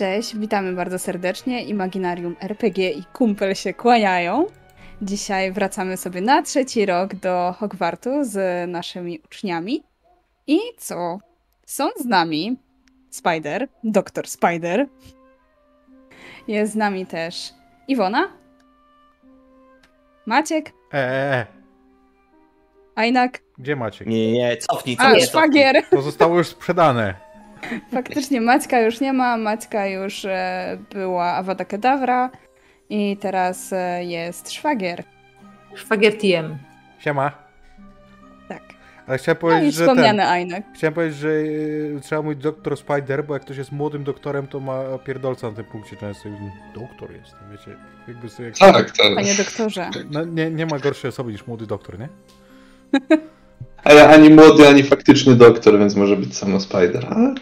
cześć, witamy bardzo serdecznie. Imaginarium RPG i kumpel się kłaniają. Dzisiaj wracamy sobie na trzeci rok do Hogwartu z naszymi uczniami. I co? Są z nami Spider, doktor Spider. Jest z nami też Iwona. Maciek. Eee, Ajnak. gdzie Maciek? Nie, nie, cofnij, A, cofnij. szwagier. To zostało już sprzedane. Faktycznie Maćka już nie ma. Maćka już e, była Avada Kedavra. I teraz e, jest szwagier. Szwagier TM. Siema. Tak. Ale chciałem No i powiedzieć, że wspomniany ten, Ajnak. Chciałem powiedzieć, że y, trzeba mówić doktor Spider, bo jak ktoś jest młodym doktorem, to ma pierdolca na tym punkcie często. i Doktor jest, wiecie. Jakby sobie, jak... Tak, tak. Panie doktorze. No, nie, nie ma gorszej osoby niż młody doktor, nie? Ale ani młody, ani faktyczny doktor, więc może być samo Spider. Ale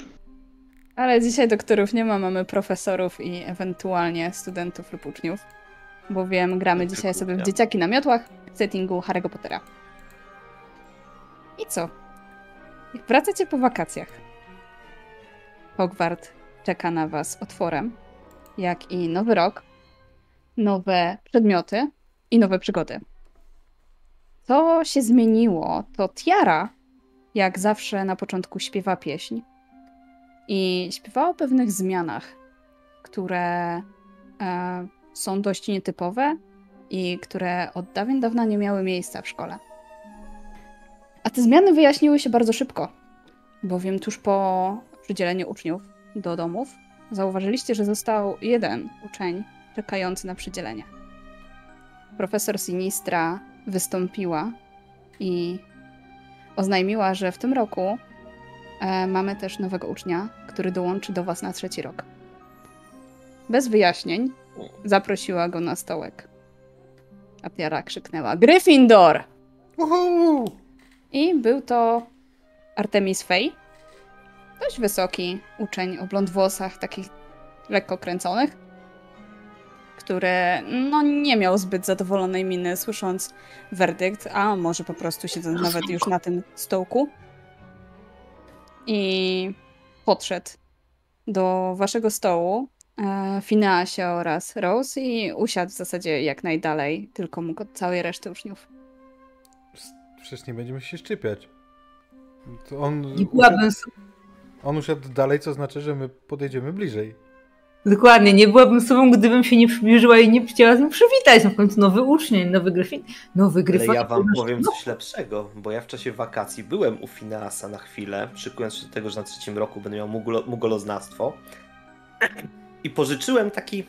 Ale dzisiaj doktorów nie ma, mamy profesorów i ewentualnie studentów lub uczniów. Bowiem gramy Tylko dzisiaj sobie w dzieciaki na miotłach w settingu Harry'ego Pottera. I co? Jak wracacie po wakacjach, Hogwart czeka na was otworem, jak i nowy rok, nowe przedmioty i nowe przygody. Co się zmieniło, to Tiara, jak zawsze na początku śpiewa pieśń, i śpiewała o pewnych zmianach, które e, są dość nietypowe i które od dawien dawna nie miały miejsca w szkole. A te zmiany wyjaśniły się bardzo szybko, bowiem tuż po przydzieleniu uczniów do domów zauważyliście, że został jeden uczeń czekający na przydzielenie. Profesor Sinistra wystąpiła i oznajmiła, że w tym roku e, mamy też nowego ucznia, który dołączy do Was na trzeci rok. Bez wyjaśnień zaprosiła go na stołek. A Tiara krzyknęła: Gryffindor! Uhu! I był to Artemis Fey. Dość wysoki uczeń o blond włosach, takich lekko kręconych, który no, nie miał zbyt zadowolonej miny, słysząc werdykt, a może po prostu siedząc nawet już na tym stołku. I podszedł do waszego stołu, e, Fineasie oraz Rose i usiadł w zasadzie jak najdalej, tylko mógł od całej reszty uczniów. Przecież nie będziemy się szczypiać. To on, Nie usiadł, on usiadł dalej, co znaczy, że my podejdziemy bliżej. Dokładnie, nie byłabym sobą, gdybym się nie przybliżyła i nie chciała z nim przywitać. No w końcu nowy uczeń, nowy Gryfin. Nowy Ale Gryfon. ja wam powiem coś lepszego, bo ja w czasie wakacji byłem u Fineasa na chwilę, szykując się do tego, że na trzecim roku będę miał mugulo, mugoloznawstwo i pożyczyłem taki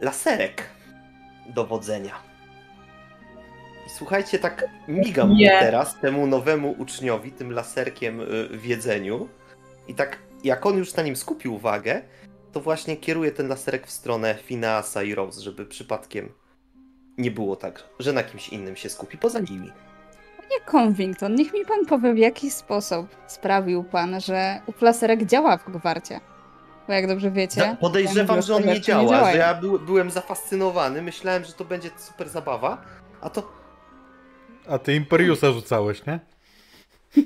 laserek do wodzenia. I słuchajcie, tak migam Nie. teraz temu nowemu uczniowi tym laserkiem y, w jedzeniu i tak jak on już na nim skupił uwagę, to właśnie kieruję ten laserek w stronę Fineasa i Rose, żeby przypadkiem nie było tak, że na kimś innym się skupi poza nimi. Panie Convington, niech mi pan powie, w jaki sposób sprawił pan, że uplaserek działa w Hogwarcie. Bo jak dobrze wiecie... Za- Podejrzewam, że on nie działa, że działają. ja był, byłem zafascynowany, myślałem, że to będzie super zabawa, a to A ty Imperiusa rzucałeś, nie?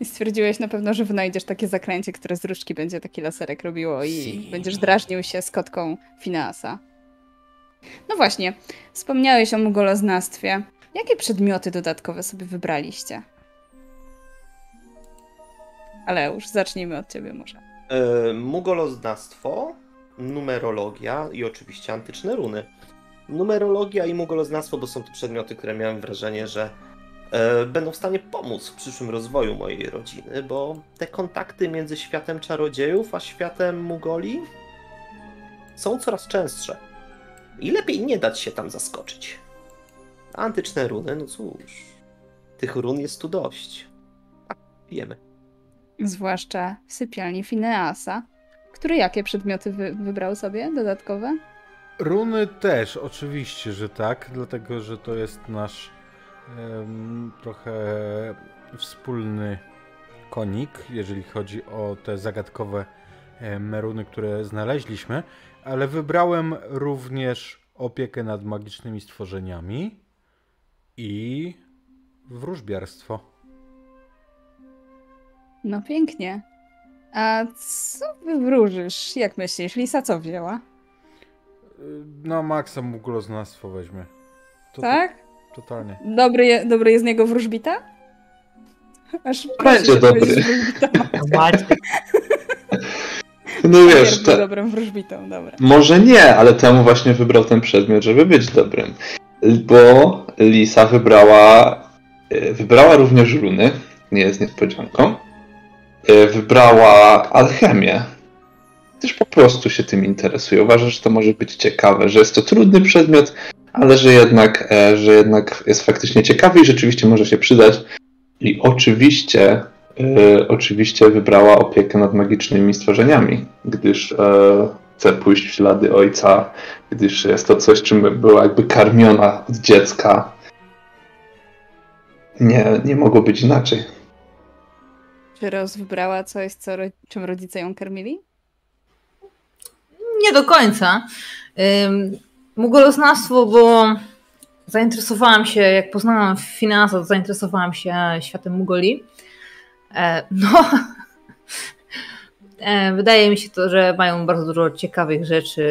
I stwierdziłeś na pewno, że wynajdziesz takie zaklęcie, które z różdżki będzie taki laserek robiło i będziesz drażnił się z kotką Fineasa. No właśnie, wspomniałeś o mugoloznawstwie. Jakie przedmioty dodatkowe sobie wybraliście? Ale już zacznijmy od ciebie może. e, mugoloznawstwo, numerologia i oczywiście antyczne runy. Numerologia i mugoloznawstwo to są te przedmioty, które miałem wrażenie, że będą w stanie pomóc w przyszłym rozwoju mojej rodziny, bo te kontakty między światem czarodziejów a światem mugoli są coraz częstsze. I lepiej nie dać się tam zaskoczyć. A Antyczne runy, no cóż, tych run jest tu dość. A, wiemy. Zwłaszcza w sypialni Fineasa. Który jakie przedmioty wy wybrał sobie dodatkowe? Runy też, oczywiście, że tak, dlatego że to jest nasz trochę wspólny konik, jeżeli chodzi o te zagadkowe em, runy, które znaleźliśmy, ale wybrałem również opiekę nad magicznymi stworzeniami i wróżbiarstwo. No pięknie. A co wywróżysz? Jak myślisz? Lisa co wzięła? No, Maxa mugloznawstwo weźmie. To, Tak? To, totalnie. Dobry, je, dobry jest z niego wróżbita? Aż Będzie proszę dobry. Maciek. No wiesz, te, dobrym wróżbitą, dobra. może nie, ale temu właśnie wybrał ten przedmiot, żeby być dobrym. Bo Lisa wybrała, e, wybrała również runy, nie jest niespodzianką. E, Wybrała alchemię. Też po prostu się tym interesuje. Uważa, że to może być ciekawe, że jest to trudny przedmiot, ale że jednak, e, że jednak jest faktycznie ciekawy i rzeczywiście może się przydać. I oczywiście, e, oczywiście wybrała opiekę nad magicznymi stworzeniami, gdyż e, chce pójść w ślady ojca, gdyż jest to coś, czym była jakby karmiona od dziecka. Nie, nie mogło być inaczej. Czy Rose wybrała coś, co, czym rodzice ją karmili? Nie do końca. Ym, Mugoloznawstwo, bo zainteresowałam się, jak poznałam finanse, zainteresowałam się światem Mugoli. E, no, e, wydaje mi się to, że mają bardzo dużo ciekawych rzeczy,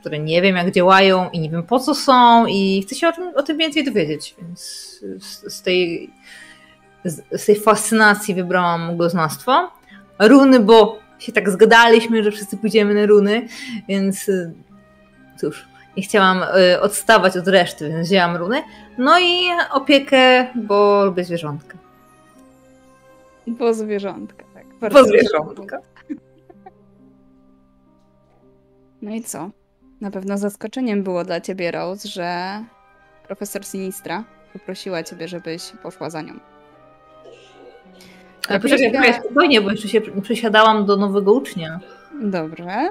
które nie wiem jak działają i nie wiem po co są i chcę się o tym, o tym więcej dowiedzieć, więc z, z tej z, z tej fascynacji wybrałam mugloznawstwo. Runy, bo się tak zgadaliśmy, że wszyscy pójdziemy na runy, więc y, cóż, nie chciałam y, odstawać od reszty, więc wzięłam runy. No i opiekę, bo lubię zwierzątka. Bo zwierzątka, tak. Bo zwierzątka. No i co? Na pewno zaskoczeniem było dla ciebie, Rose, że profesor Sinistra poprosiła ciebie, żebyś poszła za nią. Ale poczekaj, poczekaj, spokojnie, bo jeszcze się przesiadałam do nowego ucznia. Dobrze.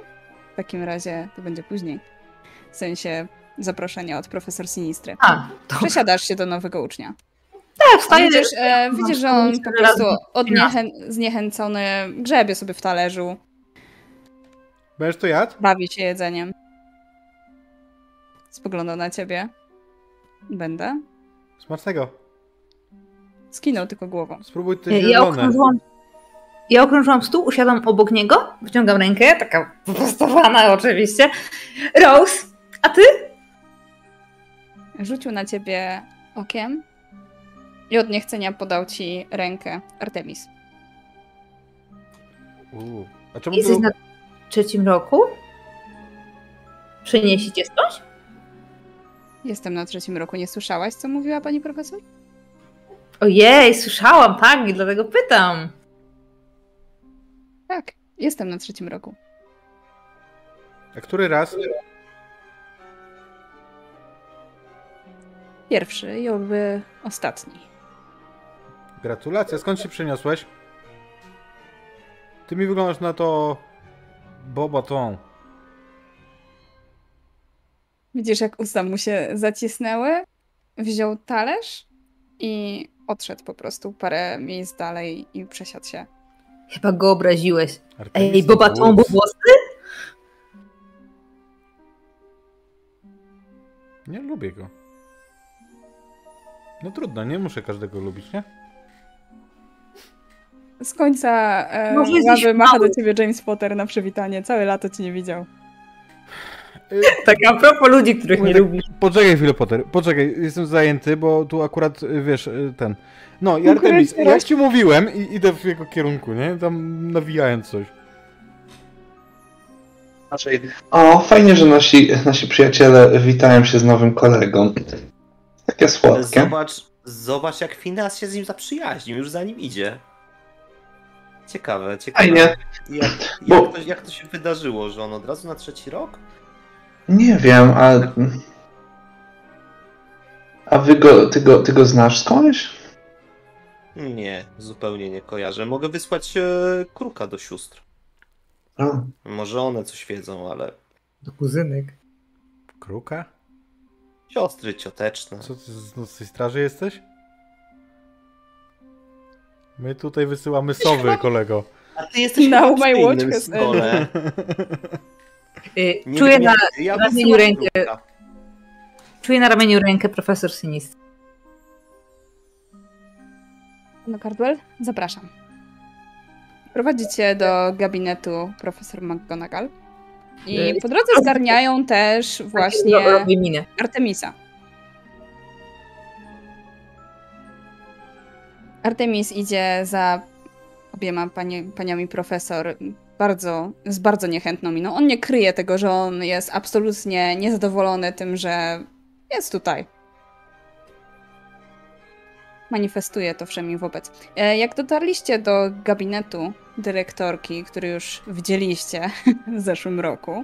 W takim razie to będzie później. W sensie zaproszenia od profesor Sinistry. A, to Przesiadasz się do nowego ucznia. tak, wstaję. Widzisz, e, widzisz, że on po prostu odniechę- zniechęcony grzebie sobie w talerzu, Będziesz to jadł? bawi się jedzeniem. Spogląda na ciebie. Będę. Smacznego. Skinął tylko głową. Spróbuj te Ja okrążyłam, ja okrążyłam stół, usiadam obok niego, wyciągam rękę, taka wyprostowana oczywiście. Rose, a ty? Rzucił na ciebie okiem i od niechcenia podał ci rękę Artemis. Uuu. A czemu Jesteś na trzecim roku? Przyniesie cię coś? Jestem na trzecim roku. Nie słyszałaś, co mówiła pani profesor? Ojej, słyszałam, tak, i dlatego pytam. Tak, jestem na trzecim roku. A który raz? Pierwszy i oby ostatni. Gratulacje. Skąd się przyniosłeś? Ty mi wyglądasz na to... Boba tą. Widzisz, jak usta mu się zacisnęły? Wziął talerz i odszedł po prostu parę miejsc dalej i przesiadł się. Chyba go obraziłeś. Artemis Ej, Boba. Tombo włosy? Nie lubię go. No trudno, nie muszę każdego lubić, nie? Z końca e, Może jesteś ławy macha mały. do ciebie James Potter na przywitanie. Całe lato cię nie widział. Tak a propos ludzi, których nie tak, lubisz. Poczekaj chwilę, Potter. Poczekaj, jestem zajęty, bo tu akurat, y, wiesz, y, ten... No, i Artemis, jak rośnie. ci mówiłem, i idę w jego kierunku, nie? Tam nawijając coś. O, fajnie, że nasi, nasi przyjaciele witają się z nowym kolegą. Takie słodkie. Zobacz, zobacz jak Finas się z nim zaprzyjaźnił, już za nim idzie. Ciekawe, ciekawe. Fajnie. Jak, Bo- jak, to, jak to się wydarzyło, że on od razu na trzeci rok? Nie wiem, a... A wy go, ty go, ty go znasz skądś? Nie, zupełnie nie kojarzę. Mogę wysłać e, kruka do sióstr. A, Może one coś wiedzą, ale Do kuzynek. Kruka? Siostry cioteczne. Co, ty z nocnej straży jesteś? My tutaj wysyłamy sowy, kolego. A ty jesteś Now chyba my watch stole. Y, Czuję, na, ja na ramieniu rękę. czuję na ramieniu rękę profesor Sinistry. No, Cardwell, zapraszam. Prowadzicie do gabinetu profesor McGonagall. I po drodze zgarniają też właśnie. Artemisa. Artemis idzie za obiema panie, paniami profesor bardzo, z bardzo niechętną miną. On nie kryje tego, że on jest absolutnie niezadowolony tym, że jest tutaj. Manifestuje to wszemi wobec. E, Jak dotarliście do gabinetu dyrektorki, który już widzieliście w zeszłym roku,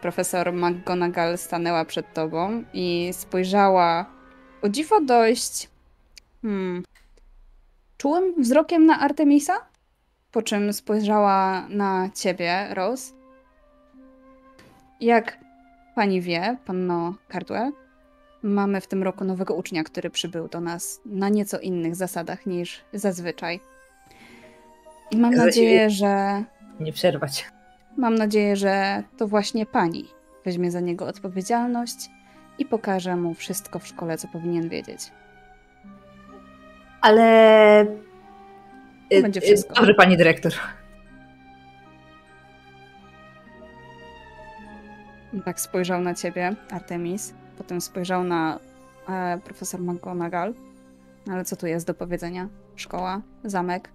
profesor McGonagall stanęła przed tobą i spojrzała o dziwo dość hmm, czułym wzrokiem na Artemisa, po czym spojrzała na ciebie, Rose. Jak pani wie, panno Cardwell, mamy w tym roku nowego ucznia, który przybył do nas na nieco innych zasadach niż zazwyczaj. I mam nadzieję, że Nie przerwać. Mam nadzieję, że to właśnie pani weźmie za niego odpowiedzialność i pokaże mu wszystko w szkole, co powinien wiedzieć. Ale. To będzie wszystko. Dobrze, pani dyrektor. Tak spojrzał na ciebie, Artemis, potem spojrzał na e, profesor McGonagall. Ale co tu jest do powiedzenia? Szkoła? Zamek?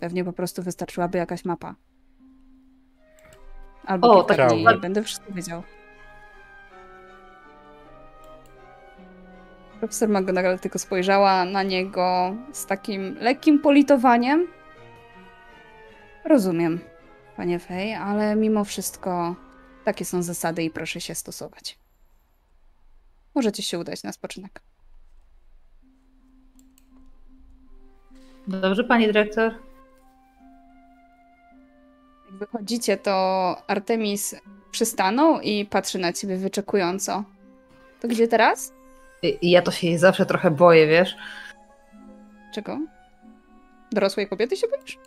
Pewnie po prostu wystarczyłaby jakaś mapa. Albo O, tak. nie będę wszystko wiedział. Profesor McGonagall tylko spojrzała na niego z takim lekkim politowaniem. Rozumiem, panie Fej, ale mimo wszystko takie są zasady i proszę się stosować. Możecie się udać na spoczynek. Dobrze, pani dyrektor. Wychodzicie, to Artemis przystanął i patrzy na ciebie wyczekująco. To gdzie teraz? I- Ja to się zawsze trochę boję, wiesz? Czego? Dorosłej kobiety się boisz?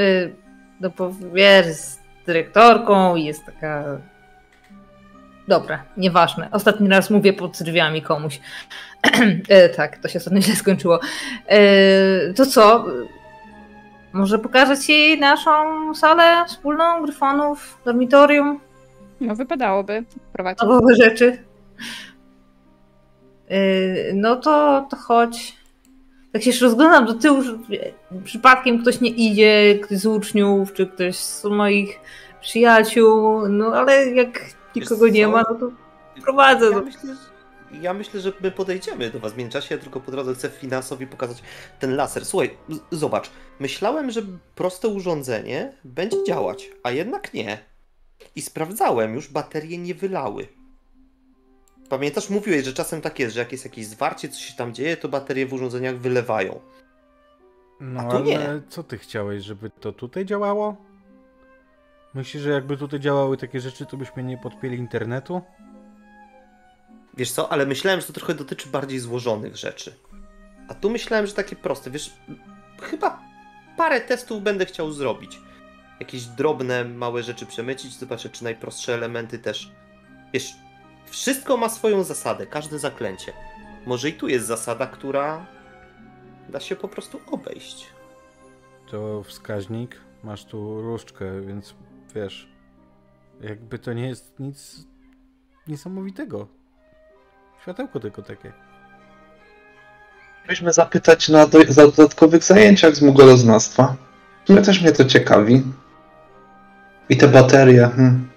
Y, No bo wiesz, z dyrektorką i jest taka. Dobra, nieważne. Ostatni raz mówię pod drzwiami komuś. E, tak, to się ostatnio źle skończyło. E, To co? Może pokażę ci naszą salę wspólną gryfonów, dormitorium, No, wypadałoby. Prowadź. nowe rzeczy. E, No to, to chodź. Tak się już rozglądam do tyłu, że przypadkiem ktoś nie idzie, ktoś z uczniów, czy ktoś z moich przyjaciół, no ale jak nikogo nie ma, no to prowadzę. Ja No. myślę, że, ja myślę, że my podejdziemy do was w międzyczasie, ja tylko po drodze chcę finansowi pokazać ten laser. Słuchaj, zobacz, myślałem, że proste urządzenie będzie działać, a jednak nie. I sprawdzałem, już baterie nie wylały. Pamiętasz, mówiłeś, że czasem tak jest, że jak jest jakieś zwarcie, coś się tam dzieje, to baterie w urządzeniach wylewają. No ale nie. co ty chciałeś, żeby to tutaj działało? Myślisz, że jakby tutaj działały takie rzeczy, to byśmy nie podpięli internetu? Wiesz co, ale myślałem, że to trochę dotyczy bardziej złożonych rzeczy. A tu myślałem, że takie proste. Wiesz, chyba parę testów będę chciał zrobić. Jakieś drobne, małe rzeczy przemycić, zobaczę, czy najprostsze elementy też. Wiesz, wszystko ma swoją zasadę, każde zaklęcie. Może i tu jest zasada, która da się po prostu obejść. To wskaźnik, masz tu różdżkę, więc wiesz, jakby to nie jest nic niesamowitego. Światełko tylko takie. Musimy zapytać na do, za dodatkowych zajęciach z mugoloznawstwa. Mnie też mnie to ciekawi. I te baterie. Hmm.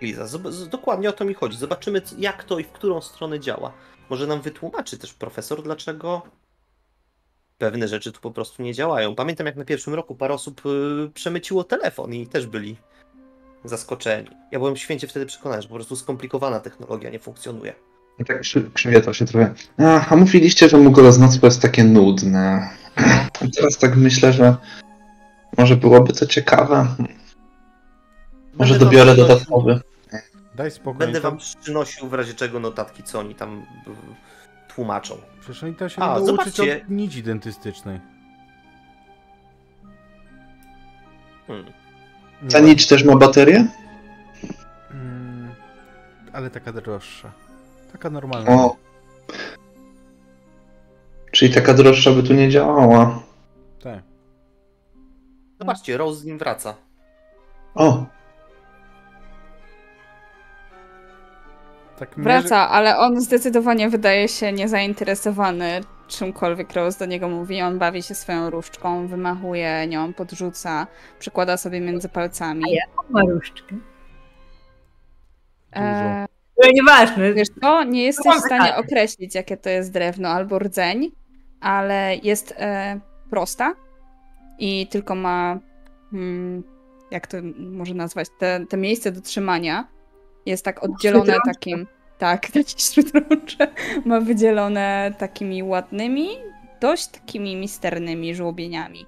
Liza, dokładnie o to mi chodzi. Zobaczymy, jak to i w którą stronę działa. Może nam wytłumaczy też profesor, dlaczego pewne rzeczy tu po prostu nie działają. Pamiętam, jak na pierwszym roku parę osób y, przemyciło telefon i też byli zaskoczeni. Ja byłem święcie wtedy przekonany, że po prostu skomplikowana technologia nie funkcjonuje. I tak krzy, krzywietał się trochę. A, a mówiliście, że mugoloznawstwo jest takie nudne. I teraz tak myślę, że może byłoby to ciekawe. Może Będę wam dobiorę przynosił- dodatkowy. Daj spokój. Będę wam przynosił w razie czego notatki, co oni tam tłumaczą. Przecież oni tam się A, nie zobaczcie. od nici dentystycznej. Hmm. Nie Ta nicz też ma baterię? Mm, ale taka droższa. Taka normalna. O. Czyli taka droższa by tu nie działała. Tak. Zobaczcie, Rose z nim wraca. O, Tak mierzy- Wraca, ale on zdecydowanie wydaje się niezainteresowany czymkolwiek Rose do niego mówi. On bawi się swoją różdżką, wymachuje nią, podrzuca, przykłada sobie między palcami. A ja? Maruszczkę. E, Ale nieważne. wiesz co, nie jesteś w stanie określić, jakie to jest drewno albo rdzeń, ale jest e, prosta i tylko ma, hmm, jak to może nazwać, te, te miejsce do trzymania jest tak oddzielone takim, tak, takie śródrącze ma wydzielone takimi ładnymi, dość takimi misternymi żłobieniami.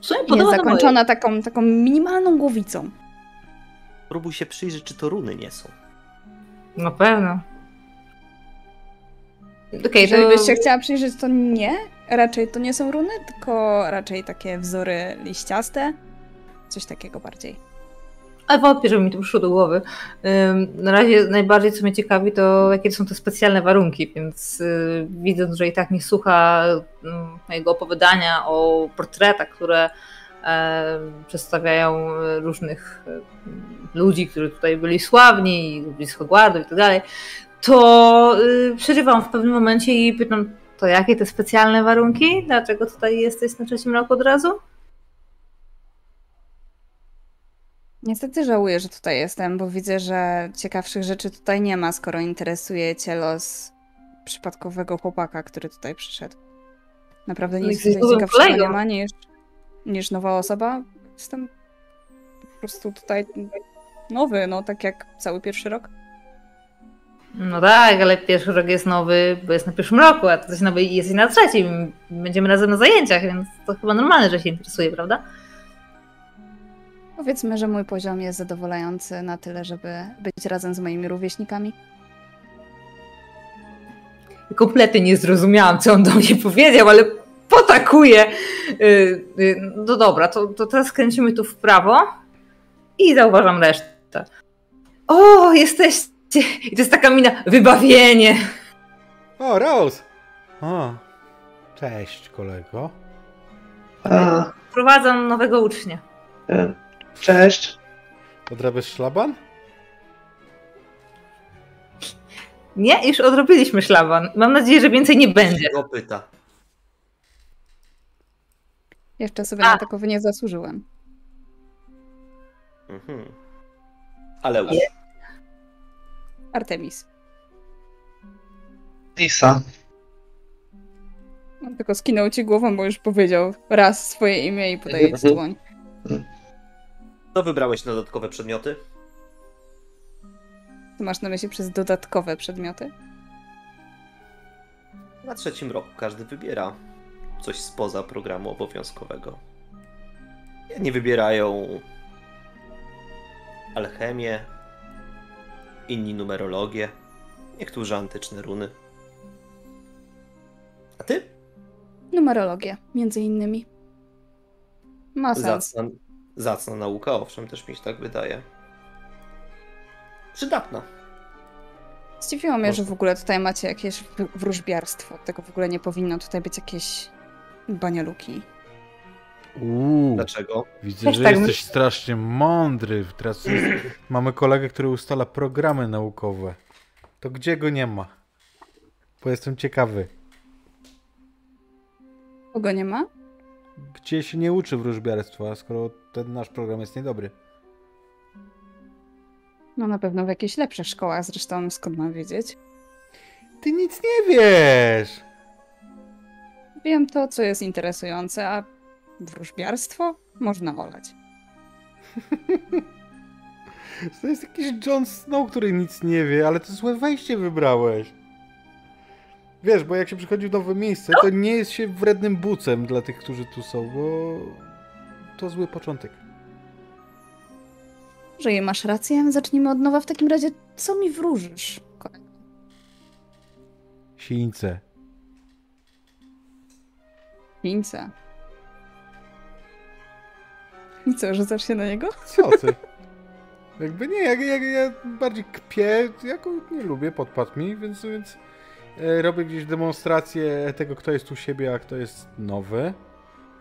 Sumie Jest zakończona taką, taką minimalną głowicą. Próbuj się przyjrzeć, czy to runy nie są. moje. Na pewno. Okej, Jeżeli to... byś się chciała przyjrzeć, to nie. Raczej to nie są runy, tylko raczej takie wzory liściaste. Coś takiego bardziej. Ale wątpię, żeby mi to przyszło do głowy. Na razie najbardziej co mnie ciekawi, to jakie są te specjalne warunki, więc y, widząc, że i tak nie słucha ym, mojego opowiadania o portretach, które e, przedstawiają e, różnych e, ludzi, którzy tutaj byli sławni, ludzi z Hogwartu i tak dalej, to y, przerywam w pewnym momencie i pytam, to jakie te specjalne warunki? Dlaczego tutaj jesteś na trzecim roku od razu? Niestety żałuję, że tutaj jestem, bo widzę, że ciekawszych rzeczy tutaj nie ma, skoro interesuje cię los przypadkowego chłopaka, który tutaj przyszedł. Naprawdę nic tutaj ciekawszego nie ma niż, niż nowa osoba. Jestem po prostu tutaj nowy, no tak jak cały pierwszy rok. No tak, ale pierwszy rok jest nowy, bo jest na pierwszym roku, a ty jesteś nowy i jesteś na trzecim. Będziemy razem na zajęciach, więc to chyba normalne, że się interesuje, prawda? Powiedzmy, że mój poziom jest zadowalający na tyle, żeby być razem z moimi rówieśnikami. Kompletnie nie zrozumiałam, co on do mnie powiedział, ale potakuje. Yy, yy, No dobra, to, to teraz kręcimy tu w prawo i zauważam resztę. O, jesteście! I to jest taka mina, wybawienie. O, Rose! O, cześć kolego. a, Wprowadzam nowego ucznia. Cześć. Odrabiasz szlaban? Nie, już odrobiliśmy szlaban. Mam nadzieję, że więcej nie będzie. Go pyta. Jeszcze sobie A. na takowy nie zasłużyłem. Mhm. Ale już. Artemis. Lisa. On tylko skinął ci głową, bo już powiedział raz swoje imię i podaje ci dłoń. Co wybrałeś na dodatkowe przedmioty? To masz na myśli przez dodatkowe przedmioty? Na trzecim roku każdy wybiera coś spoza programu obowiązkowego. Jedni wybierają alchemię, inni numerologię, niektórzy antyczne runy. A ty? Numerologię, między innymi. Ma sens. Zacna nauka, owszem, też mi się tak wydaje. Przydatna. Zdziwiło mnie, No. że w ogóle tutaj macie jakieś wróżbiarstwo. Tego w ogóle nie powinno tutaj być jakieś banialuki. Uuu, Dlaczego? widzę, Też że tak jesteś myślę. strasznie mądry. Teraz jest, mamy kolegę, który ustala programy naukowe. To gdzie go nie ma? Bo jestem ciekawy. Kogo nie ma? Gdzie się nie uczy wróżbiarstwa, skoro ten nasz program jest niedobry? No na pewno w jakichś lepszych szkołach, zresztą skąd mam wiedzieć. Ty nic nie wiesz! Wiem to, co jest interesujące, a wróżbiarstwo można olać. To jest jakiś Jon Snow, który nic nie wie, ale to złe wejście wybrałeś. Wiesz, bo jak się przychodzi w nowe miejsce, to nie jest się wrednym bucem dla tych, którzy tu są, bo to zły początek. Że je masz rację, zacznijmy od nowa. W takim razie, co mi wróżysz? Sińce. Chińce. I co, rzucasz się na niego? Co ty? Jakby nie, jak, jak, ja bardziej kpię, ja go nie lubię, podpadł mi, więc, więc robię gdzieś demonstrację tego, kto jest u siebie, a kto jest nowy.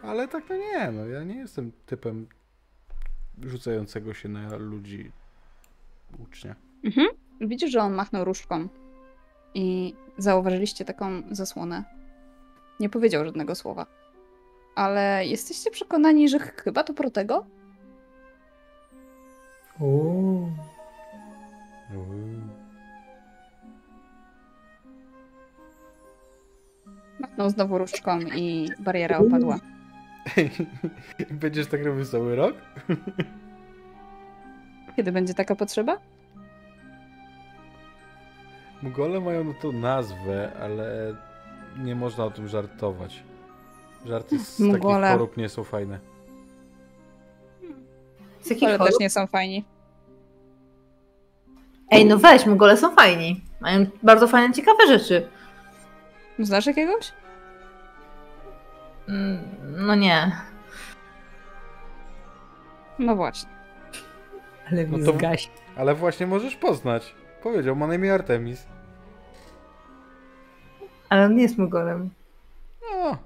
Ale tak to nie, no ja nie jestem typem rzucającego się na ludzi ucznia. Mhm. Widzisz, że on machnął różdżką i zauważyliście taką zasłonę. Nie powiedział żadnego słowa. Ale jesteście przekonani, że chyba to Protego? Uuu. Machnął znowu różdżką i bariera opadła. Będziesz tak robił cały rok? Kiedy będzie taka potrzeba? Mugole mają na to nazwę, ale nie można o tym żartować. Żarty z takich Mugole. chorób nie są fajne. Z jakich Ale chorób? też nie są fajni. Ej, no weź, Mugole są fajni. Mają bardzo fajne, ciekawe rzeczy. Znasz jakiegoś? Mm, No nie. No właśnie. Ale No mnie to- zgaś. Ale właśnie możesz poznać. Powiedział, ma na imię Artemis. Ale on nie jest Mugolem. No.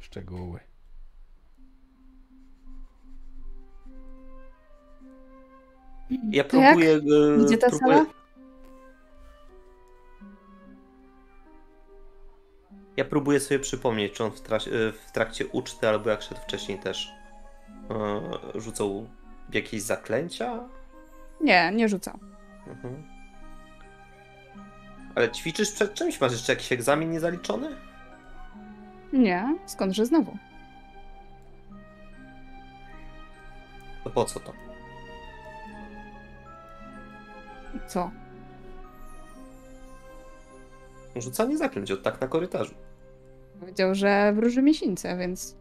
Szczegóły. Ja To jak? próbuję. e, Gdzie ta próbuję... sala? Ja próbuję sobie przypomnieć, czy on w, tra- e, w trakcie uczty, albo jak szedł wcześniej też e, rzucał jakieś zaklęcia. Nie, nie rzucał. Mhm. Ale ćwiczysz przed czymś? Masz jeszcze jakiś egzamin niezaliczony? Nie, skądże znowu? To po co to? Co? Rzucanie zaklęć od tak na korytarzu. Powiedział, że wróży miesięcy, więc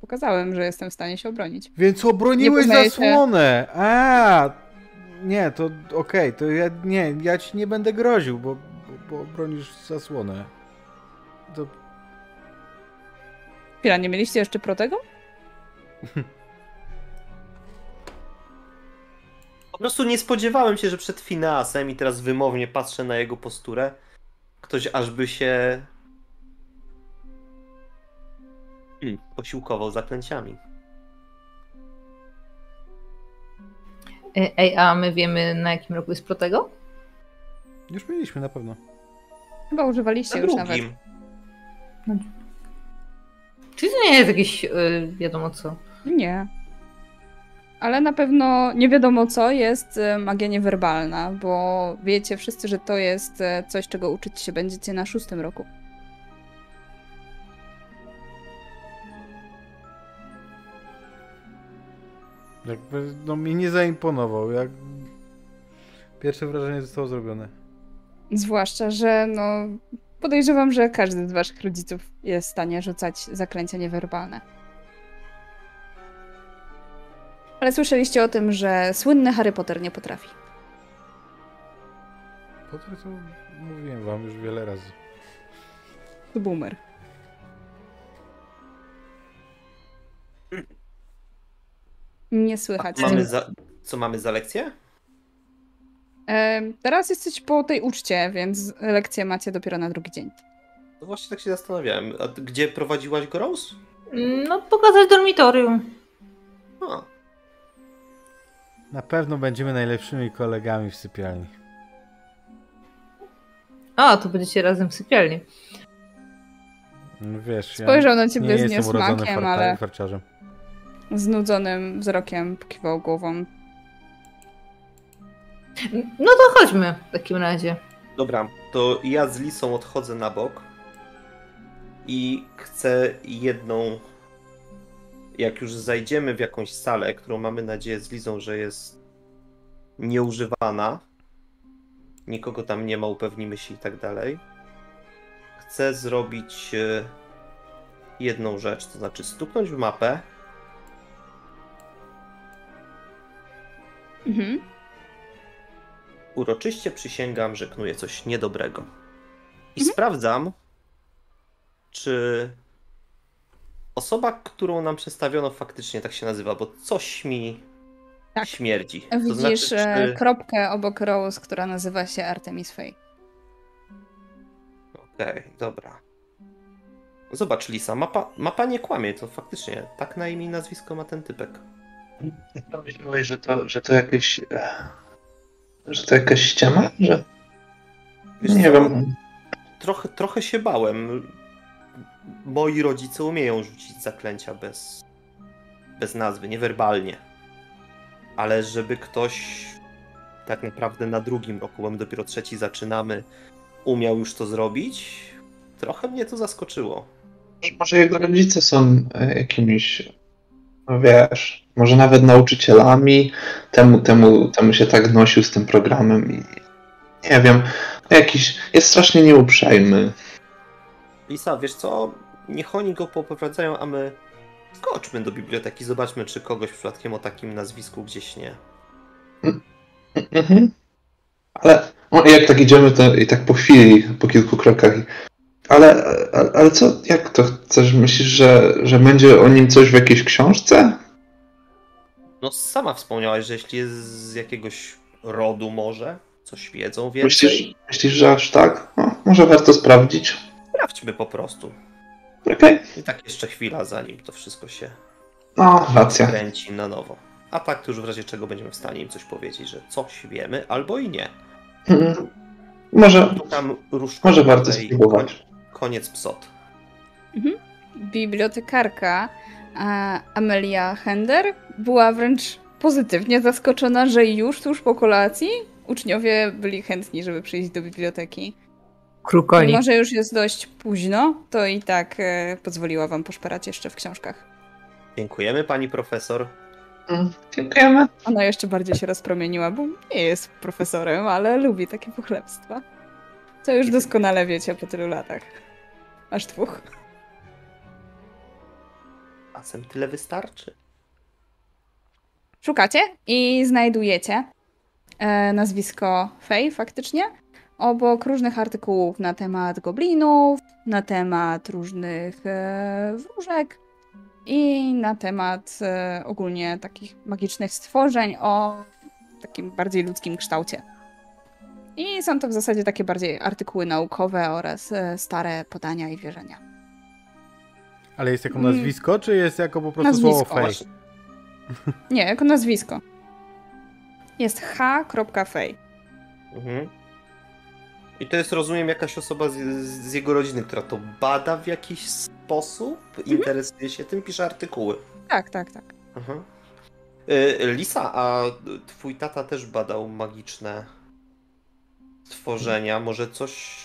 pokazałem, że jestem w stanie się obronić. Więc obroniłeś poznaje się- zasłonę! A, Nie, to okej, to ja nie, ja ci nie będę groził, bo, bo, bo obronisz zasłonę. To Chwila, nie mieliście jeszcze protego? Po prostu nie spodziewałem się, że przed Fineasem i teraz wymownie patrzę na jego posturę, ktoś aż by się hmm, posiłkował zaklęciami. E, Ej, a my wiemy na jakim roku jest Protego? już mieliśmy na pewno. Chyba używaliście Na już nawet. drugim. Czy to nie jest jakieś y, wiadomo co? Nie. Ale na pewno nie wiadomo co jest e, magia niewerbalna, bo wiecie wszyscy, że to jest coś, czego uczyć się będziecie na szóstym roku. Jakby, no mi nie zaimponował, jak pierwsze wrażenie zostało zrobione. Zwłaszcza, że no podejrzewam, że każdy z waszych rodziców jest w stanie rzucać zaklęcia niewerbalne. Ale słyszeliście o tym, że słynny Harry Potter nie potrafi. Potem to mówiłem wam już wiele razy. To boomer. Nie słychać. Mamy za... Co mamy za lekcję? E, teraz jesteś po tej uczcie, więc lekcje macie dopiero na drugi dzień. No właśnie tak się zastanawiałem. A gdzie prowadziłaś go, Rose? Mm, No, pokazać dormitorium. A, Na pewno będziemy najlepszymi kolegami w sypialni. A, to będziecie razem w sypialni. No Wiesz, Spojrzał na ja ciebie nie z jestem urodzonym niesmakiem, ale farciarzem. Znudzonym wzrokiem pokiwał głową. No to chodźmy w takim razie. dobra, to ja z Lisą odchodzę na bok i chcę jedną. Jak już zajdziemy w jakąś salę, którą mamy nadzieję z Lizą, że jest nieużywana, nikogo tam nie ma, upewnimy się i tak dalej. Chcę zrobić e, jedną rzecz, to znaczy stuknąć w mapę, Mhm. uroczyście przysięgam, że knuję coś niedobrego. I Mhm. sprawdzam, czy osoba, którą nam przedstawiono, faktycznie tak się nazywa, bo coś mi Tak. śmierdzi. Widzisz to znaczy, e, czy... kropkę obok Rose, która nazywa się Artemis Fey. Okej, dobra. Zobacz, Lisa, mapa, mapa nie kłamie, to faktycznie tak na imię i nazwisko ma ten typek. Myślałeś, że to, że to jakieś. e, Że to jakaś ściema? Że. Wiesz Nie co? wiem. Trochę, trochę się bałem. Moi rodzice umieją rzucić zaklęcia bez, bez nazwy, niewerbalnie. Ale żeby ktoś tak naprawdę na drugim roku, bo my dopiero trzeci zaczynamy, umiał już to zrobić, trochę mnie to zaskoczyło. Może jego rodzice są e, jakimiś. No wiesz, może nawet nauczycielami. Temu, temu, temu się tak nosił z tym programem i. Nie wiem. Jakiś. Jest strasznie nieuprzejmy. Lisa, wiesz co? Niech oni go poprowadzają, a my skoczmy do biblioteki, zobaczmy, czy kogoś przypadkiem o takim nazwisku gdzieś nie. Mhm. Ale no, jak tak idziemy, to i tak po chwili, po kilku krokach. Ale, ale, ale co, jak to chcesz? Myślisz, że, że będzie o nim coś w jakiejś książce? No sama wspomniałaś, że jeśli jest z jakiegoś rodu może, coś wiedzą więcej, Myślisz, myślisz, że aż tak? No, może warto sprawdzić. sprawdźmy po prostu. Okej. I tak jeszcze chwila, zanim to wszystko się No, racja. kręci na nowo. A tak to już w razie czego będziemy w stanie im coś powiedzieć, że coś wiemy, albo i nie. Mhm. Może, może warto spróbować. Koniec psot. Bibliotekarka a Amelia Hender była wręcz pozytywnie zaskoczona, że już tuż po kolacji uczniowie byli chętni, żeby przyjść do biblioteki. Krukoni. Mimo, że już jest dość późno, to i tak e, pozwoliła wam poszperać jeszcze w książkach. Dziękujemy pani profesor. Mm, Dziękujemy. Ona jeszcze bardziej się rozpromieniła, bo nie jest profesorem, ale lubi takie pochlebstwa. Co już doskonale wiecie po tylu latach. Aż dwóch. Czasem tyle wystarczy. Szukacie i znajdujecie e, nazwisko Fej faktycznie obok różnych artykułów na temat goblinów, na temat różnych e, wróżek i na temat e, ogólnie takich magicznych stworzeń o takim bardziej ludzkim kształcie. I są to w zasadzie takie bardziej artykuły naukowe oraz e, stare podania i wierzenia. Ale jest jako Mm. nazwisko, czy jest jako po prostu Nazwisko, słowo fej? właśnie. Nie, jako nazwisko. Jest h.fej. Mhm. I to jest, rozumiem, jakaś osoba z, z jego rodziny, która to bada w jakiś sposób, interesuje się tym, pisze artykuły. Tak, tak, tak. Mhm. Y, Lisa, a twój tata też badał magiczne stworzenia. Może coś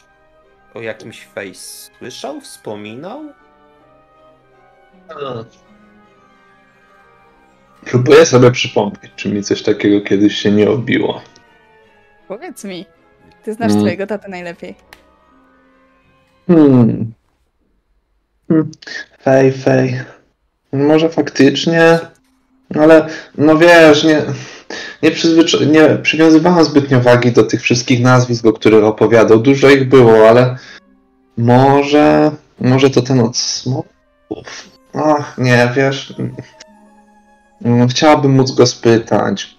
o jakimś face słyszał, wspominał? Próbuję sobie przypomnieć, czy mi coś takiego kiedyś się nie obiło. Powiedz mi. Ty znasz Mm. swojego tatę najlepiej. Hmm. Hmm. Fej, fej. Może faktycznie, ale no wiesz, nie, nie, przyzwycza- nie przywiązywałem zbytnio wagi do tych wszystkich nazwisk, o których opowiadał. Dużo ich było, ale może, może to ten od smoków. Ach, nie, wiesz. Mm, Chciałabym móc go spytać.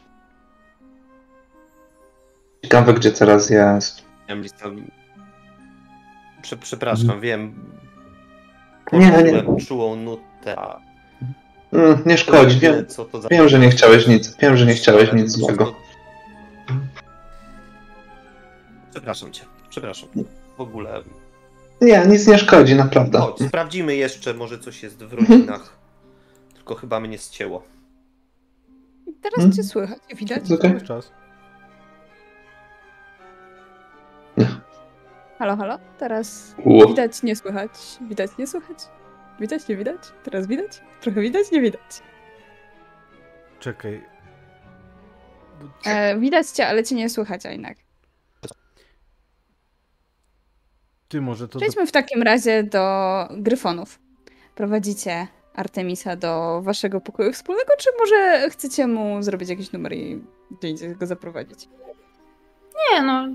Ciekawe, gdzie teraz jest. Przepraszam, wiem. Nie, nie. Czułą nutę. Mm, nie szkodzi, wiem, co to za... Wiem, że nie chciałeś nic, wiem, że nie chciałeś nic złego. Przepraszam cię, przepraszam. W ogóle. Nie, nic nie szkodzi, naprawdę. Chodź, sprawdzimy jeszcze, może coś jest w rodzinach. Tylko chyba mnie ścięło. Teraz Mm. cię słychać, widać? Cały czas. Halo, halo? Teraz widać, nie słychać. Widać, nie słychać. Widać, nie widać. Teraz widać. Trochę widać, nie widać. Czekaj. E, widać cię, ale cię nie słychać, a jednak. Ty może to... Przejdźmy w takim razie do gryfonów. Prowadzicie Artemisa do waszego pokoju wspólnego, czy może chcecie mu zrobić jakiś numer i gdzie indziej go zaprowadzić? Nie, no.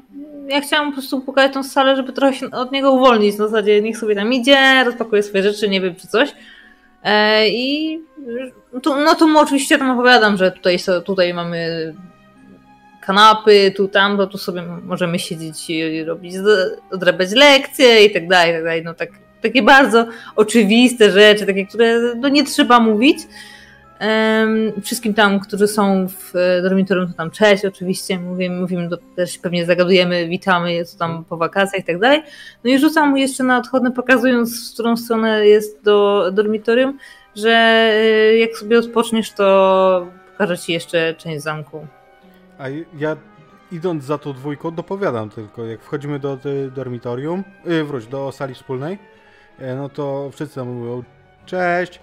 Ja chciałam po prostu pokazać tą salę, żeby trochę się od niego uwolnić. Na zasadzie niech sobie tam idzie, rozpakuje swoje rzeczy, nie wiem, czy coś. E, I no to mu oczywiście tam opowiadam, że tutaj, tutaj mamy kanapy, tu tam, to tu sobie możemy siedzieć i robić, odrabiać lekcje i tak dalej, i tak dalej. No tak takie bardzo oczywiste rzeczy, takie, które no nie trzeba mówić. Wszystkim tam, którzy są w e, dormitorium, to tam cześć oczywiście, mówimy, mówimy też pewnie zagadujemy, witamy, jest tam po wakacjach i tak dalej. No i rzucam mu jeszcze na odchodne, pokazując, w którą stronę jest do dormitorium, że e, jak sobie odpoczniesz, to pokażę ci jeszcze część zamku. A ja idąc za tą dwójką dopowiadam tylko, jak wchodzimy do, do dormitorium, yy, wróć, do sali wspólnej, yy, no to wszyscy tam mówią cześć.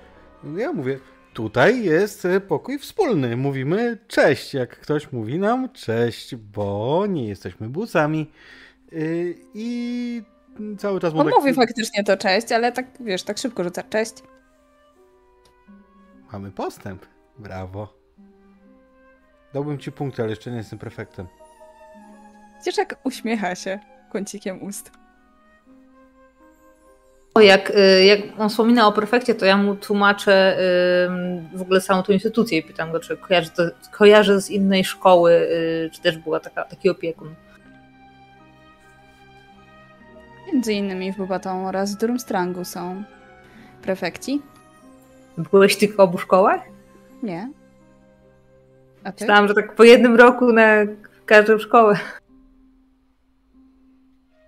Ja mówię, tutaj jest pokój wspólny. Mówimy cześć, jak ktoś mówi nam cześć, bo nie jesteśmy busami. Yy, I cały czas On tak... mówi faktycznie to cześć, ale tak, wiesz, tak szybko rzuca cześć. Mamy postęp. Brawo. Dałbym ci punkty, ale jeszcze nie jestem prefektem. Jak uśmiecha się kącikiem ust. O, jak, y, jak on wspomina o prefekcie, to ja mu tłumaczę w ogóle samą tą instytucję i pytam go, czy kojarzy, to, kojarzy z innej szkoły, y, czy też była taka, taki opiekun. Między innymi w Bubaton oraz w Durmstrangu są prefekci. Byłeś tylko w obu szkołach? Nie. A ty? Myślałam, że tak po jednym roku na każdą szkołę.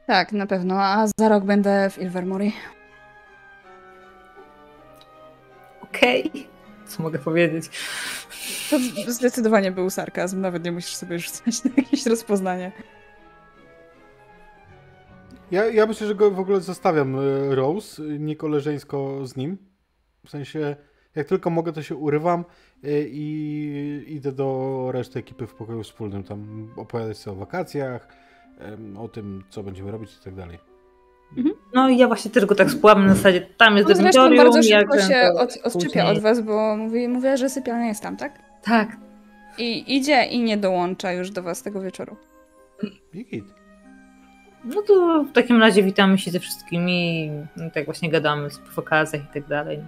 Tak, na pewno. A za rok będę w Ilvermorny. Okej. Okay. Co mogę powiedzieć? To zdecydowanie był sarkazm. Nawet nie musisz sobie rzucać na jakieś rozpoznanie. Ja, ja myślę, że go w ogóle zostawiam e, Rose, nie koleżeńsko z nim. W sensie, jak tylko mogę, to się urywam e, i idę do reszty ekipy w pokoju wspólnym. Tam opowiadać sobie o wakacjach, o tym, co będziemy robić i tak dalej. Mhm. No i ja właśnie też go tak spłam na zasadzie, tam jest no, dormitorium. bardzo szybko się od, odczepia od was, bo mówi, mówiła, że sypialnia jest tam, tak? Tak. I idzie i nie dołącza już do was tego wieczoru. I No to w takim razie witamy się ze wszystkimi, no tak właśnie gadamy w wakacjach i tak dalej.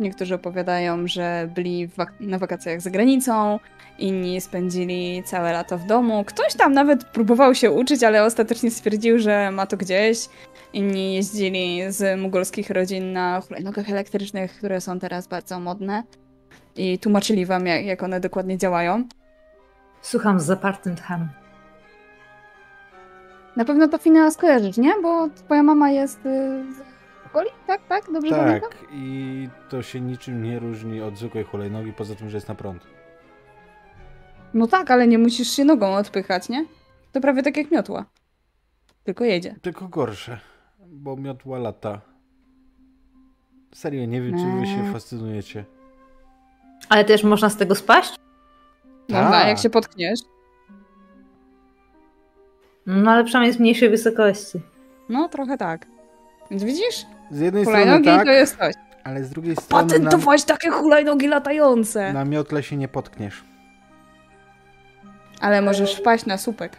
Niektórzy opowiadają, że byli wak na wakacjach za granicą, inni spędzili całe lato w domu. Ktoś tam nawet próbował się uczyć, ale ostatecznie stwierdził, że ma to gdzieś. Inni jeździli z mugolskich rodzin na hulajnogach elektrycznych, które są teraz bardzo modne. I tłumaczyli wam, jak, jak one dokładnie działają. Słucham z zapartym tchem. Na pewno to Finea skojarzysz, nie? Bo twoja mama jest y, Goli? Tak, tak? Dobrze tak, pamiętam? i to się niczym nie różni od zwykłej hulajnogi, poza tym, że jest na prąd. No tak, ale nie musisz się nogą odpychać, nie? To prawie tak jak miotła. Tylko jedzie. Tylko gorsze, bo miotła lata. Serio, nie wiem, czy wy się eee. fascynujecie. Ale też można z tego spaść? Można, tak. jak się potkniesz. No ale przynajmniej z mniejszej wysokości. No, trochę tak. Więc widzisz? Z jednej hulajnogi strony tak, to jest coś. ale z drugiej strony Patentować na, takie hulajnogi latające. Na miotle się nie potkniesz. Ale możesz wpaść na słupek.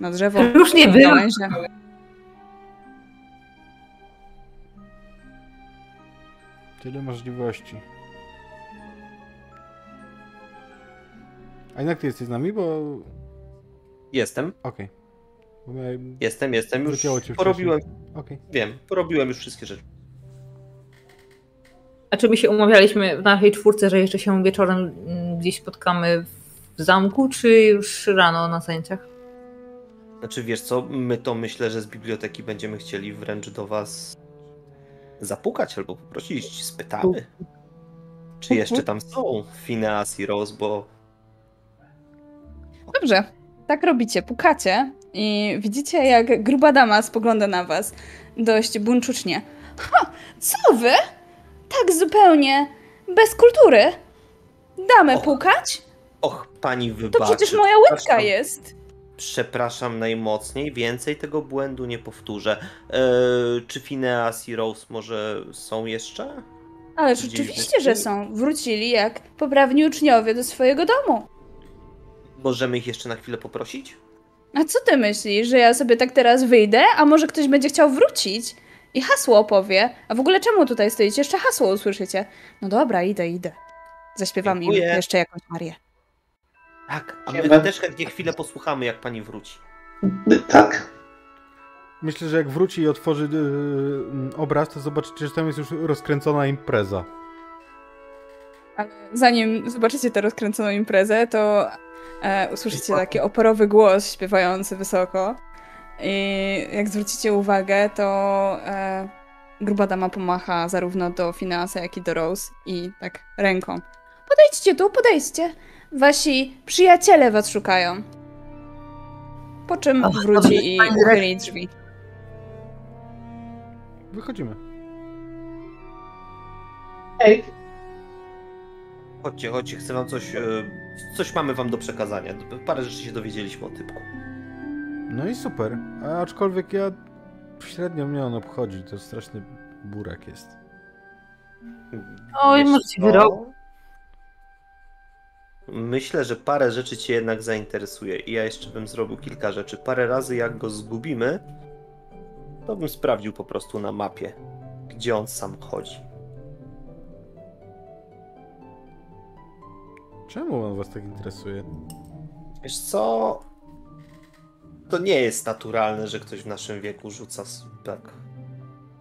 Na drzewo. Już nie było. Tyle możliwości. A jak ty jesteś z nami, bo... Jestem. Okej. Okay. Jestem, jestem. Już porobiłem. Okay. Wiem, porobiłem już wszystkie rzeczy. A czy my się umawialiśmy w naszej czwórce, że jeszcze się wieczorem mm, gdzieś spotkamy w zamku, czy już rano na zajęciach? Znaczy wiesz co, my to myślę, że z biblioteki będziemy chcieli wręcz do was zapukać albo poprosić, spytamy. Czy jeszcze tam są Phineas i Rose, bo... Dobrze, tak robicie, pukacie i widzicie, jak gruba dama spogląda na was dość buńczucznie. Ha, co wy? Tak zupełnie bez kultury? Damy och, pukać? Och, pani wybaczy. To przecież moja łydka jest. Przepraszam najmocniej, więcej tego błędu nie powtórzę. Eee, czy Phineas i Rose może są jeszcze? Ale rzeczywiście, że są. Wrócili jak poprawni uczniowie do swojego domu. Możemy ich jeszcze na chwilę poprosić? A co ty myślisz, że ja sobie tak teraz wyjdę, a może ktoś będzie chciał wrócić i hasło opowie? A w ogóle czemu tutaj stoicie? Jeszcze hasło usłyszycie. No dobra, idę, idę. Zaśpiewam im jeszcze jakąś Marię. Tak, a my też chętnie chwilę posłuchamy, jak pani wróci. Tak. Myślę, że jak wróci i otworzy yy, obraz, to zobaczycie, że tam jest już rozkręcona impreza. Ale zanim zobaczycie tę rozkręconą imprezę, to e, usłyszycie taki oporowy głos śpiewający wysoko. I jak zwrócicie uwagę, to e, gruba dama pomacha zarówno do Finansa, jak i do Rose i tak ręką. Podejdźcie tu, podejdźcie. Wasi przyjaciele was szukają. Po czym Och, wróci i uchyli drzwi. Wychodzimy. Ej, Chodźcie, chodźcie, chcę wam coś. e, Coś mamy wam do przekazania. Parę rzeczy się dowiedzieliśmy o typku. No i super. A aczkolwiek ja średnio mnie on obchodzi. To straszny burak jest. Oj, może ci wyrok. Myślę, że parę rzeczy cię jednak zainteresuje i ja jeszcze bym zrobił kilka rzeczy. Parę razy jak go zgubimy, to bym sprawdził po prostu na mapie, gdzie on sam chodzi. Czemu on was tak interesuje? Wiesz co? To nie jest naturalne, że ktoś w naszym wieku rzuca tak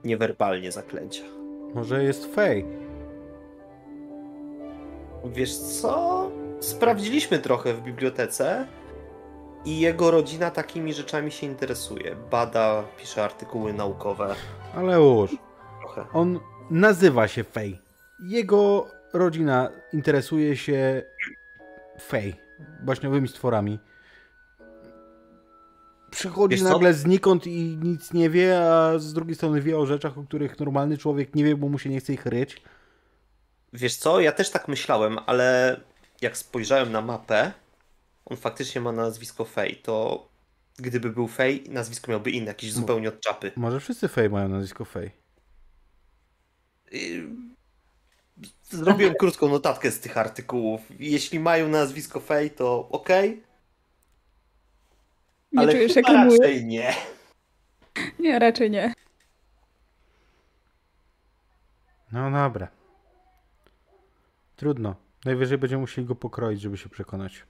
niewerbalnie zaklęcia. Może jest fej? Wiesz co? Sprawdziliśmy trochę w bibliotece i jego rodzina takimi rzeczami się interesuje. Bada, pisze artykuły naukowe. Ale już. Trochę. On nazywa się Fej. Jego rodzina interesuje się Fej. Baśniowymi stworami. Przychodzi Wiesz co? nagle znikąd i nic nie wie, a z drugiej strony wie o rzeczach, o których normalny człowiek nie wie, bo mu się nie chce ich ryć. Wiesz co? Ja też tak myślałem, ale jak spojrzałem na mapę, on faktycznie ma nazwisko Fej, to gdyby był Fej, nazwisko miałby inne, jakieś zupełnie od czapy. Może wszyscy Fej mają nazwisko Fej. Yy, Zrobiłem krótką notatkę z tych artykułów. Jeśli mają nazwisko Fej, to okej, Nie ale czujesz, chyba jak mój? raczej nie. Nie, raczej nie. No dobra. Trudno. Najwyżej będziemy musieli go pokroić, żeby się przekonać.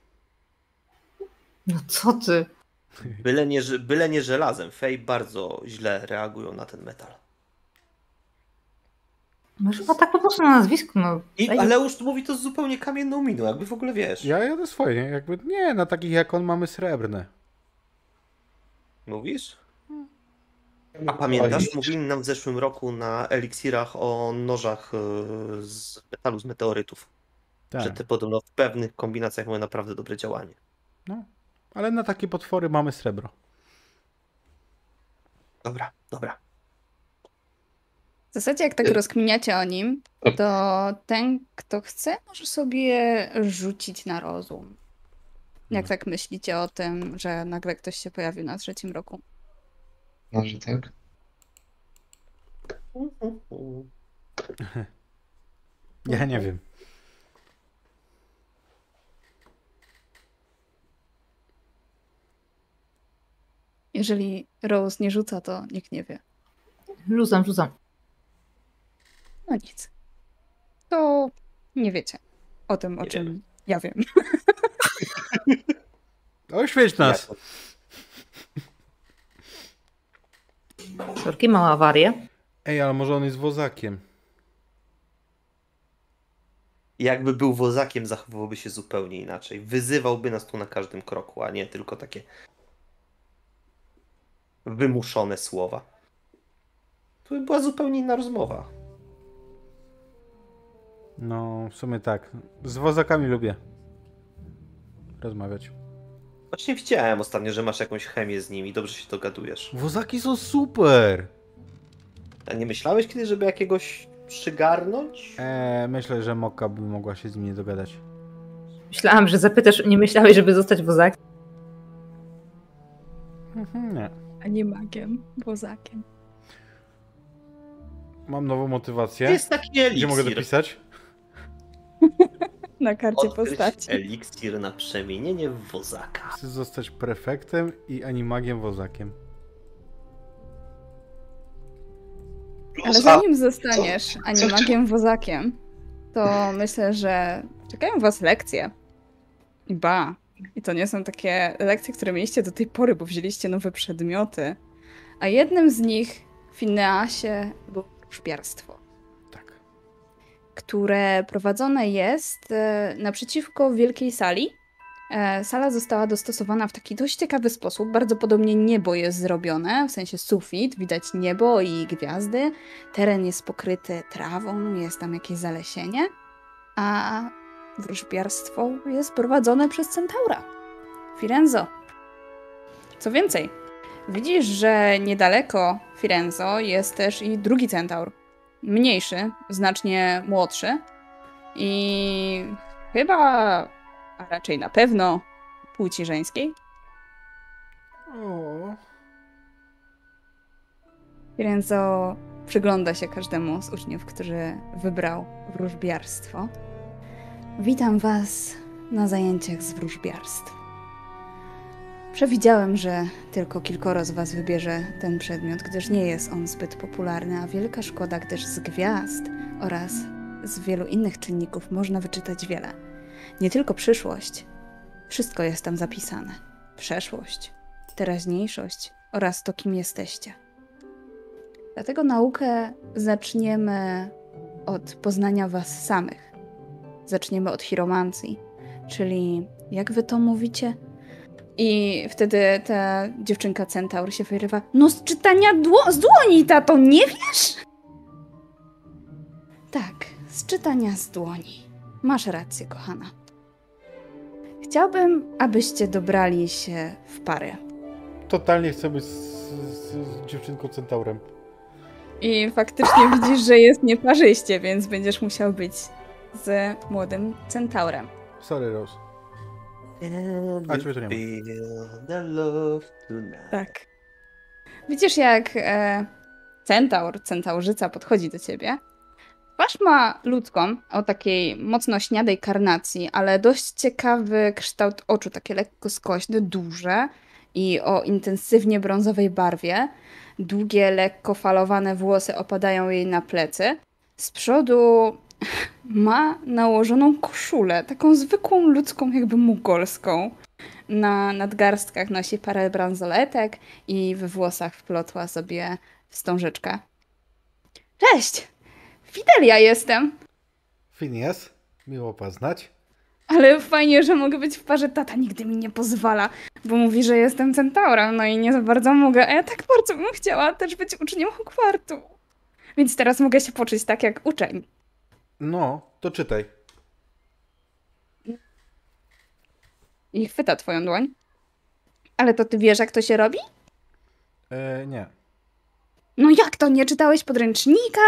No co ty? Byle nie, byle nie żelazem. Fej bardzo źle reagują na ten metal. Może ma tak po prostu na nazwisku, no. I Ej, Aleusz mówi to z zupełnie kamienną miną, jakby w ogóle wiesz. Ja jadę swoje, nie? Jakby nie, na takich jak on mamy srebrne. Mówisz? A pamiętasz, mówili nam w zeszłym roku na eliksirach o nożach e, z metalu, z meteorytów. Tak. Że te podobno w pewnych kombinacjach mają naprawdę dobre działanie. No. Ale na takie potwory mamy srebro. Dobra, dobra. W zasadzie, jak tak rozkminiacie o nim, to ten, kto chce, może sobie rzucić na rozum. Jak tak myślicie o tym, że nagle ktoś się pojawił na trzecim roku? może tak. Ja nie wiem. Jeżeli Rose nie rzuca, to nikt nie wie. Rzucam, rzucam. No nic. To nie wiecie o tym, o Nie czym wiemy. ja wiem. Oświeć nas! Sorki, mała awaria. Ej, ale może on jest wozakiem. Jakby był wozakiem, zachowywałby się zupełnie inaczej. Wyzywałby nas tu na każdym kroku, a nie tylko takie wymuszone słowa. To by była zupełnie inna rozmowa. No, w sumie tak. Z wozakami lubię rozmawiać. Właśnie widziałem ostatnio, że masz jakąś chemię z nimi, dobrze się dogadujesz. Wozaki są super! A nie myślałeś kiedy, żeby jakiegoś przygarnąć? Eee, myślę, że Moka by mogła się z nim nie dogadać. Myślałam, że zapytasz, nie myślałeś, żeby zostać wozakiem? Mhm, nie. A nie magiem, wozakiem. Mam nową motywację. Jest taki eliksir. Gdzie mogę dopisać? Na karcie Odkryć postaci. eliksir na przemienienie w wozaka. Chcę zostać prefektem i animagiem wozakiem. Ale zanim zostaniesz animagiem wozakiem, to myślę, że czekają was lekcje. I ba. I to nie są takie lekcje, które mieliście do tej pory, bo wzięliście nowe przedmioty. A jednym z nich w Fineasie było wróżbiarstwo, Tak. które prowadzone jest e, naprzeciwko wielkiej sali. E, Sala została dostosowana w taki dość ciekawy sposób. Bardzo podobnie niebo jest zrobione, w sensie sufit, widać niebo i gwiazdy. Teren jest pokryty trawą, jest tam jakieś zalesienie. A wróżbiarstwo jest prowadzone przez centaura. Firenzo. Co więcej, widzisz, że niedaleko Firenzo jest też i drugi centaur. Mniejszy, znacznie młodszy. I chyba, a raczej na pewno, płci żeńskiej. Firenzo przygląda się każdemu z uczniów, który wybrał wróżbiarstwo. Witam Was na zajęciach z wróżbiarstw. Przewidziałem, że tylko kilkoro z Was wybierze ten przedmiot, gdyż nie jest on zbyt popularny, a wielka szkoda, gdyż z gwiazd oraz z wielu innych czynników można wyczytać wiele. Nie tylko przyszłość, wszystko jest tam zapisane. Przeszłość, teraźniejszość oraz to, kim jesteście. Dlatego naukę zaczniemy od poznania Was samych. Zaczniemy od chiromancji, czyli jak Wy to mówicie? I wtedy ta dziewczynka centaur się wyrywa. No z czytania dło- z dłoni, tato, nie wiesz? Tak, z czytania z dłoni. Masz rację, kochana. Chciałbym, abyście dobrali się w pary. totalnie chcę być z, z, z dziewczynką centaurem. I faktycznie widzisz, że jest nieparzyście, więc będziesz musiał być z młodym centaurem. Sorry, Rose. A, ciebie tu nie ma. Feel the love tonight. Tak. Widzisz, jak e, centaur, centaurzyca podchodzi do ciebie. Twarz ma ludzką, o takiej mocno śniadej karnacji, ale dość ciekawy kształt oczu, takie lekko skośne, duże i o intensywnie brązowej barwie. Długie, lekko falowane włosy opadają jej na plecy. Z przodu ma nałożoną koszulę, taką zwykłą ludzką, jakby mugolską. Na nadgarstkach nosi parę bransoletek i we włosach wplotła sobie wstążeczkę. Cześć! Fidelia jestem! Phineas, miło poznać. Ale fajnie, że mogę być w parze. Tata nigdy mi nie pozwala, bo mówi, że jestem centaurem, no i nie za bardzo mogę. A ja tak bardzo bym chciała też być uczniem Hogwartu. Więc teraz mogę się poczuć tak jak uczeń. No, to czytaj. I chwyta twoją dłoń. Ale to ty wiesz, jak to się robi? E, nie. No jak to? Nie czytałeś podręcznika?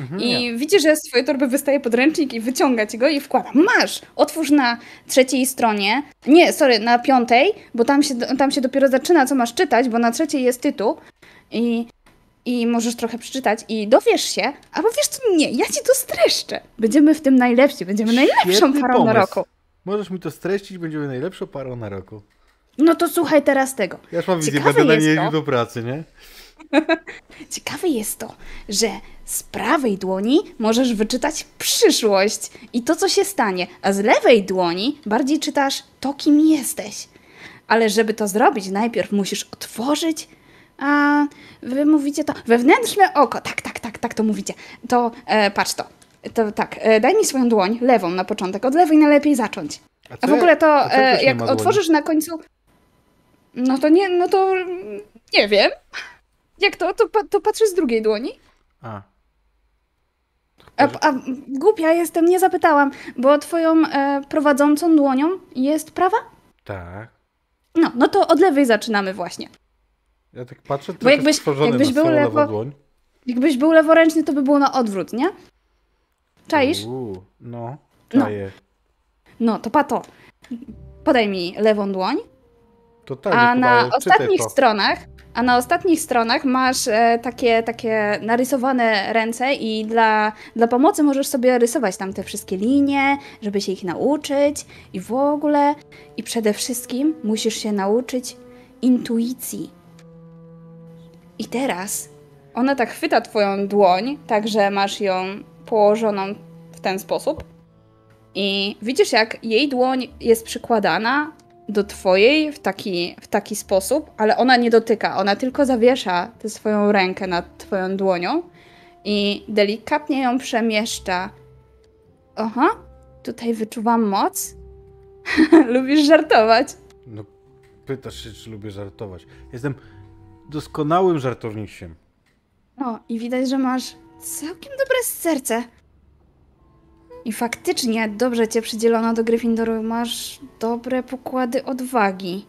Mhm, I nie. widzisz, że z twojej torby wystaje podręcznik i wyciąga ci go i wkłada. Masz! Otwórz na trzeciej stronie. Nie, sorry, na piątej, bo tam się, tam się dopiero zaczyna, co masz czytać, bo na trzeciej jest tytuł. I, I możesz trochę przeczytać i dowiesz się, albo wiesz co, nie, ja ci to streszczę. Będziemy w tym najlepsi, będziemy najlepszą Świetny parą na pomysł. roku. Możesz mi to streścić, będziemy najlepszą parą na roku. No to słuchaj teraz tego. Ja już mam wizję, Ciekawe będę na jest niej to- do pracy, nie? Ciekawe jest to, że z prawej dłoni możesz wyczytać przyszłość i to, co się stanie, a z lewej dłoni bardziej czytasz to, kim jesteś. Ale żeby to zrobić, najpierw musisz otworzyć. A wy mówicie to wewnętrzne oko. Tak, tak, tak, tak to mówicie. To e, patrz to. To tak, e, daj mi swoją dłoń, lewą na początek. Od lewej najlepiej zacząć. co A w ogóle to, a e, jak otworzysz na końcu. No to nie, no to nie wiem. Jak to? To, to patrzę z drugiej dłoni. A. A, a głupia jestem, nie zapytałam, bo twoją e, prowadzącą dłonią jest prawa? Tak. No, no to od lewej zaczynamy właśnie. Ja tak patrzę, to jakbyś- stworzony jakbyś na był lewo-. Jakbyś był leworęczny, to by było na odwrót, nie? Czaisz? Uuu, no, No. czaję. No, to pato. Podaj mi lewą dłoń, Totalnie a na ostatnich to. stronach, a na ostatnich stronach masz e, takie, takie narysowane ręce i dla, dla pomocy możesz sobie rysować tam te wszystkie linie, żeby się ich nauczyć i w ogóle. I przede wszystkim musisz się nauczyć intuicji. I teraz ona tak chwyta twoją dłoń, tak że masz ją położoną w ten sposób. I widzisz, jak jej dłoń jest przykładana do twojej w taki, w taki sposób, ale ona nie dotyka. Ona tylko zawiesza tę swoją rękę nad twoją dłonią i delikatnie ją przemieszcza. Aha, tutaj wyczuwam moc. Lubisz żartować. No, pytasz się, czy lubię żartować. Jestem doskonałym żartownikiem. O, i widać, że masz całkiem dobre serce. I faktycznie dobrze cię przydzielono do Gryffindoru. Masz dobre pokłady odwagi.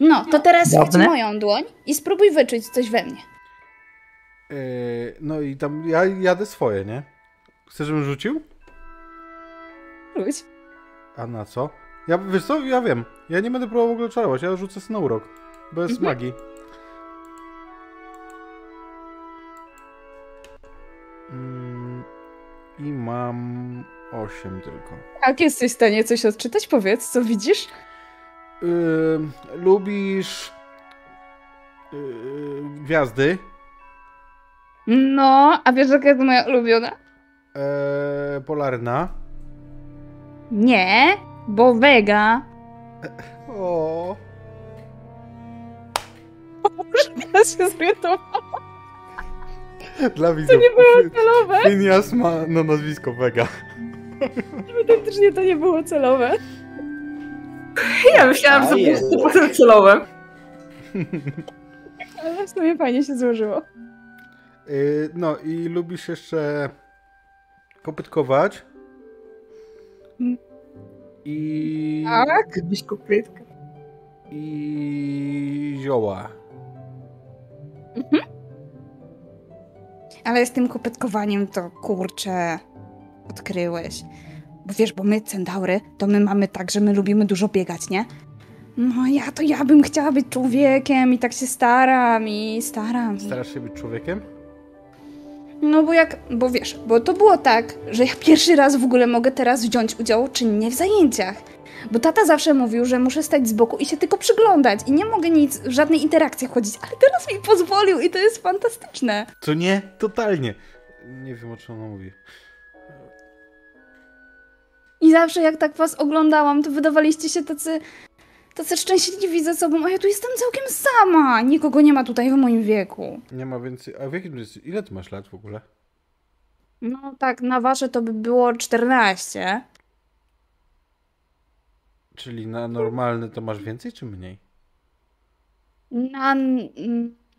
No, to teraz Dobre. chwyć moją dłoń i spróbuj wyczuć coś we mnie. Yy, no i tam ja jadę swoje, nie? Chcesz, żebym rzucił? Rzuć. A na co? Ja, wiesz co, ja wiem. Ja nie będę próbował w ogóle czarować, ja rzucę urok. Bez Mhm. magii. Mm, I mam 8 tylko. Jak jesteś w stanie coś odczytać? Powiedz, co widzisz? Yy, lubisz yy, gwiazdy? No, a wiesz, jaka jest moja ulubiona? Yy, polarna. Nie, bo Vega. O. Ja się zorientowałam, Dla widzów. to nie było celowe. Phineas ma na nazwisko Vega. Autentycznie to nie było celowe. Ja myślałam, że to. 100% celowe. Ale w sumie fajnie się złożyło. Yy, no i lubisz jeszcze kopytkować. Mm. I, Tak? Gdybyś kopytka. i zioła. Ale z tym kopetkowaniem to kurczę odkryłeś. Bo wiesz, bo my centaury, to my mamy tak, że my lubimy dużo biegać, nie? No ja to ja bym chciała być człowiekiem i tak się staram i staram. Starasz się być człowiekiem? No bo jak, bo wiesz, bo to było tak, że ja pierwszy raz w ogóle mogę teraz wziąć udział czynnie w zajęciach. Bo tata zawsze mówił, że muszę stać z boku i się tylko przyglądać i nie mogę nic, w żadnej interakcji chodzić, ale teraz mi pozwolił i to jest fantastyczne. Co nie? Totalnie. Nie wiem o czym ona mówi. I zawsze jak tak was oglądałam, to wydawaliście się tacy, tacy szczęśliwi ze sobą, a ja tu jestem całkiem sama. Nikogo nie ma tutaj w moim wieku. Nie ma więcej. A w jakim jest. Ile ty masz lat w ogóle? No tak, na wasze to by było 14. Czyli na normalny to masz więcej czy mniej? Na,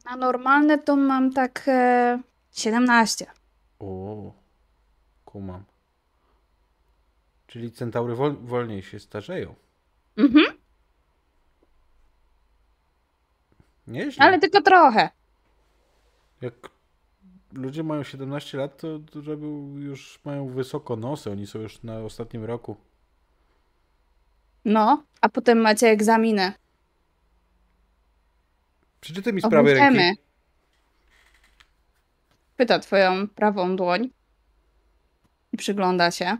na normalne to mam tak e, 17. O, kumam. Czyli centaury wol, wolniej się starzeją. Mhm, Nieźle. ale tylko trochę. Jak ludzie mają 17 lat, to, żeby już mają wysoko nosy. Oni są już na ostatnim roku. No, a potem macie egzaminy. Przeczytaj mi z prawej Obudziemy. ręki. Pyta twoją prawą dłoń. I przygląda się.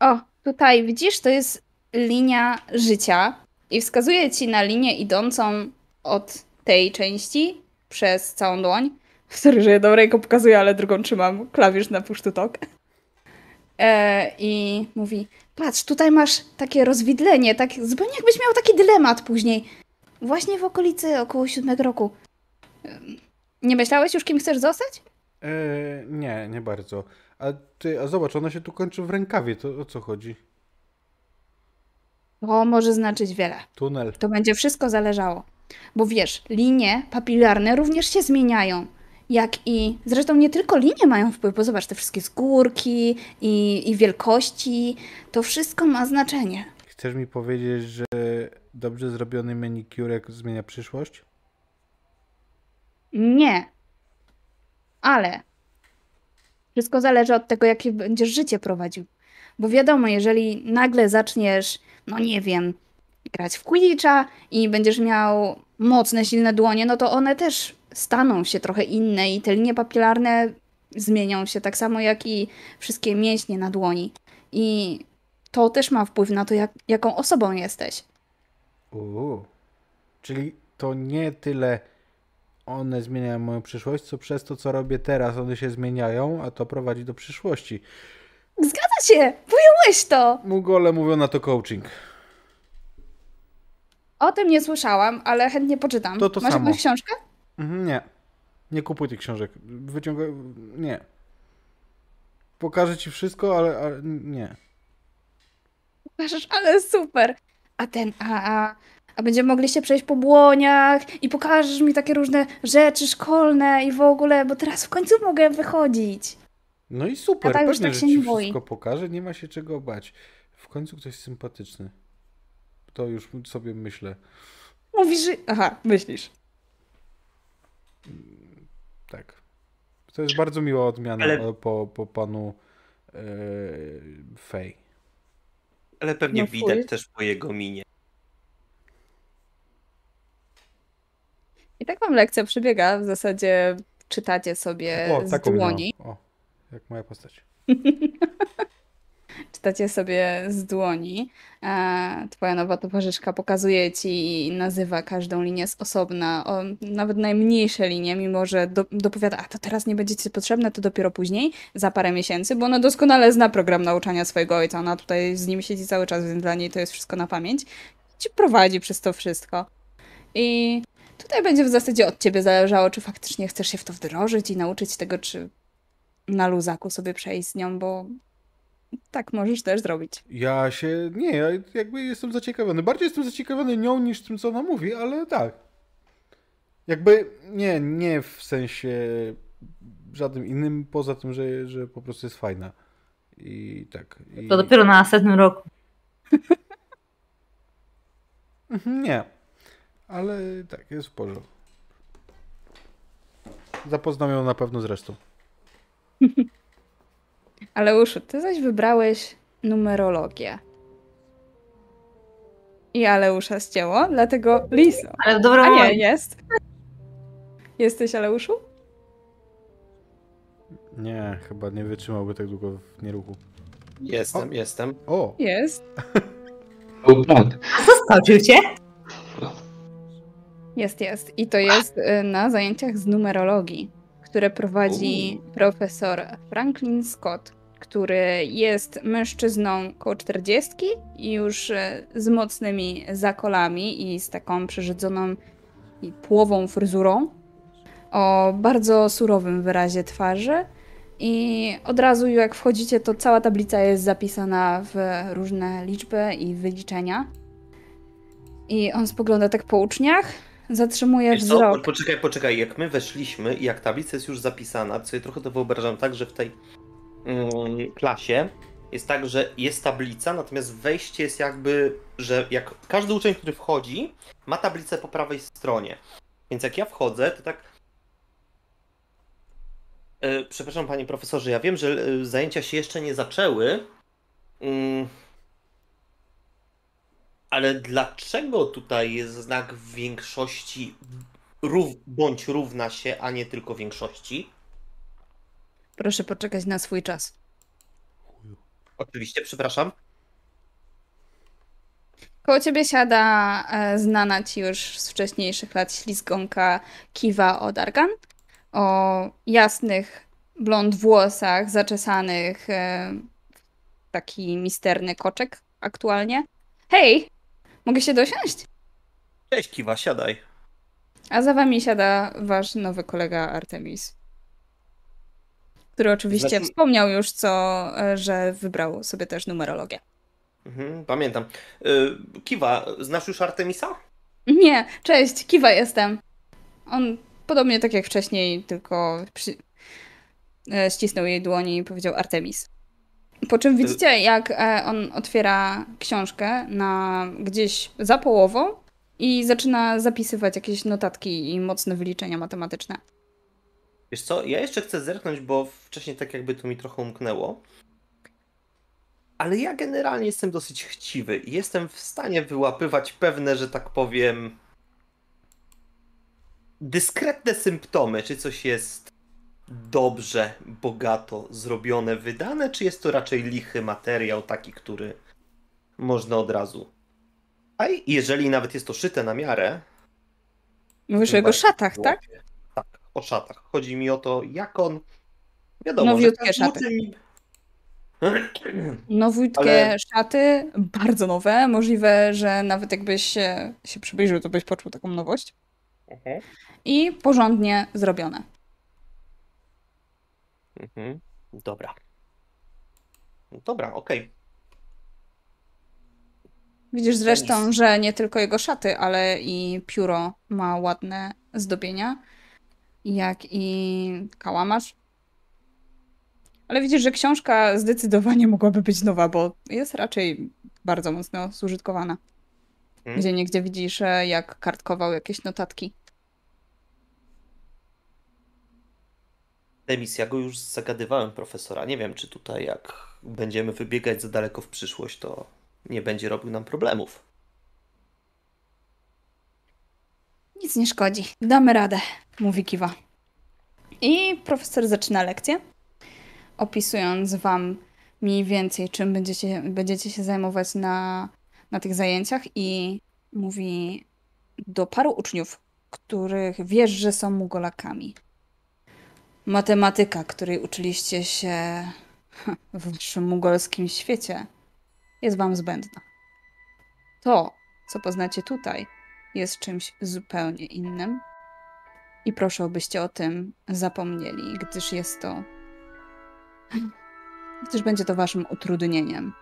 O, tutaj widzisz, to jest linia życia. I wskazuje ci na linię idącą od tej części przez całą dłoń. Sorry, że jedną ręką pokazuję, ale drugą trzymam klawisz na push to talk. E, I mówi, patrz, tutaj masz takie rozwidlenie, tak zupełnie jakbyś miał taki dylemat później. Właśnie w okolicy około siódmego roku. Ym, Nie myślałeś już, kim chcesz zostać? E, nie, nie bardzo. A ty, a zobacz, ona się tu kończy w rękawie. To o co chodzi? To może znaczyć wiele. Tunel. To będzie wszystko zależało. Bo wiesz, linie papilarne również się zmieniają. Jak i zresztą nie tylko linie mają wpływ, bo zobacz, te wszystkie skórki i, i wielkości, to wszystko ma znaczenie. Chcesz mi powiedzieć, że dobrze zrobiony manikurek zmienia przyszłość? Nie. Ale wszystko zależy od tego, jakie będziesz życie prowadził. Bo wiadomo, jeżeli nagle zaczniesz, no nie wiem, grać w Quidditcha i będziesz miał mocne, silne dłonie, no to one też staną się trochę inne i te linie papilarne zmienią się tak samo jak i wszystkie mięśnie na dłoni. I to też ma wpływ na to, jak, jaką osobą jesteś. Uuu. Czyli to nie tyle one zmieniają moją przyszłość, co przez to, co robię teraz, one się zmieniają, a to prowadzi do przyszłości. Zgadza się! Pojąłeś to! Mugole mówią na to coaching. O tym nie słyszałam, ale chętnie poczytam. To to Masz samo. jakąś książkę? Mhm, Nie. Nie kupuj tych książek. Wyciągaj. Nie. Pokażę ci wszystko, ale, ale nie. Pokażesz, ale super. A ten, a, a, a będziemy mogli się przejść po błoniach i pokażesz mi takie różne rzeczy szkolne i w ogóle, bo teraz w końcu mogę wychodzić. No i super, A tak pewnie, tak że się ci nie boi. wszystko pokażę, nie ma się czego bać. W końcu ktoś sympatyczny. To już sobie myślę. Mówisz, że... Aha, myślisz. Tak. To jest bardzo miła odmiana Ale- po, po panu e, Fej. Ale pewnie No fuj. widać też po jego minie. I tak wam lekcja przebiega. W zasadzie czytacie sobie O, z dłoni. O, jak moja postać. Czytacie sobie z dłoni. E, twoja nowa towarzyszka pokazuje ci i nazywa każdą linię z osobna, o, nawet najmniejsze linie, mimo że do, dopowiada, a to teraz nie będzie ci potrzebne, to dopiero później, za parę miesięcy, bo ona doskonale zna program nauczania swojego ojca. Ona tutaj z nim siedzi cały czas, więc dla niej to jest wszystko na pamięć. Ci prowadzi przez to wszystko. I tutaj będzie w zasadzie od ciebie zależało, czy faktycznie chcesz się w to wdrożyć i nauczyć tego, czy na luzaku sobie przejść z nią, bo tak możesz też zrobić. Ja się. Nie, ja jakby jestem zaciekawiony. Bardziej jestem zaciekawiony nią niż tym, co ona mówi, ale tak. Jakby nie, nie w sensie żadnym innym, poza tym, że, że po prostu jest fajna. I tak. I... To dopiero na następnym roku. Mhm, Nie. Ale tak, jest w porządku. Zapoznam ją na pewno z resztą. Aleuszu, ty zaś wybrałeś numerologię. I Aleusza ścięło, dlatego Liso. Ale w dobrym A nie, jest. Jesteś Aleuszu? Nie, chyba nie wytrzymałby tak długo w nieruchu. Jestem, O. jestem. O! Jest. Zaskoczył cię? Jest, jest. I to jest y, na zajęciach z numerologii, które prowadzi profesor Franklin Scott, który jest mężczyzną koło 40 i już y, z mocnymi zakolami i z taką przerzedzoną i płową fryzurą, o bardzo surowym wyrazie twarzy. I od razu jak wchodzicie, to cała tablica jest zapisana w różne liczby i wyliczenia. I on spogląda tak po uczniach, zatrzymuje Wiesz co? wzrok. Poczekaj, poczekaj. Jak my weszliśmy i jak tablica jest już zapisana, to sobie trochę to wyobrażam tak, że w tej klasie jest tak, że jest tablica, natomiast wejście jest jakby, że jak każdy uczeń, który wchodzi, ma tablicę po prawej stronie. Więc jak ja wchodzę, to tak. E, przepraszam, panie profesorze, ja wiem, że e, zajęcia się jeszcze nie zaczęły. Mm, ale dlaczego tutaj jest znak większości rów, bądź równa się, a nie tylko większości? Proszę poczekać na swój czas. Oczywiście, przepraszam. Koło ciebie siada e, znana ci już z wcześniejszych lat ślizgonka Kiwa Odargan o jasnych blond włosach, zaczesanych e, taki misterny koczek aktualnie. Hej, mogę się dosiąść? Cześć, Kiwa, siadaj. A za wami siada wasz nowy kolega Artemis. Który oczywiście Znaczy- wspomniał już co, e, że wybrał sobie też numerologię. Mhm, pamiętam. Y, Kiwa, znasz już Artemisa? Nie, cześć, Kiwa jestem. On podobnie tak jak wcześniej, tylko przy... e, ścisnął jej dłoni i powiedział Artemis. Po czym widzicie, jak e, on otwiera książkę na gdzieś za połową i zaczyna zapisywać jakieś notatki i mocne wyliczenia matematyczne. Wiesz co, ja jeszcze chcę zerknąć, bo wcześniej tak jakby to mi trochę umknęło. Ale ja generalnie jestem dosyć chciwy i jestem w stanie wyłapywać pewne, że tak powiem, dyskretne symptomy, czy coś jest dobrze, bogato zrobione, wydane, czy jest to raczej lichy materiał, taki, który można od razu. A jeżeli nawet jest to szyte na miarę, Mówisz o jego szatach, tak? O szatach. Chodzi mi o to, jak on. Wiadomo, Nowiutkie że szaty. uczeń- Nowutkie Ale- szaty, bardzo nowe. Możliwe, że nawet jakbyś się, się przybliżył, to byś poczuł taką nowość. Mhm. I porządnie zrobione. Mhm. Dobra. Dobra, okej. Widzisz zresztą, że nie tylko jego szaty, ale i pióro ma ładne zdobienia, jak i kałamarz. Ale widzisz, że książka zdecydowanie mogłaby być nowa, bo jest raczej bardzo mocno zużytkowana. Mhm. Gdzie niegdzie widzisz, e, jak kartkował jakieś notatki. Demis, ja go już zagadywałem profesora. Nie wiem, czy tutaj jak będziemy wybiegać za daleko w przyszłość, to nie będzie robił nam problemów. Nic nie szkodzi. Damy radę, mówi Kiwa. I profesor zaczyna lekcję, opisując wam mniej więcej, czym będziecie, będziecie się zajmować na, na tych zajęciach i mówi do paru uczniów, których wiesz, że są mugolakami. Matematyka, której uczyliście się w waszym mugolskim świecie, jest wam zbędna. To, co poznacie tutaj, jest czymś zupełnie innym. I proszę, abyście o tym zapomnieli, gdyż jest to. gdyż będzie to waszym utrudnieniem.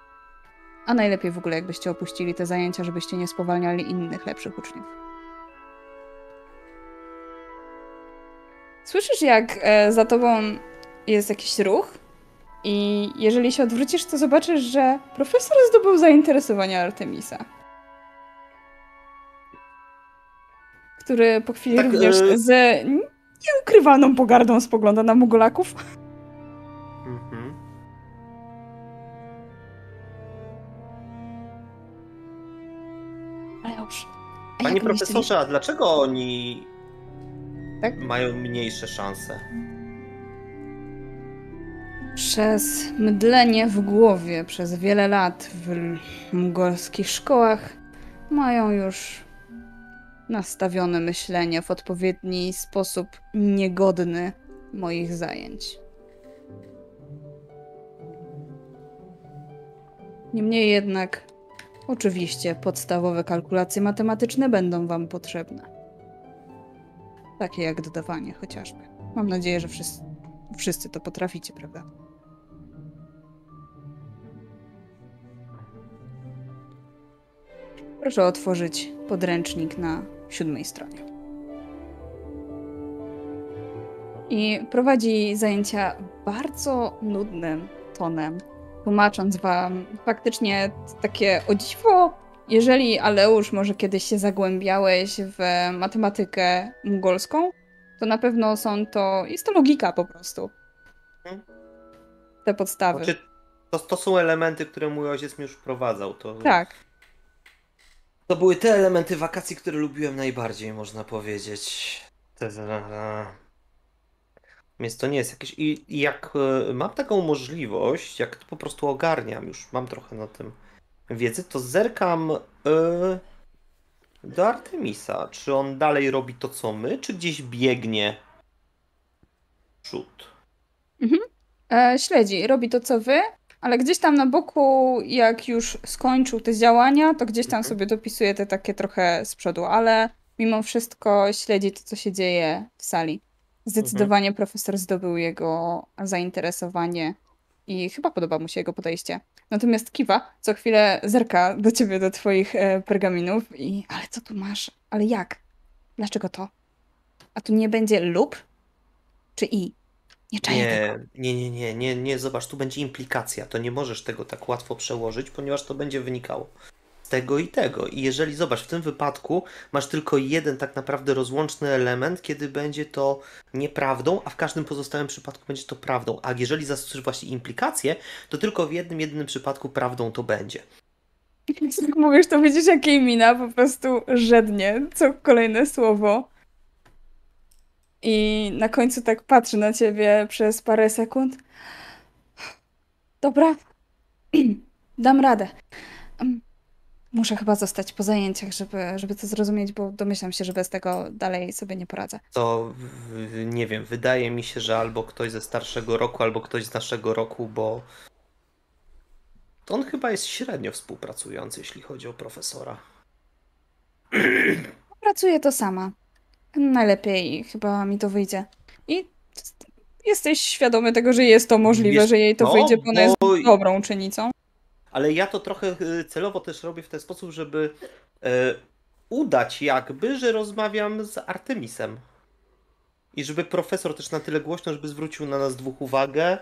A najlepiej w ogóle, jakbyście opuścili te zajęcia, żebyście nie spowalniali innych lepszych uczniów. Słyszysz, jak e, za tobą jest jakiś ruch? I jeżeli się odwrócisz, to zobaczysz, że profesor zdobył zainteresowanie Artemisa. Który po chwili Tak, również e- z nieukrywaną pogardą spogląda na Mugolaków. Mhm. Ale dobrze. A Panie profesorze, a dlaczego oni Tak? mają mniejsze szanse? Przez mdlenie w głowie przez wiele lat w mugolskich szkołach mają już nastawione myślenie w odpowiedni sposób niegodny moich zajęć. Niemniej jednak, oczywiście, podstawowe kalkulacje matematyczne będą Wam potrzebne. Takie jak dodawanie chociażby. Mam nadzieję, że wszyscy, wszyscy to potraficie, prawda? Proszę otworzyć podręcznik na siódmej stronie. I prowadzi zajęcia bardzo nudnym tonem, tłumacząc wam faktycznie takie o dziwo, jeżeli Aleusz może kiedyś się zagłębiałeś w matematykę mongolską, to na pewno są to, jest to logika po prostu. Mhm. Te podstawy. Znaczy, to, to są elementy, które mój ojciec mi już wprowadzał. To, Tak. To były te elementy wakacji, które lubiłem najbardziej, można powiedzieć. Więc to nie jest jakieś. I jak e, mam taką możliwość, jak to po prostu ogarniam, już mam trochę na tym wiedzy, to zerkam e, do Artemisa. Czy on dalej robi to, co my, czy gdzieś biegnie w przód? E, śledzi, robi to co wy, ale gdzieś tam na boku, jak już skończył te działania, to gdzieś tam Mhm. sobie dopisuje te takie trochę z przodu, ale mimo wszystko śledzi to, co się dzieje w sali. Zdecydowanie profesor zdobył jego zainteresowanie i chyba podoba mu się jego podejście. Natomiast Kiwa co chwilę zerka do ciebie, do twoich e, pergaminów i ale co tu masz? Ale jak? Dlaczego to? A tu nie będzie lub? Czy i? Nie czaję tego. Nie, nie, nie, nie, nie, zobacz, tu będzie implikacja. To nie możesz tego tak łatwo przełożyć, ponieważ to będzie wynikało z tego i tego. I jeżeli, zobacz, w tym wypadku masz tylko jeden tak naprawdę rozłączny element, kiedy będzie to nieprawdą, a w każdym pozostałym przypadku będzie to prawdą. A jeżeli zastosujesz właśnie implikację, to tylko w jednym, jedynym przypadku prawdą to będzie. Jak mówisz, to widzisz, jak jej mina po prostu żednie co kolejne słowo. I na końcu tak patrzy na ciebie przez parę sekund. Dobra, dam radę. Em, Muszę chyba zostać po zajęciach, żeby, żeby to zrozumieć, bo domyślam się, że bez tego dalej sobie nie poradzę. To nie wiem, wydaje mi się, że albo ktoś ze starszego roku, albo ktoś z naszego roku, bo To on chyba jest średnio współpracujący, jeśli chodzi o profesora. Pracuję to sama. Najlepiej chyba mi to wyjdzie. I jesteś świadomy tego, że jest to możliwe, Jest- że jej to no, wyjdzie, bo ona jest bo- dobrą uczennicą. Ale ja to trochę y, celowo też robię w ten sposób, żeby e, udać jakby, że rozmawiam z Artemisem. I żeby profesor też na tyle głośno, żeby zwrócił na nas dwóch uwagę.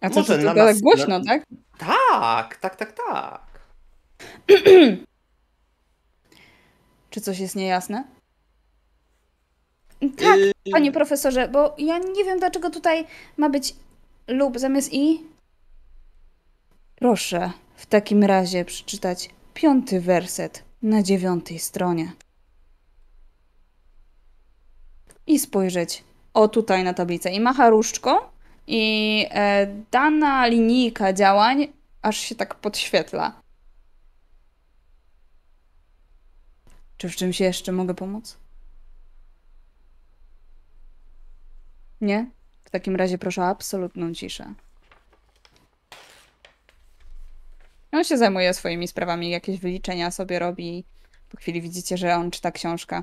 A co, Może to na tak nas- głośno, tak? Tak, tak, tak, tak. Czy coś jest niejasne? Tak, Y, panie profesorze, bo ja nie wiem, dlaczego tutaj ma być lub zamiast i. Proszę w takim razie przeczytać piąty werset na dziewiątej stronie. I spojrzeć o tutaj na tablicę. I macha różdżką i e, dana linijka działań aż się tak podświetla. Czy w czymś jeszcze mogę pomóc? Nie? W takim razie proszę o absolutną ciszę. On się zajmuje swoimi sprawami, jakieś wyliczenia sobie robi. Po chwili widzicie, że on czyta książkę.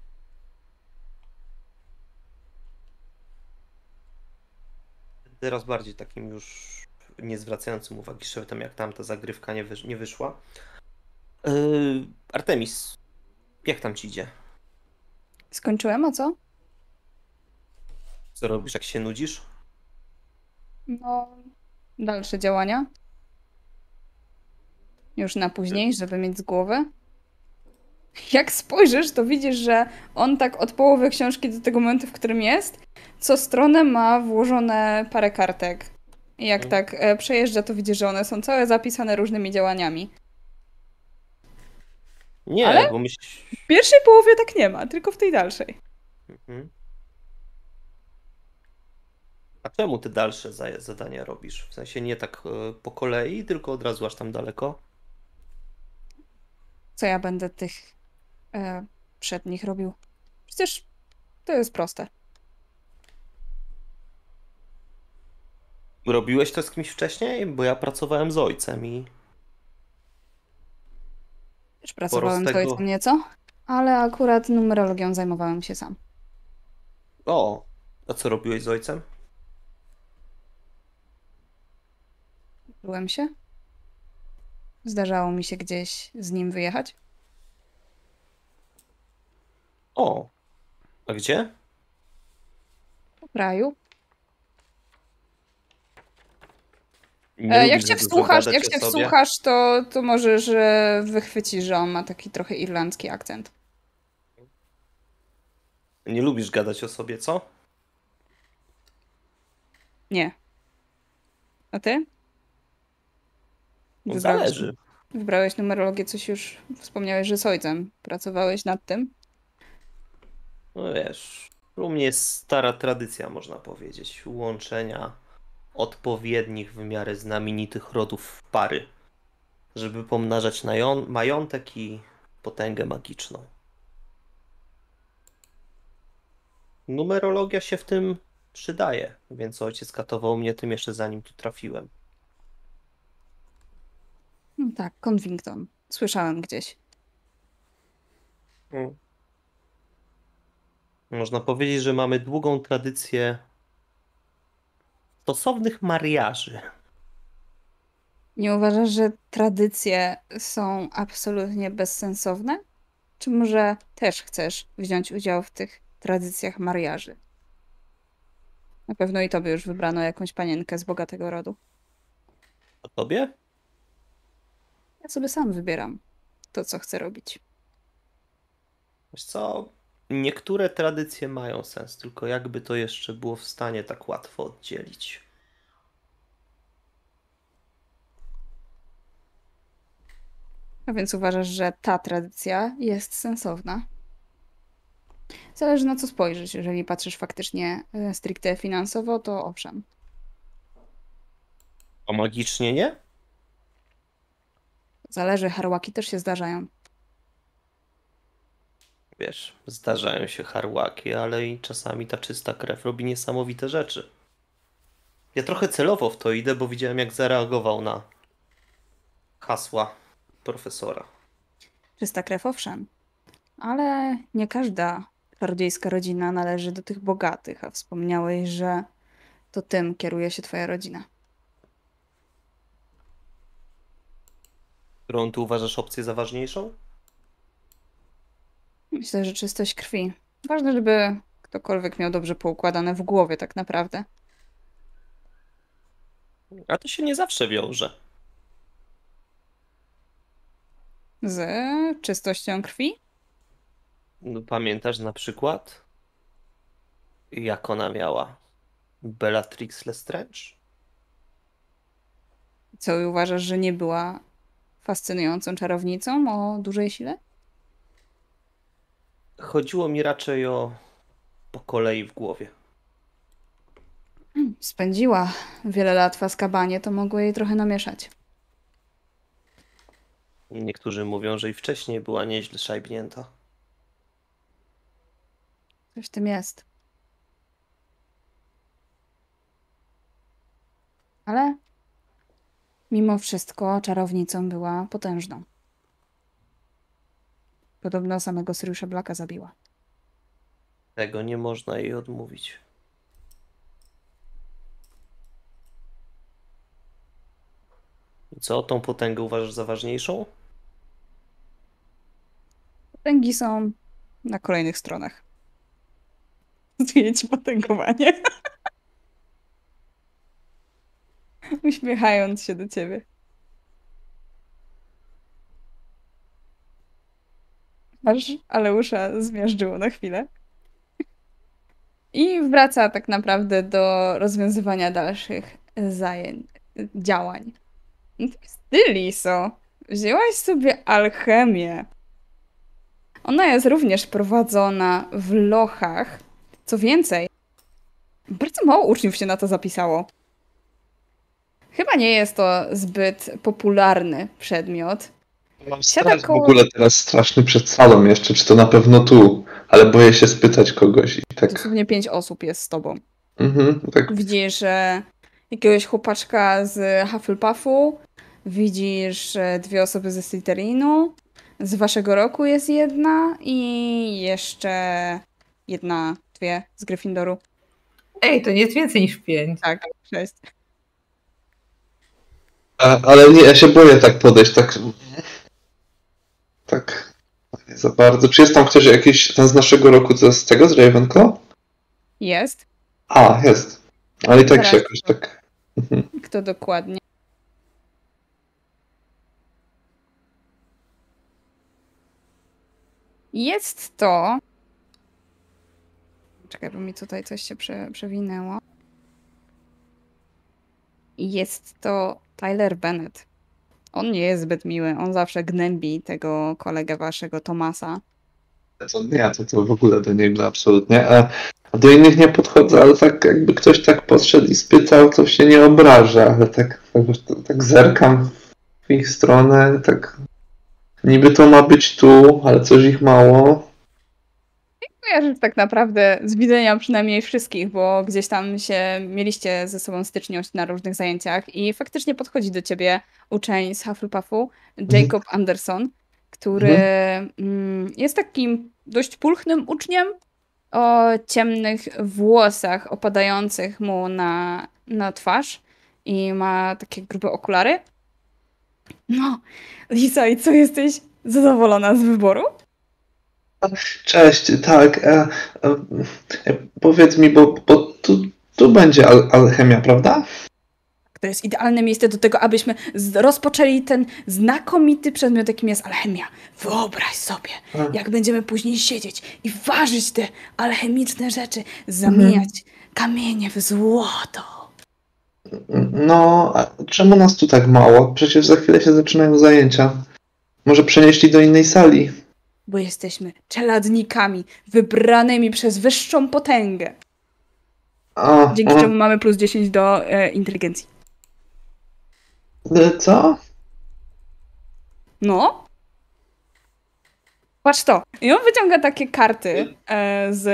Teraz bardziej takim już nie zwracającym uwagi szeptem, jak tam ta zagrywka nie, wysz- nie wyszła. Yy, Artemis, jak tam ci idzie? Skończyłem, a co? Co robisz, jak się nudzisz? No, dalsze działania. Już na później, żeby mieć z głowy. Jak spojrzysz, to widzisz, że on tak od połowy książki do tego momentu, w którym jest, co stronę ma włożone parę kartek. I jak Mhm. tak e, przejeżdża, to widzisz, że one są całe zapisane różnymi działaniami. Nie, Ale? bo myśl... W pierwszej połowie tak nie ma, tylko w tej dalszej. Mhm. A czemu ty dalsze za- zadania robisz? W sensie nie tak e, po kolei, tylko od razu aż tam daleko? Co ja będę tych e, przednich robił? Przecież to jest proste. Robiłeś to z kimś wcześniej? Bo ja pracowałem z ojcem i Też pracowałem z ojcem nieco, ale akurat numerologią zajmowałem się sam. O, a co robiłeś z ojcem? Byłem się. Zdarzało mi się gdzieś z nim wyjechać. O, a gdzie? Po kraju. E, jak się wsłuchasz, jak się wsłuchasz, to, to możesz e, wychwycić, że on ma taki trochę irlandzki akcent. Nie lubisz gadać o sobie, co? Nie. A ty? No, Wybrałeś- zależy. Wybrałeś numerologię, coś już wspomniałeś, że z ojcem. Pracowałeś nad tym? No wiesz, u mnie jest stara tradycja, można powiedzieć, łączenia odpowiednich w miarę znamienitych rodów w pary, żeby pomnażać majątek i potęgę magiczną. Numerologia się w tym przydaje, więc ojciec katował mnie tym jeszcze zanim tu trafiłem. No tak, Convington. Słyszałem gdzieś. Można powiedzieć, że mamy długą tradycję stosownych mariaży. Nie uważasz, że tradycje są absolutnie bezsensowne? Czy może też chcesz wziąć udział w tych tradycjach mariaży? Na pewno i tobie już wybrano jakąś panienkę z bogatego rodu. A tobie? Ja sobie sam wybieram to, co chcę robić. Wiesz co? Niektóre tradycje mają sens, tylko jakby to jeszcze było w stanie tak łatwo oddzielić. A więc uważasz, że ta tradycja jest sensowna? Zależy na co spojrzysz. Jeżeli patrzysz faktycznie e, stricte finansowo, to owszem. A magicznie nie? Zależy, harłaki też się zdarzają. Wiesz, zdarzają się harłaki, ale i czasami ta czysta krew robi niesamowite rzeczy. Ja trochę celowo w to idę, bo widziałem jak zareagował na hasła profesora. Czysta krew, owszem. Ale nie każda czarodziejska rodzina należy do tych bogatych, a wspomniałeś, że to tym kieruje się twoja rodzina. Którą ty uważasz opcję za ważniejszą? Myślę, że czystość krwi. Ważne, żeby ktokolwiek miał dobrze poukładane w głowie, tak naprawdę. A to się nie zawsze wiąże. Z czystością krwi? No, Pamiętasz na przykład, jak ona miała Bellatrix Lestrange? Co uważasz, że nie była fascynującą czarownicą o dużej sile? Chodziło mi raczej o po kolei w głowie. Spędziła wiele lat w Azkabanie, to mogło jej trochę namieszać. Niektórzy mówią, że i wcześniej była nieźle szajbnięta. Coś w tym jest. Ale mimo wszystko czarownicą była potężną. Podobno samego Syriusza Blaka zabiła. Tego nie można jej odmówić. I co, tą potęgę uważasz za ważniejszą? Potęgi są na kolejnych stronach. Ci potęgowanie. Uśmiechając się do ciebie. Aż Aleusza zmiażdżyło na chwilę. I wraca tak naprawdę do rozwiązywania dalszych zajęć, działań. To jest Ty, Liso, wzięłaś sobie alchemię. Ona jest również prowadzona w lochach. Co więcej, bardzo mało uczniów się na to zapisało. Chyba nie jest to zbyt popularny przedmiot. Mam strach w koło- ogóle teraz straszny przed salą jeszcze, czy to na pewno tu, ale boję się spytać kogoś i tak. Dosłownie pięć osób jest z tobą. Mhm, tak. Widzisz e, jakiegoś chłopaczka z Hufflepuffu, widzisz e, dwie osoby ze Slytherinu, z waszego roku jest jedna i jeszcze jedna, dwie z Gryffindoru. Ej, to nie jest więcej niż pięć. Tak, sześć. A, ale nie, ja się boję tak podejść, tak. Tak. Nie za bardzo. Czy jest tam ktoś jakiś, ten z naszego roku, co z tego, z Ravenclaw? Jest. A, jest. Ale i tak się Teraz jakoś to- tak. Mhm. Kto dokładnie? Jest to. Czekaj, bo mi tutaj coś się prze, przewinęło. Jest to Tyler Bennett. On nie jest zbyt miły. On zawsze gnębi tego kolegę waszego Tomasa. To nie, to, to w ogóle do niego absolutnie. A, a do innych nie podchodzę, ale tak jakby ktoś tak podszedł i spytał, to się nie obraża, ale tak, tak, tak zerkam w ich stronę, tak niby to ma być tu, ale coś ich mało. Kojarzysz tak naprawdę z widzenia przynajmniej wszystkich, bo gdzieś tam się mieliście ze sobą styczność na różnych zajęciach i faktycznie podchodzi do ciebie uczeń z Hufflepuffu, Jacob Anderson, który mm, jest takim dość pulchnym uczniem o ciemnych włosach opadających mu na, na twarz i ma takie grube okulary. No, Lisa, i co, jesteś zadowolona z wyboru? Cześć, tak. E, e, e, powiedz mi, bo, bo tu, tu będzie al alchemia, prawda? To jest idealne miejsce do tego, abyśmy rozpoczęli ten znakomity przedmiot, jakim jest alchemia. Wyobraź sobie, A. jak będziemy później siedzieć i ważyć te alchemiczne rzeczy, zamieniać kamienie w złoto. No, czemu nas tu tak mało? Przecież za chwilę się zaczynają zajęcia. Może przenieśli do innej sali. Bo jesteśmy czeladnikami wybranymi przez wyższą potęgę. A, Dzięki a, czemu mamy plus 10 do e, inteligencji. e, co? No, Patrz to. I on wyciąga takie karty e, z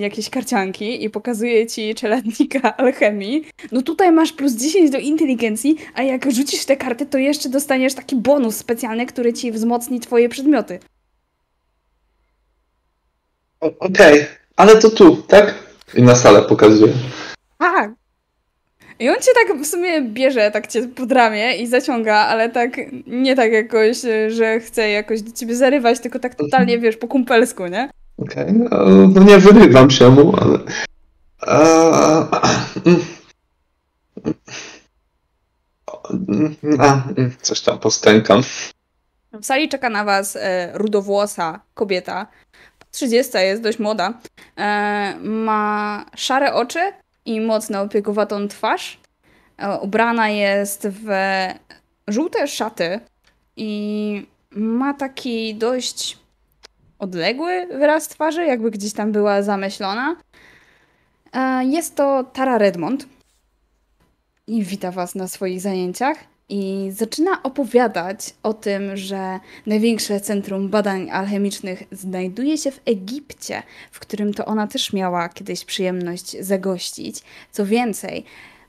jakiejś karcianki i pokazuje ci czeladnika alchemii. No tutaj masz plus 10 do inteligencji, a jak rzucisz te karty, to jeszcze dostaniesz taki bonus specjalny, który ci wzmocni twoje przedmioty. Okej, ale to tu, tak? I na salę pokazuje. Tak. I on cię tak w sumie bierze, tak cię pod ramię i zaciąga, ale tak nie tak jakoś, że chce jakoś do ciebie zarywać, tylko tak totalnie, wiesz, po kumpelsku, nie? Okej, no, no nie wyrywam się mu, ale... A, mm. Mm, coś tam postękam. W sali czeka na was e, rudowłosa kobieta. 30 jest dość młoda. E, ma szare oczy i mocno opiekowatą twarz. E, ubrana jest w żółte szaty i ma taki dość odległy wyraz twarzy, jakby gdzieś tam była zamyślona. E, jest to Tara Redmond i wita was na swoich zajęciach i zaczyna opowiadać o tym, że największe centrum badań alchemicznych znajduje się w Egipcie, w którym to ona też miała kiedyś przyjemność zagościć. Co więcej,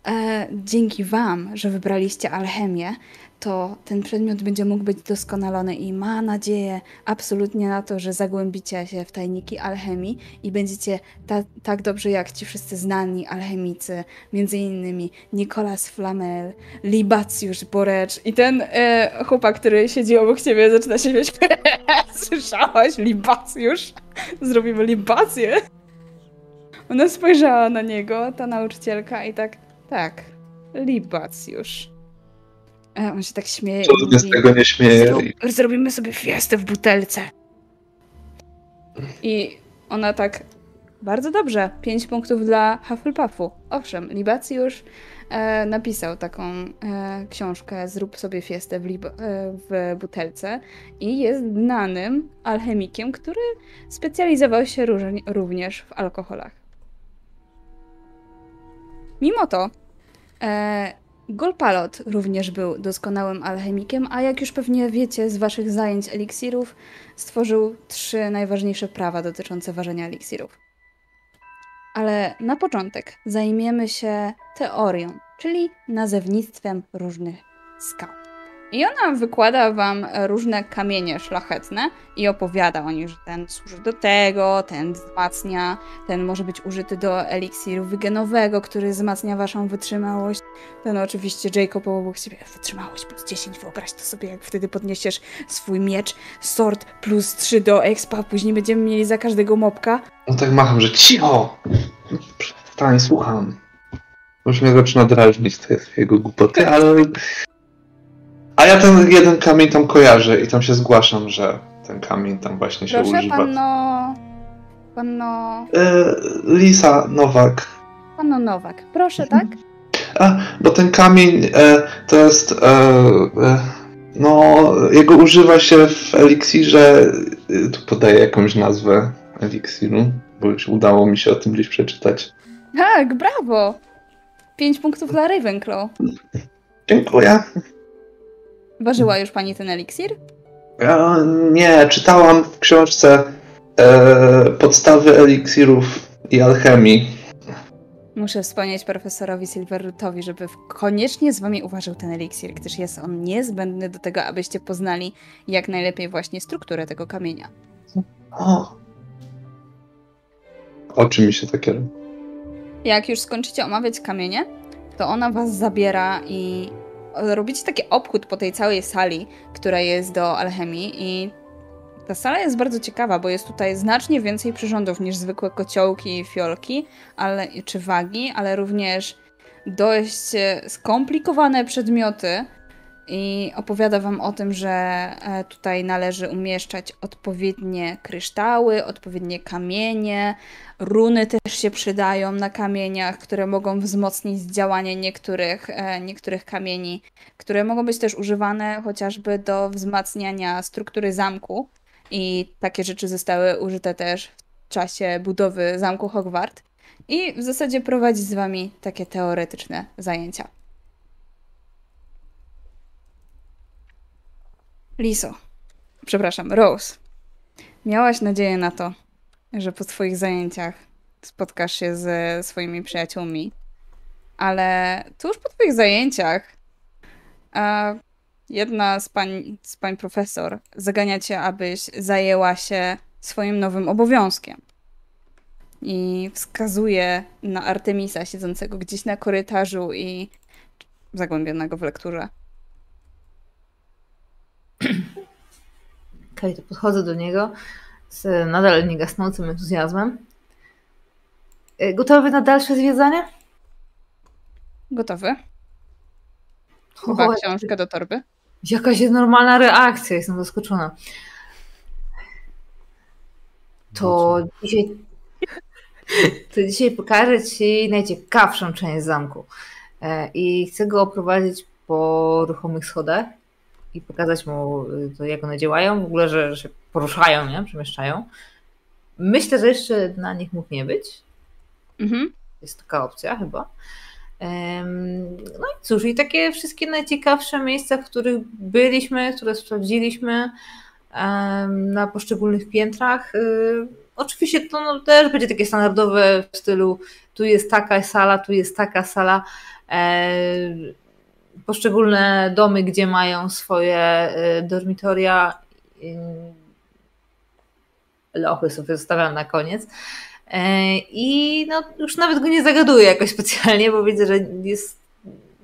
e, dzięki Wam, że wybraliście alchemię, to ten przedmiot będzie mógł być doskonalony i ma nadzieję absolutnie na to, że zagłębicie się w tajniki alchemii i będziecie ta, tak dobrze jak ci wszyscy znani alchemicy, między innymi Nicolas Flamel, Libacjusz Borecz i ten e, chłopak, który siedzi obok ciebie, zaczyna się śmiać. Słyszałaś? Libacjusz? Zrobimy libację? Ona spojrzała na niego, ta nauczycielka i tak, tak, Libacjusz. E, on się tak śmieje mnie z tego nie śmieje. Zrobimy sobie fiestę w butelce. I ona tak, bardzo dobrze, 5 punktów dla Hufflepuffu. Owszem, Libacjusz e, napisał taką e, książkę Zrób sobie fiestę w, lib- e, w butelce i jest znanym alchemikiem, który specjalizował się również w alkoholach. Mimo to e, Golpalot również był doskonałym alchemikiem, a jak już pewnie wiecie z waszych zajęć eliksirów, stworzył trzy najważniejsze prawa dotyczące ważenia eliksirów. Ale na początek zajmiemy się teorią, czyli nazewnictwem różnych skał. I ona wykłada wam różne kamienie szlachetne i opowiada o nich, że ten służy do tego, ten wzmacnia, ten może być użyty do eliksiru wygenowego, który wzmacnia waszą wytrzymałość. Ten oczywiście Jacob obok siebie, wytrzymałość plus 10, wyobraź to sobie, jak wtedy podniesiesz swój miecz, sword plus 3 do expa, później będziemy mieli za każdego mopka. No tak macham, że cicho! Przestań, słucham. Już mnie zaczyna drażnić te jego głupoty, ale... A ja ten jeden kamień tam kojarzę i tam się zgłaszam, że ten kamień tam właśnie się Proszę, używa. panno... Panno... E, Lisa Nowak. Panno Nowak, proszę, tak? A, bo ten kamień e, to jest. E, e, no, jego używa się w eliksirze. e, Tu podaję jakąś nazwę eliksiru, bo już udało mi się o tym gdzieś przeczytać. Tak, brawo! 5 punktów dla Ravenclaw. Dziękuję. Ważyła już pani ten eliksir? Ja nie, czytałam w książce e, podstawy eliksirów i alchemii. Muszę wspomnieć profesorowi Silverrootowi, żeby koniecznie z wami uważał ten eliksir, gdyż jest on niezbędny do tego, abyście poznali jak najlepiej właśnie strukturę tego kamienia. O. Oczy mi się takie. Jak już skończycie omawiać kamienie, to ona was zabiera i robicie taki obchód po tej całej sali, która jest do alchemii i ta sala jest bardzo ciekawa, bo jest tutaj znacznie więcej przyrządów niż zwykłe kociołki i fiolki, ale, czy wagi, ale również dość e, skomplikowane przedmioty i opowiada wam o tym, że e, tutaj należy umieszczać odpowiednie kryształy, odpowiednie kamienie, runy też się przydają na kamieniach, które mogą wzmocnić działanie niektórych, e, niektórych kamieni, które mogą być też używane chociażby do wzmacniania struktury zamku. I takie rzeczy zostały użyte też w czasie budowy zamku Hogwart. I w zasadzie prowadzi z wami takie teoretyczne zajęcia. Liso. Przepraszam, Rose. miałaś nadzieję na to, że po swoich zajęciach spotkasz się ze swoimi przyjaciółmi, ale tuż po twoich zajęciach jedna z pań, z pań profesor zagania cię, abyś zajęła się swoim nowym obowiązkiem. I wskazuje na Artemisa siedzącego gdzieś na korytarzu i zagłębionego w lekturze. Okej, to podchodzę do niego z nadal niegasnącym entuzjazmem. E, Gotowy na dalsze zwiedzanie? Gotowy? Chowa O, książkę do torby. Jakaś jest normalna reakcja, jestem zaskoczona. To No dzisiaj. To dzisiaj pokażę Ci najciekawszą część zamku. E, I chcę go oprowadzić po ruchomych schodach i pokazać mu y, to, jak one działają, w ogóle, że się poruszają, nie? przemieszczają. Myślę, że jeszcze na nich mógł nie być. Mhm. Jest taka opcja chyba. No i cóż, i takie wszystkie najciekawsze miejsca, w których byliśmy, które sprawdziliśmy na poszczególnych piętrach. y, Oczywiście to no, też będzie takie standardowe w stylu tu jest taka sala, tu jest taka sala. Poszczególne domy, gdzie mają swoje y, dormitoria. y, Lochy sobie zostawiam na koniec. E, I no, już nawet go nie zagaduję jakoś specjalnie, bo widzę, że jest.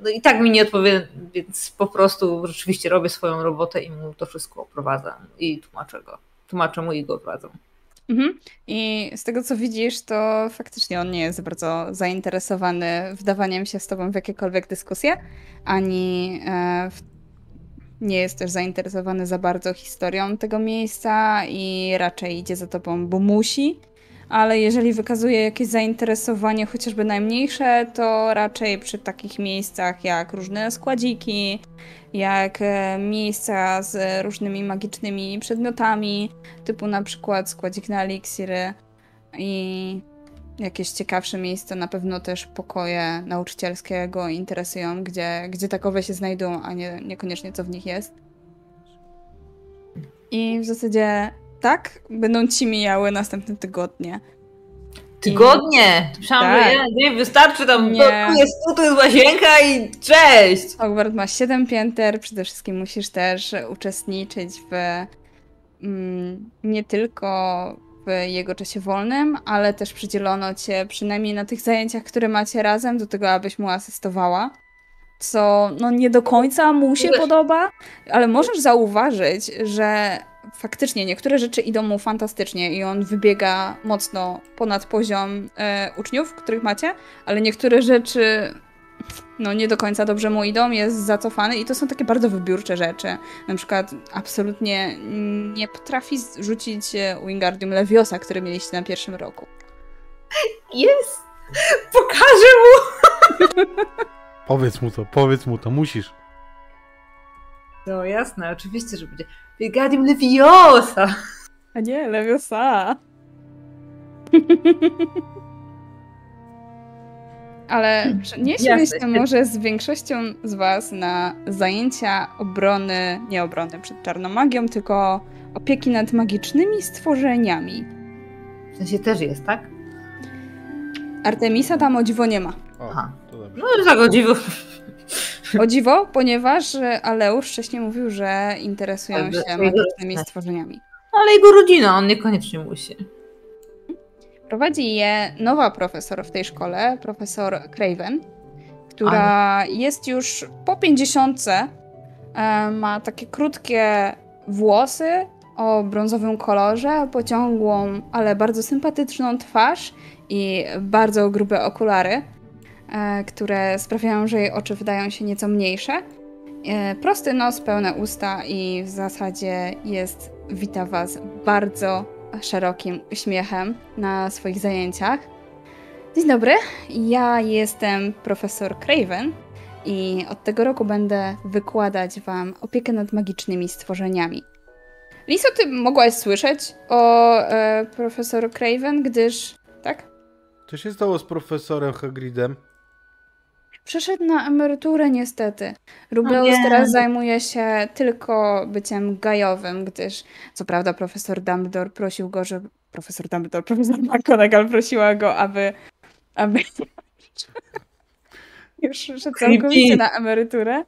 No i tak mi nie odpowie, więc po prostu rzeczywiście robię swoją robotę i mu to wszystko oprowadzam i tłumaczę go. Tłumaczę mu i go oprowadzam. Mhm. I z tego co widzisz, to faktycznie on nie jest bardzo zainteresowany wdawaniem się z tobą w jakiekolwiek dyskusje, ani e, w, nie jest też zainteresowany za bardzo historią tego miejsca i raczej idzie za tobą, bo musi. Ale jeżeli wykazuje jakieś zainteresowanie, chociażby najmniejsze, to raczej przy takich miejscach jak różne składziki, jak e, miejsca z różnymi magicznymi przedmiotami, typu na przykład składzik na eliksiry i jakieś ciekawsze miejsca, na pewno też pokoje nauczycielskie go interesują, gdzie, gdzie takowe się znajdują, a nie, niekoniecznie co w nich jest. I w zasadzie tak będą ci mijały następne tygodnie. Tygodnie! Myślałam, Tak. że wystarczy tam, Nie. tu jest tu, jest łazienka i cześć! Hogwart ma 7 pięter, przede wszystkim musisz też uczestniczyć w mm, nie tylko w jego czasie wolnym, ale też przydzielono cię przynajmniej na tych zajęciach, które macie razem, do tego, abyś mu asystowała. Co no nie do końca mu się podoba, ale możesz zauważyć, że faktycznie niektóre rzeczy idą mu fantastycznie i on wybiega mocno ponad poziom e, uczniów, których macie, ale niektóre rzeczy no nie do końca dobrze mu idą, jest zacofany i to są takie bardzo wybiórcze rzeczy. Na przykład absolutnie nie potrafi rzucić e, Wingardium Leviosa, który mieliście na pierwszym roku. Jest! Pokażę mu! Powiedz mu to, powiedz mu to, musisz. No jasne, oczywiście, że będzie. Wingardium Leviosa! A nie, Leviosa! Ale się może z większością z Was na zajęcia obrony, nie obrony przed czarną magią, tylko opieki nad magicznymi stworzeniami. W sensie też jest, tak? Artemisa tam o dziwo nie ma. O, Aha. to dobrze. No tak o dziwo. O dziwo, ponieważ e, Aleusz wcześniej mówił, że interesują Ale się magicznymi stworzeniami. Ale jego rodzina, on niekoniecznie musi. Prowadzi je nowa profesor w tej szkole, profesor Craven, która jest już po 50. e, Ma takie krótkie włosy o brązowym kolorze, pociągłą, ale bardzo sympatyczną twarz i bardzo grube okulary, które sprawiają, że jej oczy wydają się nieco mniejsze. E, Prosty nos, pełne usta i w zasadzie jest, wita Was bardzo szerokim uśmiechem na swoich zajęciach. Dzień dobry, ja jestem profesor Craven i od tego roku będę wykładać Wam opiekę nad magicznymi stworzeniami. Liso, ty mogłaś słyszeć o e, profesor Craven, gdyż... Tak? Co się stało z profesorem Hagridem? Przeszedł na emeryturę niestety. Rubeus teraz zajmuje się tylko byciem gajowym, gdyż co prawda profesor Dumbledore prosił go, że... Profesor Dumbledore, profesor McGonagall prosiła go, aby... aby... już szedł całkowicie na emeryturę,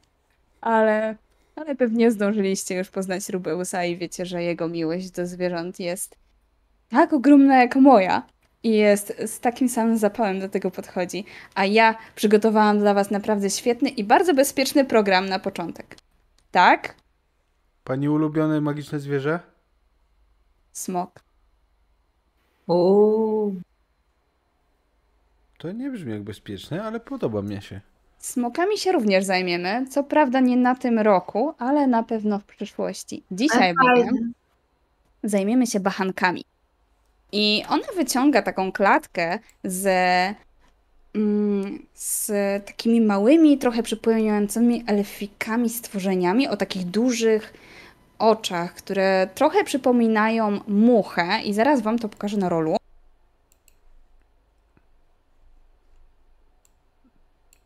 ale... Ale pewnie zdążyliście już poznać Rubeusa i wiecie, że jego miłość do zwierząt jest tak ogromna jak moja i jest z takim samym zapałem do tego podchodzi. A ja przygotowałam dla Was naprawdę świetny i bardzo bezpieczny program na początek. Tak? Pani ulubione magiczne zwierzę? Smok. Uuu. To nie brzmi jak bezpieczne, ale podoba mi się. Smokami się również zajmiemy. Co prawda nie na tym roku, ale na pewno w przyszłości. Dzisiaj bowiem zajmiemy się bachankami. I ona wyciąga taką klatkę z, mm, z takimi małymi, trochę przypominającymi elfikami stworzeniami o takich dużych oczach, które trochę przypominają muchę i zaraz wam to pokażę na rolu.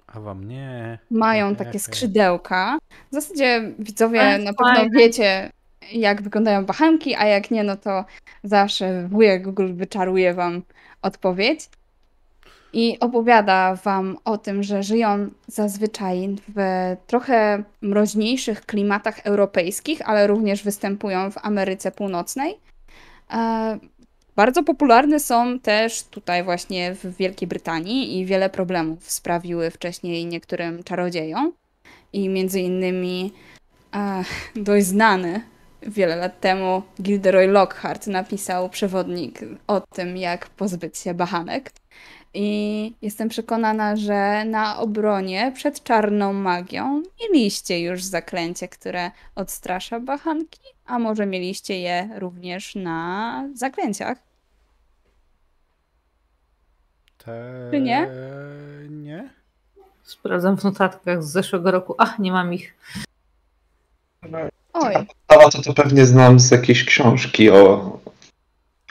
A wam nie. Mają takie skrzydełka. W zasadzie widzowie na pewno wiecie, jak wyglądają bachanki, a jak nie, no to zawsze wujek Google wyczaruje wam odpowiedź. I opowiada wam o tym, że żyją zazwyczaj w trochę mroźniejszych klimatach europejskich, ale również występują w Ameryce Północnej. E, Bardzo popularne są też tutaj właśnie w Wielkiej Brytanii i wiele problemów sprawiły wcześniej niektórym czarodziejom. I między innymi e, dość znany wiele lat temu Gilderoy Lockhart napisał przewodnik o tym, jak pozbyć się bachanek. I jestem przekonana, że na obronie przed czarną magią mieliście już zaklęcie, które odstrasza bachanki, a może mieliście je również na zaklęciach. Te... Czy nie? Nie? Sprawdzam w notatkach z zeszłego roku. Ach, nie mam ich. Oj, A to, to pewnie znam z jakiejś książki o.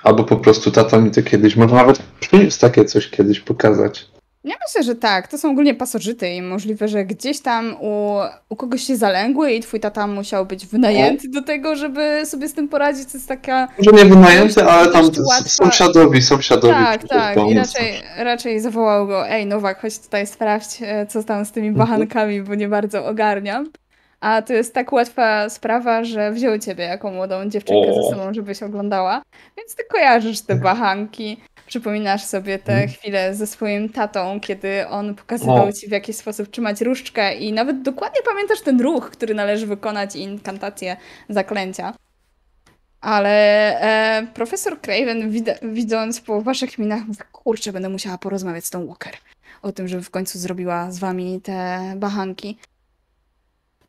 Albo po prostu tata mi to kiedyś. Może nawet przyniósł takie coś kiedyś pokazać. ja myślę, że tak. To są ogólnie pasożyty i możliwe, że gdzieś tam u, u kogoś się zalęgły i twój tata musiał być wynajęty do tego, żeby sobie z tym poradzić. To jest taka Może nie wynajęty, ale tam łatwa- sąsiadowi, sąsiadowi. Tak, tak. I raczej, raczej zawołał go, ej Nowak, chodź tutaj sprawdź, co tam z tymi bachankami, bo nie bardzo ogarniam. A to jest tak łatwa sprawa, że wziął ciebie jako młodą dziewczynkę O. ze sobą, żebyś oglądała. Więc ty kojarzysz te bachanki, przypominasz sobie te Mhm. chwile ze swoim tatą, kiedy on pokazywał O. ci w jaki sposób trzymać różdżkę i nawet dokładnie pamiętasz ten ruch, który należy wykonać i inkantację zaklęcia. Ale e, profesor Craven, wid- widząc po waszych minach, mówi, kurczę, będę musiała porozmawiać z tą Walker o tym, żeby w końcu zrobiła z wami te bachanki.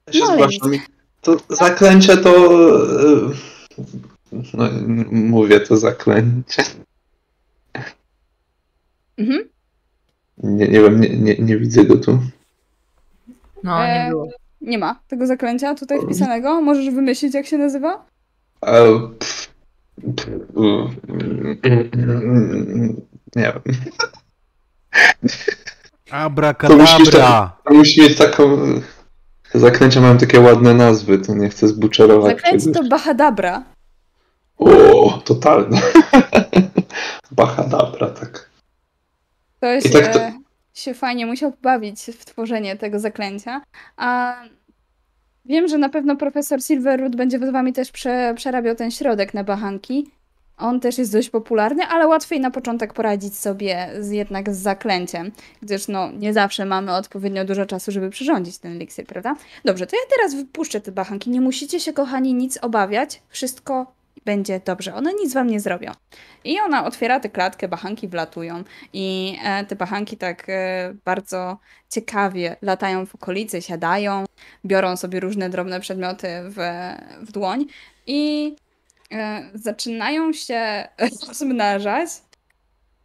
Ja się No, zgłaszam. To zaklęcie to. e, No, mówię to zaklęcie. Mhm. Nie, nie wiem, nie, nie, nie widzę go tu. No, nie E, było. Nie ma tego zaklęcia tutaj wpisanego. Możesz wymyślić, jak się nazywa? Pff, pff, Nie wiem. To musisz Abracadabra! To musi mieć taką. Zaklęcia mają takie ładne nazwy, to nie chcę zbuczerować Zaklęcie czegoś. to Bahadabra. O, totalne. Bahadabra, tak. Ktoś I tak to- e, się fajnie musiał bawić w tworzenie tego zaklęcia. A wiem, że na pewno profesor Silverwood będzie z wami też prze, przerabiał ten środek na bachanki. On też jest dość popularny, ale łatwiej na początek poradzić sobie z, jednak z zaklęciem, gdyż no, nie zawsze mamy odpowiednio dużo czasu, żeby przyrządzić ten eliksir, prawda? Dobrze, to ja teraz wypuszczę te bachanki. Nie musicie się, kochani, nic obawiać. Wszystko będzie dobrze. One nic wam nie zrobią. I ona otwiera tę klatkę, bachanki wlatują i e, te bachanki tak e, bardzo ciekawie latają w okolicy, siadają, biorą sobie różne drobne przedmioty w, w dłoń i zaczynają się rozmnażać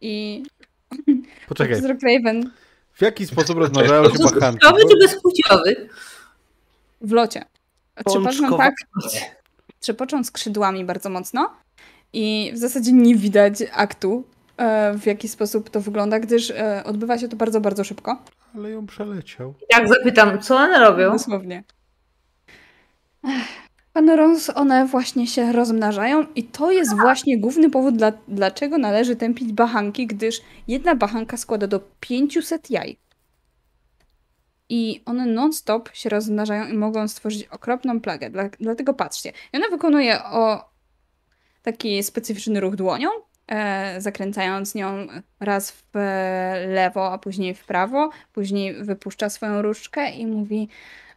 i Poczekaj, Craven w jaki sposób rozmawiają się bachanki? Płciowy czy bezpłciowy? w locie. Trzepoczą tak, trzepoczą skrzydłami bardzo mocno i w zasadzie nie widać aktu, e, w jaki sposób to wygląda, gdyż e, odbywa się to bardzo, bardzo szybko. Ale ją przeleciał. Jak zapytam, co one robią? Dosłownie. Ech, Pan Rons, one właśnie się rozmnażają i to jest właśnie główny powód, dla, dlaczego należy tępić bachanki, gdyż jedna bachanka składa do 500 jaj. I one non-stop się rozmnażają i mogą stworzyć okropną plagę. Dla, dlatego patrzcie. I ona wykonuje o taki specyficzny ruch dłonią, e, zakręcając nią raz w lewo, a później w prawo. Później wypuszcza swoją różdżkę i mówi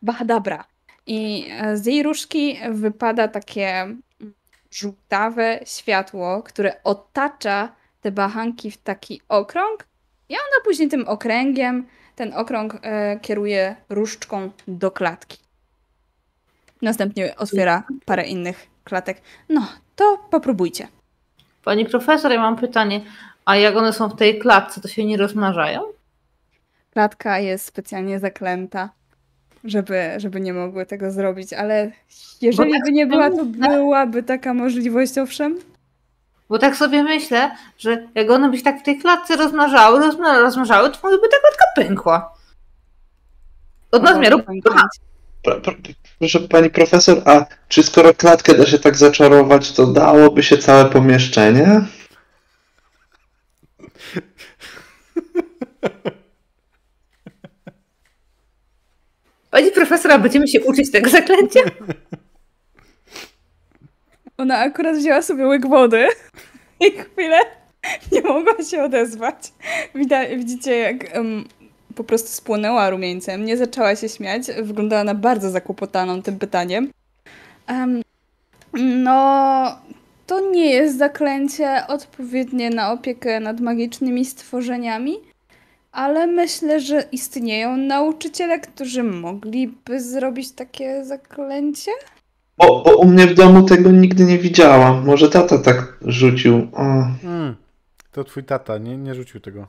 Bahadabra. I e, z jej różdżki wypada takie żółtawe światło, które otacza te bachanki w taki okrąg i ona później tym okręgiem, ten okrąg e, kieruje różdżką do klatki. Następnie otwiera parę innych klatek. No, to popróbujcie. Pani profesor, ja mam pytanie. A jak one są w tej klatce, to się nie rozmnażają? Klatka jest specjalnie zaklęta, żeby, żeby nie mogły tego zrobić, ale jeżeli tak by nie była, to byłaby taka możliwość, owszem. Bo tak sobie myślę, że jak one by się tak w tej klatce rozmnażały, rozmna- rozmnażały, to może by ta klatka pękła. Od nadmiaru. Pro, proszę pani profesor, a czy skoro klatkę da się tak zaczarować, to dałoby się całe pomieszczenie? Pani profesora, będziemy się uczyć tego zaklęcia? Ona akurat wzięła sobie łyk wody i chwilę nie mogła się odezwać. Widzicie, jak em, po prostu spłonęła rumieńcem, nie zaczęła się śmiać, wyglądała na bardzo zakłopotaną tym pytaniem. Em, no, to nie jest zaklęcie odpowiednie na opiekę nad magicznymi stworzeniami, ale myślę, że istnieją nauczyciele, którzy mogliby zrobić takie zaklęcie. Bo, bo u mnie w domu tego nigdy nie widziałam. Może tata tak rzucił. O. Mm, to twój tata, nie, nie rzucił tego.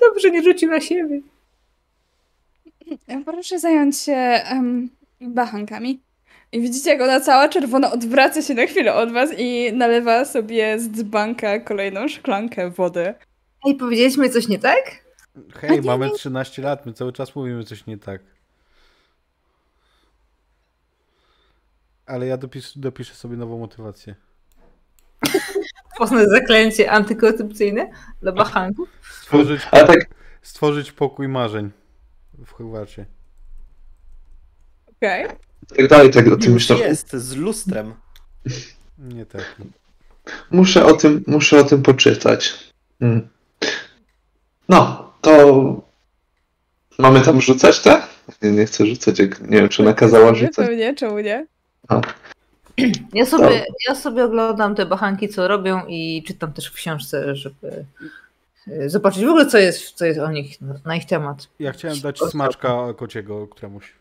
Dobrze, nie rzucił na siebie. Proszę zająć się em, bachankami. I widzicie, jak ona cała czerwona odwraca się na chwilę od was i nalewa sobie z dzbanka kolejną szklankę wody. Ej, powiedzieliśmy coś nie tak? Hej, mamy 13 lat, my cały czas mówimy coś nie tak. Ale ja dopis, dopiszę sobie nową motywację. Własne zaklęcie antykoncepcyjne dla bachanków. Stworzyć, tak, stworzyć pokój marzeń w Hogwarcie. Okej. Tak dalej, tak o tym myślę. jest, z lustrem. Nie taki. Muszę o tym, muszę o tym poczytać. Mm. No, to mamy tam rzucać te? Nie, nie chcę rzucać, jak nie wiem, czy nakazała rzucać. Pewnie, czemu nie? Ja sobie, ja sobie oglądam te bachanki, co robią i czytam też w książce, żeby e, zobaczyć w ogóle, co jest, co jest o nich, na, na ich temat. Ja chciałem dać smaczka kociego któremuś.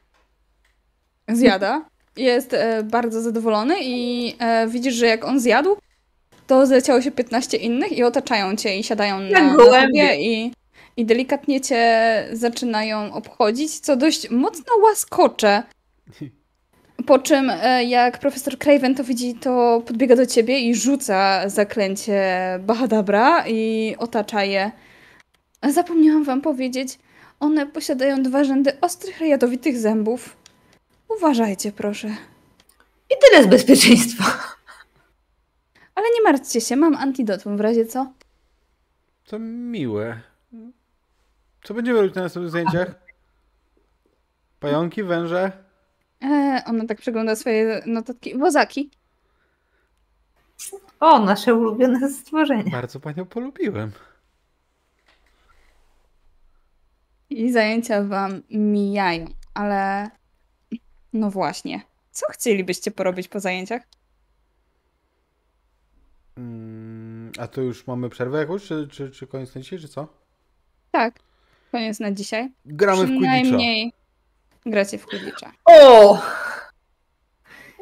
Zjada. Jest e, bardzo zadowolony i e, widzisz, że jak on zjadł, to zleciało się 15 innych i otaczają cię i siadają na, na tobie i, i delikatnie cię zaczynają obchodzić, co dość mocno łaskocze. Po czym, e, jak profesor Craven to widzi, to podbiega do ciebie i rzuca zaklęcie Bahadabra i otacza je. Zapomniałam wam powiedzieć, one posiadają dwa rzędy ostrych, jadowitych zębów. Uważajcie, proszę. I tyle z bezpieczeństwa. Ale nie martwcie się, mam antidotum w razie co. To miłe. Co będziemy robić na następnych zdjęciach? Pająki, węże? E, ona tak przegląda swoje notatki. Wozaki. O, nasze ulubione stworzenie. Bardzo panią polubiłem. I zajęcia wam mijają, ale no właśnie. Co chcielibyście porobić po zajęciach? Mm, a to już mamy przerwę jakąś, czy, czy, czy koniec na dzisiaj, czy co? Tak, koniec na dzisiaj. Gramy w Quidditcha. Przynajmniej gracie w Quidditcha. O!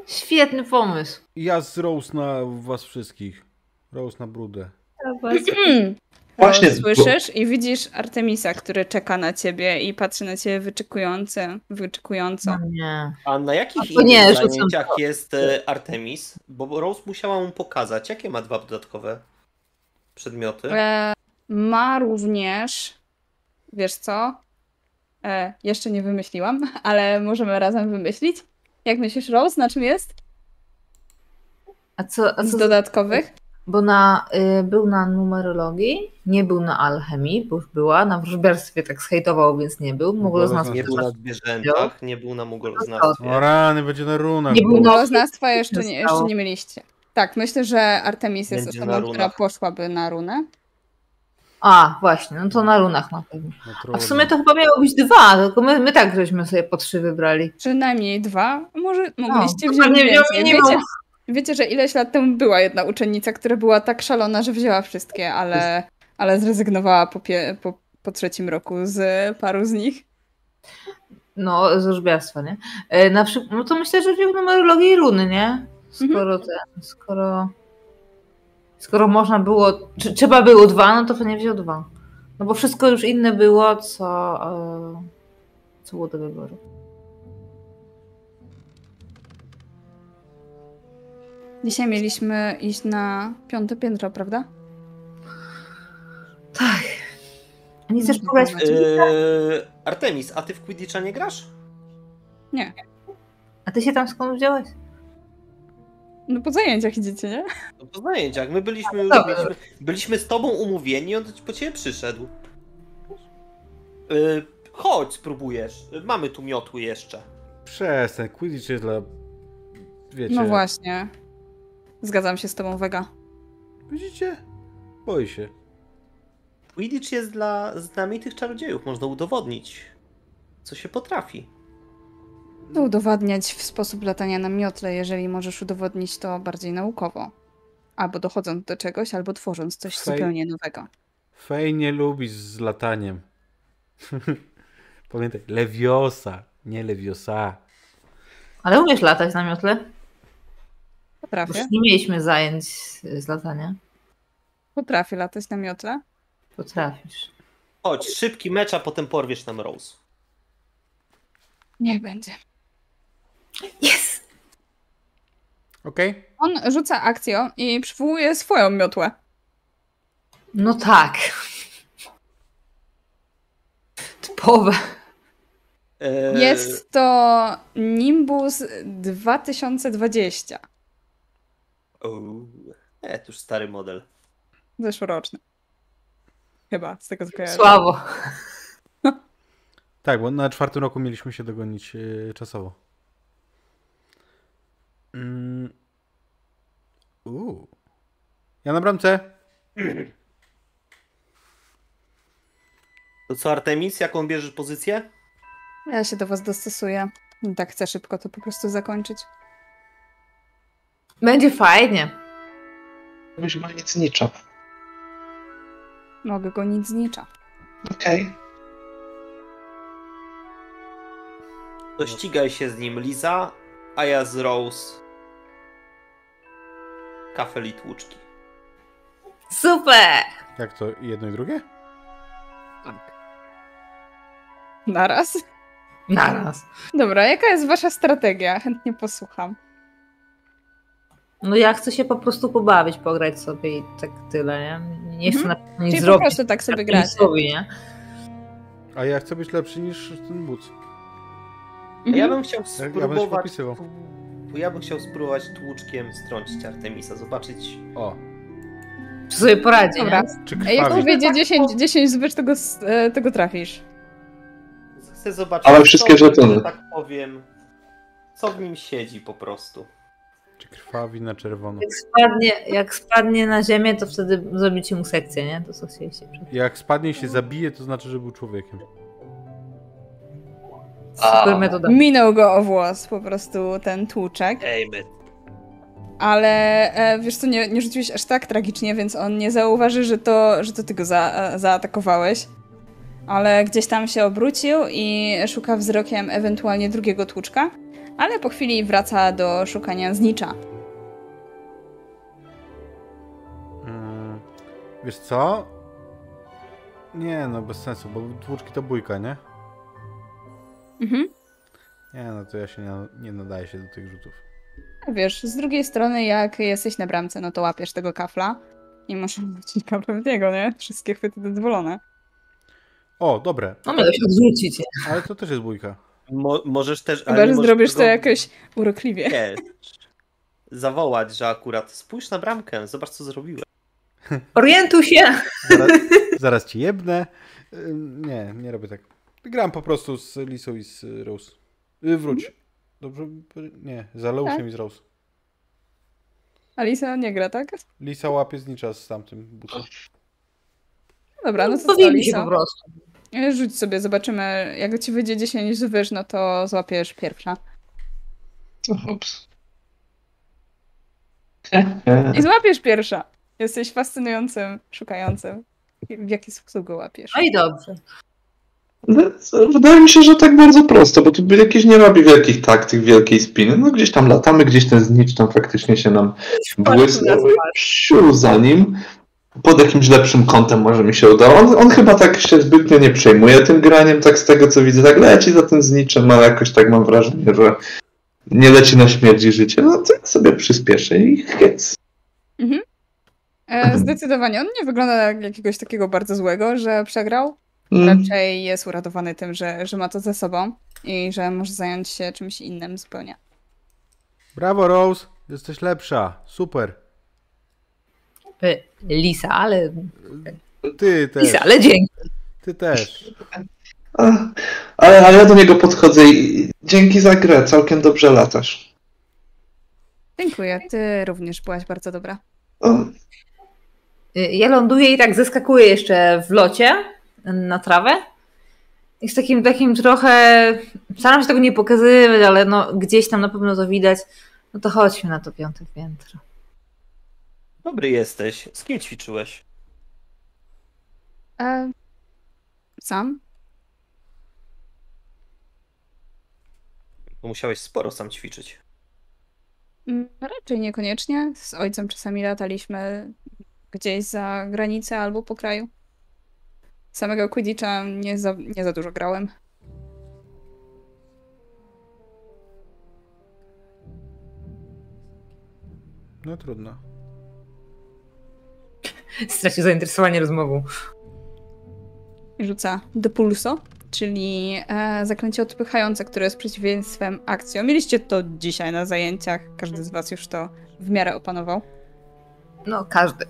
Świetny pomysł. Ja z Rose na was wszystkich. Rose na brudę. Właśnie, Słyszysz i widzisz Artemisa, który czeka na ciebie i patrzy na ciebie wyczekujący, wyczekująco. No nie. A na jakich A innych zajęciach jest e, Artemis? Bo Rose musiała mu pokazać, jakie ma dwa dodatkowe przedmioty. E, ma również, wiesz co? E, jeszcze nie wymyśliłam, ale możemy razem wymyślić. Jak myślisz, Rose, na czym jest? A co, a Z co dodatkowych? Bo na, y, był na numerologii, nie był na alchemii, bo już była, na wróżbiarstwie tak zhejtował, więc nie był. Mogło Nie był na zwierzętach, nie był na mugoloznawstwie. O rany, będzie na runach. Nie był na- jeszcze nie, jeszcze nie mieliście. Tak, myślę, że Artemis jest Będzie na osobą, która poszłaby na runę. A, właśnie, no to na runach na pewno. No A w sumie to chyba miało być dwa, tylko my, my tak żeśmy sobie po trzy wybrali. Przynajmniej dwa. Może mogliście No, wziąć nie więcej. Wiecie, wiecie, że ileś lat temu była jedna uczennica, która była tak szalona, że wzięła wszystkie, ale, ale zrezygnowała po, pie, po, po trzecim roku z paru z nich. No, z wróżbiarstwa, nie? E, Na przykład, no to myślę, że wziął numerologię i runy, nie? Skoro ten, skoro... Skoro można było, czy, trzeba było dwa, no to pewnie wziął dwa. No bo wszystko już inne było, co, e, co było do wyboru. Dzisiaj mieliśmy iść na piąte piętro, prawda? Tak. A nie chcesz pograć w. Eee, Artemis, a ty w Quidditcha nie grasz? Nie. A ty się tam skąd wziąłeś? No po zajęciach idziecie, nie? No po zajęciach. My byliśmy, Dobra. byliśmy, byliśmy z tobą umówieni, on po ciebie przyszedł. Eee, chodź, spróbujesz. Mamy tu miotły jeszcze. Przestań, Quidditch jest dla... Wiecie... No właśnie. Zgadzam się z tobą, Vega. Widzicie? Boi się. Quidditch jest dla znanych czarodziejów. Można udowodnić, co się potrafi. To udowadniać w sposób latania na miotle, jeżeli możesz udowodnić to bardziej naukowo. Albo dochodząc do czegoś, albo tworząc coś Fej- zupełnie nowego. Fej nie lubi z lataniem. Pamiętaj, Leviosa, nie Leviosa. Ale umiesz latać na miotle? Potrafię. już nie mieliśmy zajęć z latania. Potrafię latać na miotle. Potrafisz. Chodź, szybki mecz, a potem porwiesz nam Rose. Niech będzie. Yes! Okej? On rzuca akcją i przywołuje swoją miotłę. No tak. Typowe. Eee, Jest to Nimbus 2020. uuu, E, to już stary model. Zeszłoroczny. Chyba, z tego co kojarzę. Słabo. Tak, bo na czwartym roku mieliśmy się dogonić yy, czasowo. Mm. Uuu. Ja na bramce. To co, Artemis, jaką bierzesz pozycję? Ja się do was dostosuję. Tak chcę szybko to po prostu zakończyć. Będzie fajnie. Byś ma nic nicza. Mogę go nic znicza. Okej. To ścigaj się z nim, Liza, a ja z Rose. Kafel i tłuczki. Super! Jak to jedno i drugie? Naraz. Naraz. Dobra, jaka jest wasza strategia? Chętnie posłucham. No ja chcę się po prostu pobawić, pograć sobie i tak tyle, nie? Nie chcę Mhm. na nic Czyli po zrobić. prostu tak sobie nie? A ja chcę być lepszy niż ten ja Mhm. bym chciał Ja, ja będę się spróbować... popisywał. Bo ja bym chciał spróbować tłuczkiem strącić Artemisa, zobaczyć... O, Czy sobie poradzi, Dobra. nie? czy A jak krwawi? powiedzie 10, 10 zbyt, tego, e, tego trafisz. Chcę zobaczyć, Ale wszystkie co, żetony. że tak powiem, co w nim siedzi po prostu. Czy krwawi na czerwono? Jak spadnie, jak spadnie na ziemię, to wtedy zrobicie mu sekcję, nie? To co chcieliście. Jak spadnie i się zabije, to znaczy, że był człowiekiem. Super metoda. Minął go o włos po prostu ten tłuczek. Ejmy. Ale e, wiesz co, nie, nie rzuciłeś aż tak tragicznie, więc on nie zauważy, że to, że to ty go za, e, zaatakowałeś. Ale gdzieś tam się obrócił i szuka wzrokiem ewentualnie drugiego tłuczka. Ale po chwili wraca do szukania znicza. Mm, wiesz co? Nie, no bez sensu, bo tłuczki to bójka, nie? Mhm. Nie, no to ja się nie, nie nadaję się do tych rzutów. Wiesz, z drugiej strony, jak jesteś na bramce, no to łapiesz tego kafla. I muszę wrócić kablem w niego, nie? Wszystkie chwyty dozwolone. O, dobre. No miałeś odrzucić. Ale to też jest bójka. Mo możesz też. ale Chyba, nie że zrobisz to tego- jakoś urokliwie. Wiesz, zawołać, że akurat spójrz na bramkę, zobacz co zrobiłem. Orientuj się! Zaraz, zaraz ci jebnę. Nie, nie robię tak. Gram po prostu z Lisą i z Rose. Y, Wróć. Dobrze? Nie, za Leusiem Tak. i z Rose. Alisa nie gra, tak? Lisa łapie znicza z tamtym butem. Dobra, no to co, Bawili się Alisa? po prostu. Rzuć sobie, zobaczymy. Jak ci wyjdzie 10 zwyż, no to złapiesz pierwsza. Ups. I złapiesz pierwsza. Jesteś fascynującym, szukającym. W jaki sposób go łapiesz? No i dobrze. Wydaje mi się, że tak bardzo prosto, bo tu jakieś nie robi wielkich taktyk, wielkiej spiny. No gdzieś tam latamy, gdzieś ten znicz tam faktycznie się nam błysnął. Siu za nim. Pod jakimś lepszym kątem może mi się udało. On, on chyba tak się zbytnio nie przejmuje tym graniem, tak z tego co widzę, tak leci za tym zniczem, ale jakoś tak mam wrażenie, że nie leci na śmierć i życie. No to ja sobie przyspieszę i hiec. E, zdecydowanie. On nie wygląda jak jakiegoś takiego bardzo złego, że przegrał. Mm. Raczej jest uradowany tym, że, że ma to ze sobą i że może zająć się czymś innym zupełnie. Brawo, Rose. Jesteś lepsza. Super. Lisa, ale. Ty też. Lisa, ale dzięki. Ty też. Ale, ale ja do niego podchodzę i dzięki za grę, całkiem dobrze latasz. Dziękuję. Ty również byłaś bardzo dobra. O, Ja ląduję i tak zeskakuję jeszcze w locie na trawę. I z takim takim trochę. Staram się tego nie pokazywać, ale no gdzieś tam na pewno to widać. No to chodźmy na to piąte piętro. Dobry jesteś. Z kim ćwiczyłeś? E, sam? Bo musiałeś sporo sam ćwiczyć. Mm, Raczej niekoniecznie. Z ojcem czasami lataliśmy gdzieś za granicę albo po kraju. Samego Quidditcha nie za, nie za dużo grałem. No trudno. Stracił zainteresowanie rozmową. Rzuca do pulso, czyli e, zaklęcie odpychające, które jest przeciwieństwem akcją. Mieliście to dzisiaj na zajęciach. Każdy z was już to w miarę opanował. No każdy.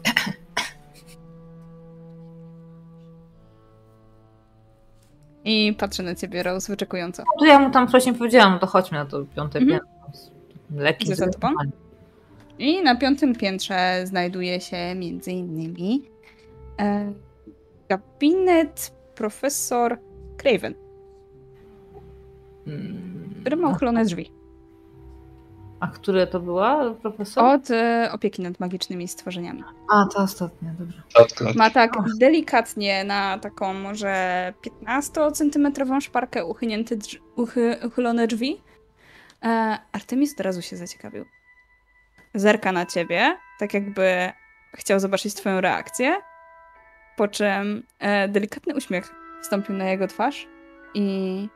I patrzę na ciebie, Rose, wyczekująco. No to ja mu tam wcześniej powiedziałam, no to chodźmy na to piąte Mhm. piętro. Lekki? I na piątym piętrze znajduje się między innymi e, gabinet profesor Craven, Mm, który ma uchylone drzwi. A które to była, profesor? Od e, opieki nad magicznymi stworzeniami. A, ta ostatnia, dobrze. Ma tak delikatnie na taką może 15-centymetrową szparkę uchynięte drz- uchy, uchylone drzwi. E, Artemis od razu się zaciekawił. Zerka na ciebie, tak jakby chciał zobaczyć twoją reakcję, po czym e, delikatny uśmiech wstąpił na jego twarz i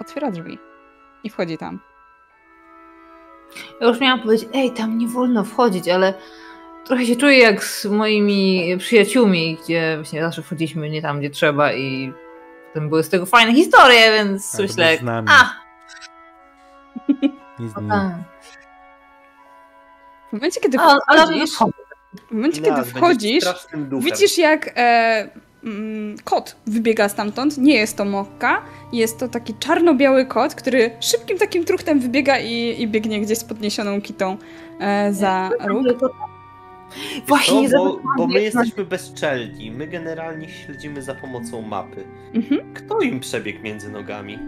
otwiera drzwi. I wchodzi tam. Ja już miałam powiedzieć, ej, tam nie wolno wchodzić, ale trochę się czuję jak z moimi przyjaciółmi, gdzie właśnie zawsze wchodziliśmy nie tam, gdzie trzeba i potem były z tego fajne historie, więc Tak, myślę, był z nami. a, Nic z no nim. tak. W momencie, kiedy A, wchodzisz, w momencie, kiedy będziesz wchodzisz. Widzisz, jak e, mm, kot wybiega stamtąd. Nie jest to mokka, jest to taki czarno-biały kot, który szybkim takim truchtem wybiega i, i biegnie gdzieś z podniesioną kitą e, za róg. Właśnie, nie to, bo, bo my jesteśmy bezczelni. My generalnie śledzimy za pomocą mapy. Mhm. Kto im przebiegł między nogami?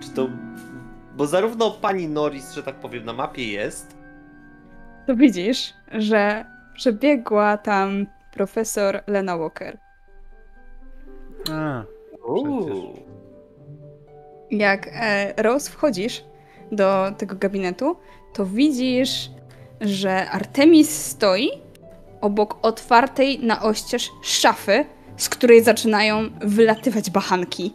Czy to. Bo zarówno pani Norris, że tak powiem, na mapie jest. To widzisz, że przebiegła tam profesor Lena Walker. A. Jak e, Rose wchodzisz do tego gabinetu, to widzisz, że Artemis stoi obok otwartej na oścież szafy, z której zaczynają wylatywać bachanki.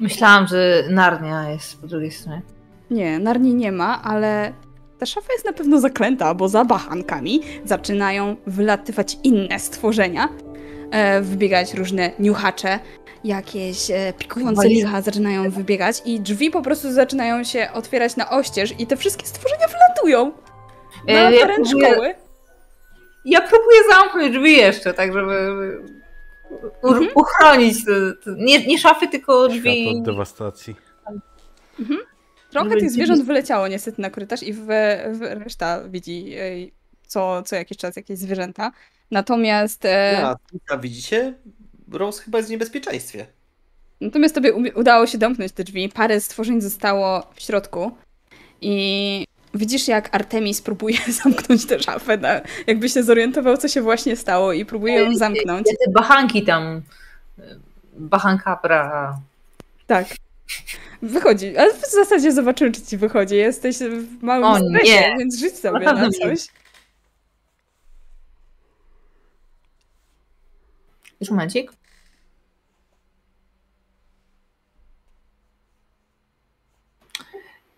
Myślałam, że Narnia jest po drugiej stronie. Nie, Narni nie ma, ale ta szafa jest na pewno zaklęta, bo za bachankami zaczynają wylatywać inne stworzenia. E, wybiegać różne niuchacze, jakieś e, pikujące licha zaczynają wybiegać i drzwi po prostu zaczynają się otwierać na oścież i te wszystkie stworzenia wylatują na E, ja teren próbuję- szkoły. Ja próbuję zamknąć drzwi jeszcze, tak żeby u- Mhm. uchronić te, te, nie, nie szafy, tylko drzwi. Światło od dewastacji. Trochę tych zwierząt wyleciało niestety na korytarz i w, w reszta widzi co, co jakiś czas jakieś zwierzęta. Natomiast, e, A, a widzicie? Rose chyba jest w niebezpieczeństwie. natomiast tobie udało się domknąć te drzwi. Parę stworzeń zostało w środku i widzisz jak Artemis próbuje zamknąć tę szafę, na, jakby się zorientował co się właśnie stało i próbuje ją zamknąć. Ja te bachanki tam. Bachankapra. Tak. Wychodzi, ale w zasadzie zobaczymy, czy ci wychodzi. Jesteś w małym O stresie, nie. więc rzuć sobie na coś. Już momencik.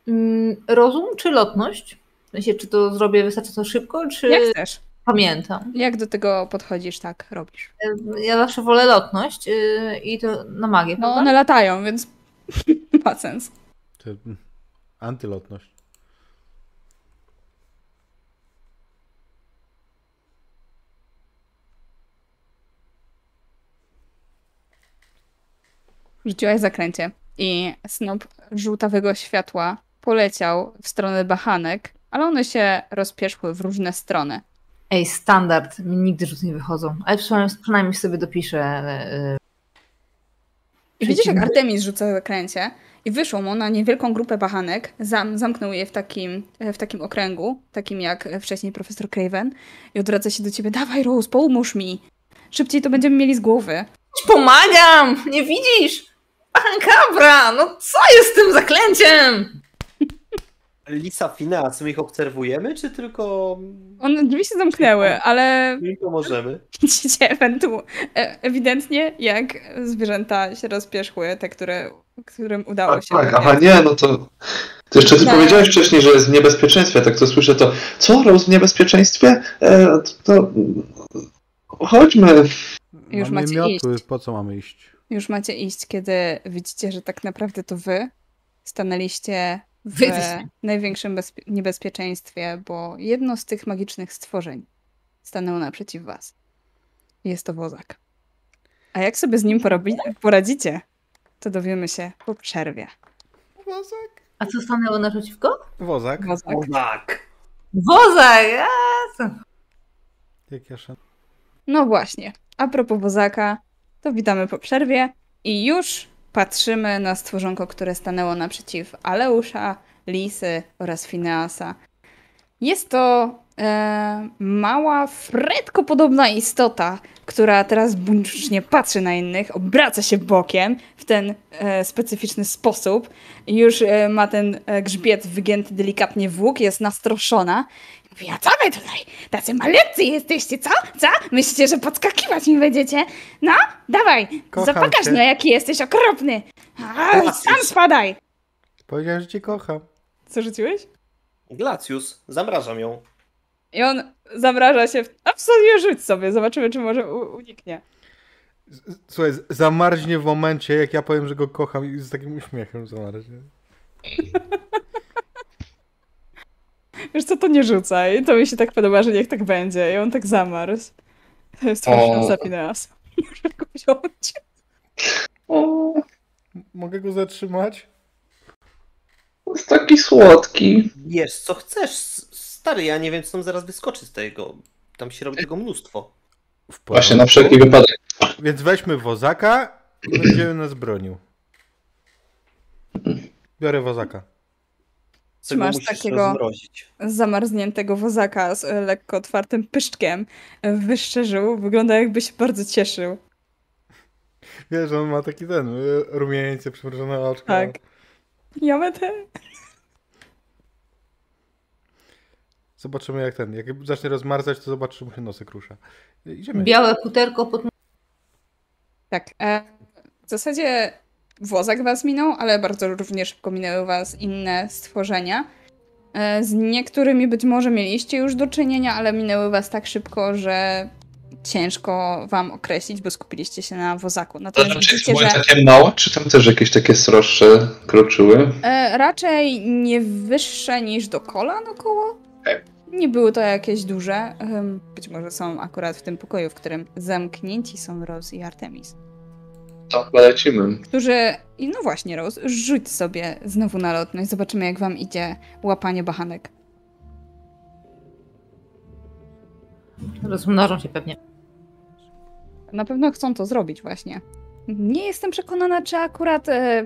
Mm, Rozum czy lotność? W sensie, czy to zrobię wystarczająco szybko, czy Jak chcesz. pamiętam? Jak do tego podchodzisz, tak robisz. Ja zawsze wolę lotność yy, i to na magię, No prawda? one latają, więc ma sens. To, antylotność. Rzuciłaś zakręcie i snop żółtawego światła poleciał w stronę bachanek, ale one się rozpieszły w różne strony. Ej, standard. Mi nigdy rzuty nie wychodzą. Ale przynajmniej, przynajmniej sobie dopiszę. I widzisz, jak. Artemis rzuca zakręcie i wyszło mu na niewielką grupę bachanek, zam, zamknął je w takim, w takim okręgu, takim jak wcześniej profesor Craven i odwraca się do ciebie, dawaj Rose, pomóż mi, szybciej to będziemy mieli z głowy. Pomagam! Nie widzisz? Bachankabra! No co jest z tym zaklęciem? Lisa, Fineas, my ich obserwujemy, czy tylko One drzwi się zamknęły, ale im pomożemy? widzicie ewentu- e- ewidentnie, jak zwierzęta się rozpierzchły, te, które, którym udało Tak, się. tak, aha, nie, no to... To jeszcze ty No. powiedziałeś wcześniej, że jest w niebezpieczeństwie, tak to słyszę to. Co, Rose w niebezpieczeństwie? E, to... Chodźmy. Już mamy macie miotły, iść. po co mamy iść? Już macie iść, kiedy widzicie, że tak naprawdę to wy stanęliście w największym bezpie- niebezpieczeństwie, bo jedno z tych magicznych stworzeń stanęło naprzeciw was. Jest to wozak. A jak sobie z nim porobi- poradzicie, to dowiemy się po przerwie. Wozak? A co stanęło naprzeciwko? Wozak? Wozak. Wozak! A, co? Jak ja szan... No właśnie. A propos wozaka, to witamy po przerwie i już patrzymy na stworzonko, które stanęło naprzeciw Aleusza, Lisy oraz Fineasa. Jest to e, mała, fretko podobna istota, która teraz buńczucznie patrzy na innych, obraca się bokiem w ten e, specyficzny sposób. Już e, ma ten e, grzbiet wygięty delikatnie w łuk, jest nastroszona. Mówi, a co wy tutaj? Tacy malutcy jesteście, co? Co? Myślicie, że podskakiwać mi będziecie? No, dawaj, Kocham zapakaż cię. no jaki jesteś okropny. A, sam spadaj. Powiedziałem, że cię kocham. Co rzuciłeś? Glacius, zamrażam ją. I on zamraża się. W... Absolutnie rzuć sobie, zobaczymy, czy może u- uniknie. Słuchaj, zamarznie w momencie, jak ja powiem, że go kocham i z takim uśmiechem zamarznie. Wiesz co, to nie rzucaj. To mi się tak podoba, że niech tak będzie. I on tak zamarzł. Jest szansa, Phineas. Możesz go wziąć. O, Mogę go zatrzymać? jest taki słodki. Wiesz, co chcesz, stary, ja nie wiem, co tam zaraz wyskoczy z tego. Tam się robi tego mnóstwo. W Właśnie na wszelki wypadek. Więc weźmy wozaka i będziemy nas bronił. Biorę wozaka. Czy Tego masz takiego- rozmrozić. Zamarzniętego wozaka z lekko otwartym pyszczkiem wyszczerzył. Wygląda jakby się bardzo cieszył. Wiesz, on ma taki ten, y, rumieńce, przymrużone oczka. Tak. Ja będę. Zobaczymy jak ten, jak zacznie rozmarzać, to zobaczysz, że mu się nosek rusza. Idziemy. Białe futerko pod... Tak. E, w zasadzie wozak was minął, ale bardzo równie szybko minęły was inne stworzenia. E, Z niektórymi być może mieliście już do czynienia, ale minęły was tak szybko, że ciężko wam określić, bo skupiliście się na wozaku. To Natomiast znaczy, widzicie, że takie małe, czy tam też jakieś takie sroższe kroczyły? e, raczej nie wyższe niż do kolan około. Nie były to jakieś duże. Być może są akurat w tym pokoju, w którym zamknięci są Rose i Artemis. To chyba lecimy. Którzy. No właśnie, Rose, rzuć sobie znowu na lotność. Zobaczymy, jak wam idzie łapanie bachanek. Rozmnożą się pewnie. Na pewno chcą to zrobić właśnie. Nie jestem przekonana, czy akurat e,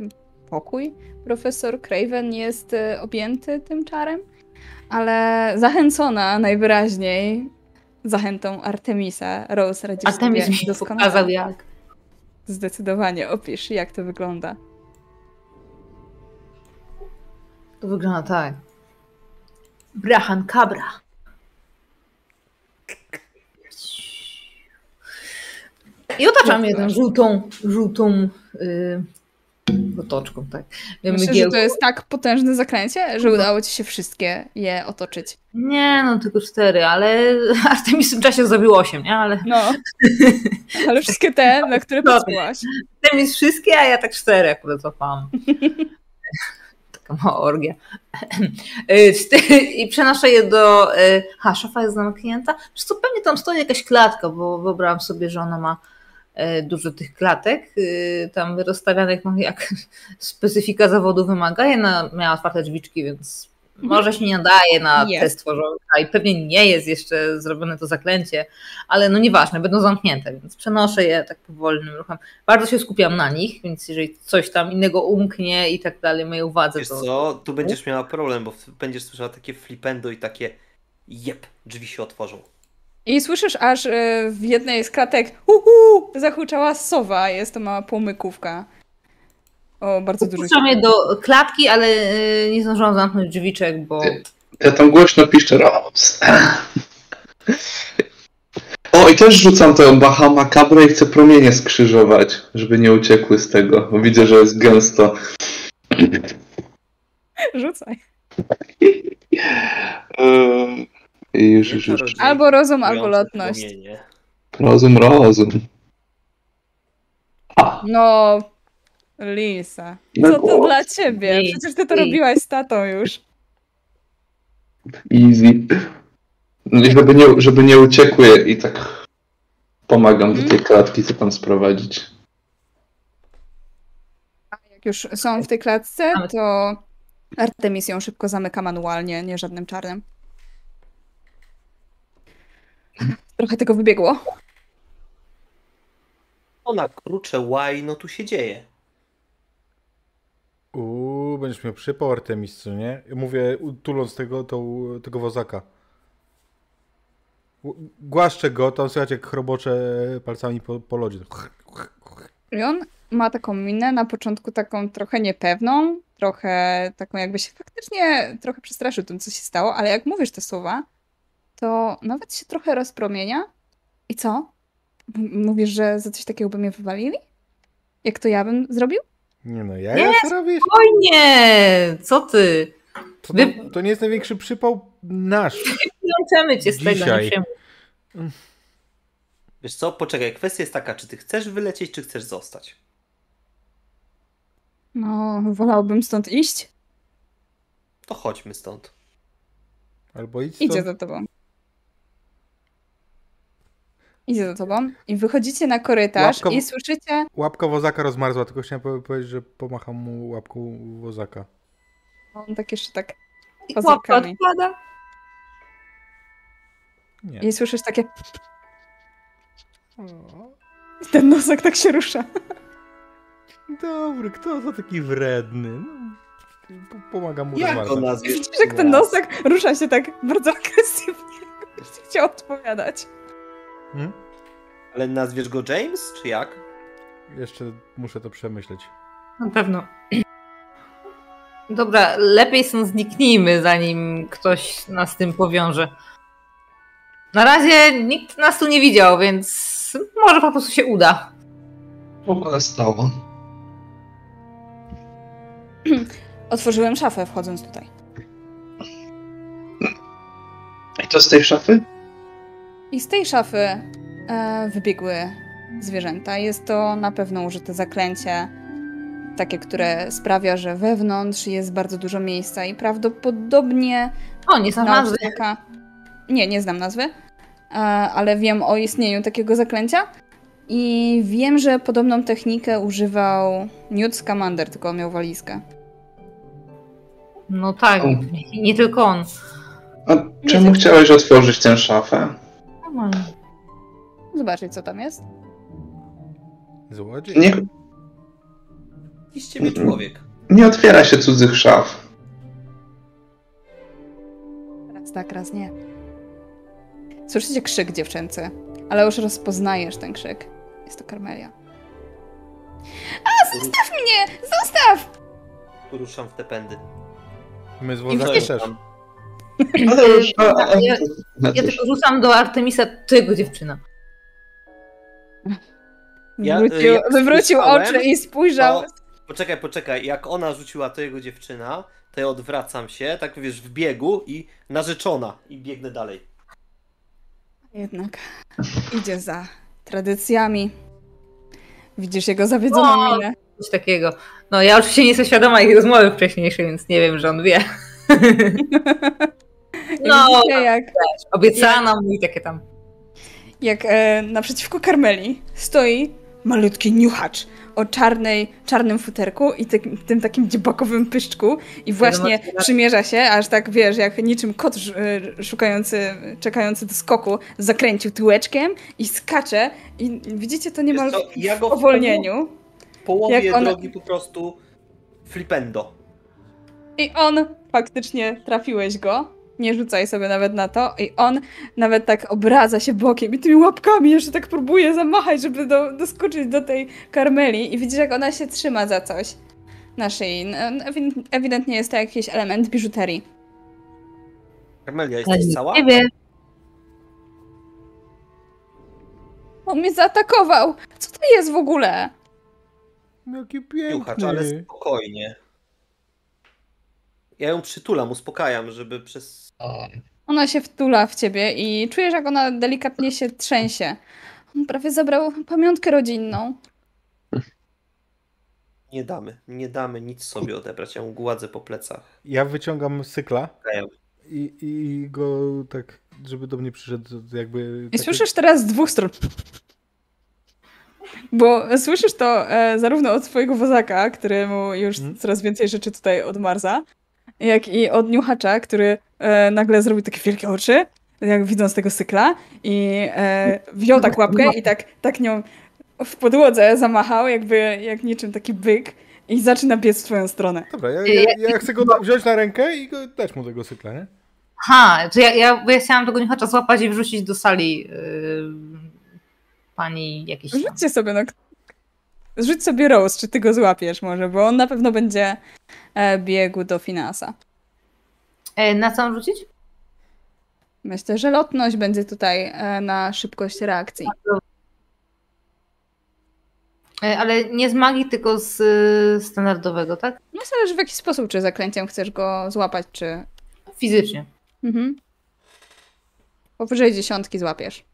pokój profesor Craven jest e, objęty tym czarem, ale zachęcona najwyraźniej zachętą Artemisa, Rose radzi Artemis sobie mi doskonale. pokazał jak. Zdecydowanie opisz, jak to wygląda. To wygląda tak. Brahan kabra. I otaczam je tą żółtą, żółtą yy, otoczką, tak. Myślę, że to jest tak potężne zaklęcie, że udało ci się wszystkie je otoczyć. Nie, no tylko cztery, ale Artemis w tym czasie zrobił osiem, nie? Ale No. Ale wszystkie te, na które patrzyłaś. Artemis wszystkie, a ja tak cztery akurat złapałam. Taka mała orgia. Y, cztery- I przenoszę je do... y, Ha, szafa jest zamknięta. Co, pewnie tam stoi jakaś klatka, bo wyobrażam sobie, że ona ma dużo tych klatek y, tam rozstawianych, no jak specyfika zawodu wymaga. Jedna miała otwarte drzwiczki, więc może się nie nadaje na Jest. test i pewnie nie jest jeszcze zrobione to zaklęcie, ale no nieważne, będą zamknięte, więc przenoszę je tak powolnym ruchem. Bardzo się skupiam na nich, więc jeżeli coś tam innego umknie i tak dalej mojej uwadze, Wiesz to co, tu będziesz miała problem, bo będziesz słyszała takie flipendo i takie jep, drzwi się otworzą. I słyszysz, aż y, w jednej z kratek uhu, zahuczała sowa. Jest to mała płomykówka. O bardzo dużo. Puszczam je do klatki, ale y, nie zdążyłam zamknąć drzwiczek, bo Ja tam głośno piszczę Rose. O, i też rzucam tę Bahama kabrę i chcę promienie skrzyżować, żeby nie uciekły z tego, bo widzę, że jest gęsto. Rzucaj. I już, już, już. Albo rozum, albo lotność. Rozum, rozum. A, No, Lisa. Co to dla ciebie? Przecież ty to robiłaś z tatą już. easy. No i żeby nie, żeby nie uciekły i tak pomagam do tej klatki, co tam sprowadzić. Jak już są w tej klatce, to Artemis ją szybko zamyka manualnie, nie żadnym czarnym. Trochę tego wybiegło. Ona krucze łaj, no tu się dzieje. Uuu, będziesz miał przypał Artemis, co nie? Mówię, tuląc tego, tą, tego wozaka. Głaszczę go, tam słychać jak chrobocze palcami po, po lodzie. I on ma taką minę na początku taką trochę niepewną, trochę taką jakby się faktycznie trochę przestraszył tym, co się stało, ale jak mówisz te słowa, to nawet się trochę rozpromienia. I co? M- Mówisz, że za coś takiego by mnie wywalili? Jak to ja bym zrobił? Nie no, ja Nie, ja co robisz? oj nie, co ty? To, Wy- to, to nie jest największy przypał nasz. Wiącemy cię z tego, nie Dzisiaj. przejmuj. Wiesz co, poczekaj, kwestia jest taka, czy ty chcesz wylecieć, czy chcesz zostać. No, wolałbym stąd iść. To chodźmy stąd. Albo idź Idzie stąd. za tobą. Idzie za tobą i wychodzicie na korytarz Łapką- i słyszycie... Łapka wozaka rozmarzła, tylko chciałem powie- powiedzieć, że pomacham mu łapką wozaka. On tak jeszcze tak... I Łapka odpada. Nie. I słyszysz takie... I ten nosek tak się rusza. Dobry, kto to taki wredny? No, po- pomagam mu Jak rozmarzać. nazwiesz? Widzisz, jak ten nosek rusza się tak bardzo agresywnie. Jakbyś chciał odpowiadać. Hmm? Ale nazwiesz go James, czy jak? Jeszcze muszę to przemyśleć. Na pewno. Dobra, lepiej stąd zniknijmy, zanim ktoś nas z tym powiąże. Na razie nikt nas tu nie widział, więc może po prostu się uda. Ogóle stało. Otworzyłem szafę wchodząc tutaj. to z tej szafy? I z tej szafy e, wybiegły zwierzęta. Jest to na pewno użyte zaklęcie, takie, które sprawia, że wewnątrz jest bardzo dużo miejsca i prawdopodobnie O, nie znam nazwy. Nie, nie znam nazwy, e, ale wiem o istnieniu takiego zaklęcia. I wiem, że podobną technikę używał Newt Scamander, tylko on miał walizkę. No tak, i nie tylko on. A czemu chciałeś otworzyć tę szafę? Normalnie. Zobaczyć, co tam jest. Złodziej? Nie, Jakiś z ciebie człowiek. nie otwiera się cudzych szaf. Raz tak, raz nie. Słyszycie krzyk dziewczęcy, ale już rozpoznajesz ten krzyk. Jest to Karmelia. Zostaw mnie! Zostaw! Ruszam w te pędy. My z też. A, a, Ja- na Ja cóż. tylko rzucam do Artemisa, to jego dziewczyna. Ja, Wywrócił, y, jak wywrócił oczy i spojrzał. To, poczekaj, poczekaj. Jak ona rzuciła to jego dziewczyna, to ja odwracam się, tak wiesz, w biegu i narzeczona. I biegnę dalej. Jednak idzie za tradycjami. Widzisz jego zawiedzoną O! minę. Coś takiego. No ja oczywiście nie jestem świadoma ich rozmowy wcześniejszej, więc nie wiem, że on wie. No, Widzicie, jak, obiecano mu i takie tam. jak e, naprzeciwko Karmeli stoi malutki niuchacz o czarnej, czarnym futerku i tym, tym takim dziebakowym pyszczku i właśnie przymierza się, aż tak wiesz, jak niczym kot e, szukający, czekający do skoku, zakręcił tyłeczkiem i skacze i widzicie to niemal co, ja w go w powolnieniu. W połowie Jak ona- drogi po prostu flipendo. I on faktycznie trafiłeś go. Nie rzucaj sobie nawet na to. I on nawet tak obraca się bokiem i tymi łapkami jeszcze tak próbuje zamachać, żeby do, doskoczyć do tej karmeli. I widzisz, jak ona się trzyma za coś na szyi. No, ewi- Ewidentnie jest to jakiś element biżuterii. Karmelia, jesteś cała? Nie wiem. On mnie zaatakował! Co to jest w ogóle? Jaki Juchacz, ale piękny. spokojnie. Ja ją przytulam, uspokajam, żeby przez... Ona się wtula w ciebie i czujesz, jak ona delikatnie się trzęsie. On prawie zabrał pamiątkę rodzinną. Nie damy, nie damy nic sobie odebrać. Ja ją gładzę po plecach. Ja wyciągam cykla Uspokajam. i, i go tak, żeby do mnie przyszedł jakby... I takie- słyszysz teraz z dwóch stron. Bo słyszysz to e, zarówno od swojego wozaka, któremu już Mhm. coraz więcej rzeczy tutaj odmarza, jak i od niuchacza, który e, nagle zrobił takie wielkie oczy, jak widząc tego cykla i e, wziął tak łapkę i tak, tak nią w podłodze zamachał, jakby jak niczym taki byk i zaczyna biec w twoją stronę. Dobra, ja, ja, ja chcę go wziąć na rękę i go, dać mu tego cykla, nie? Ha, to ja, ja, ja chciałam tego niechacza złapać i wrzucić do sali yy, pani jakiejś. Rzućcie sobie, no. Rzuć sobie Rose, czy ty go złapiesz może, bo on na pewno będzie e, biegł do Finasa. E, na co rzucić? Myślę, że lotność będzie tutaj e, na szybkość reakcji. E, ale nie z magii, tylko z y, standardowego, tak? No zależy w jaki sposób, czy zaklęciem chcesz go złapać, czy... Fizycznie. Mhm. Powyżej dziesiątki złapiesz.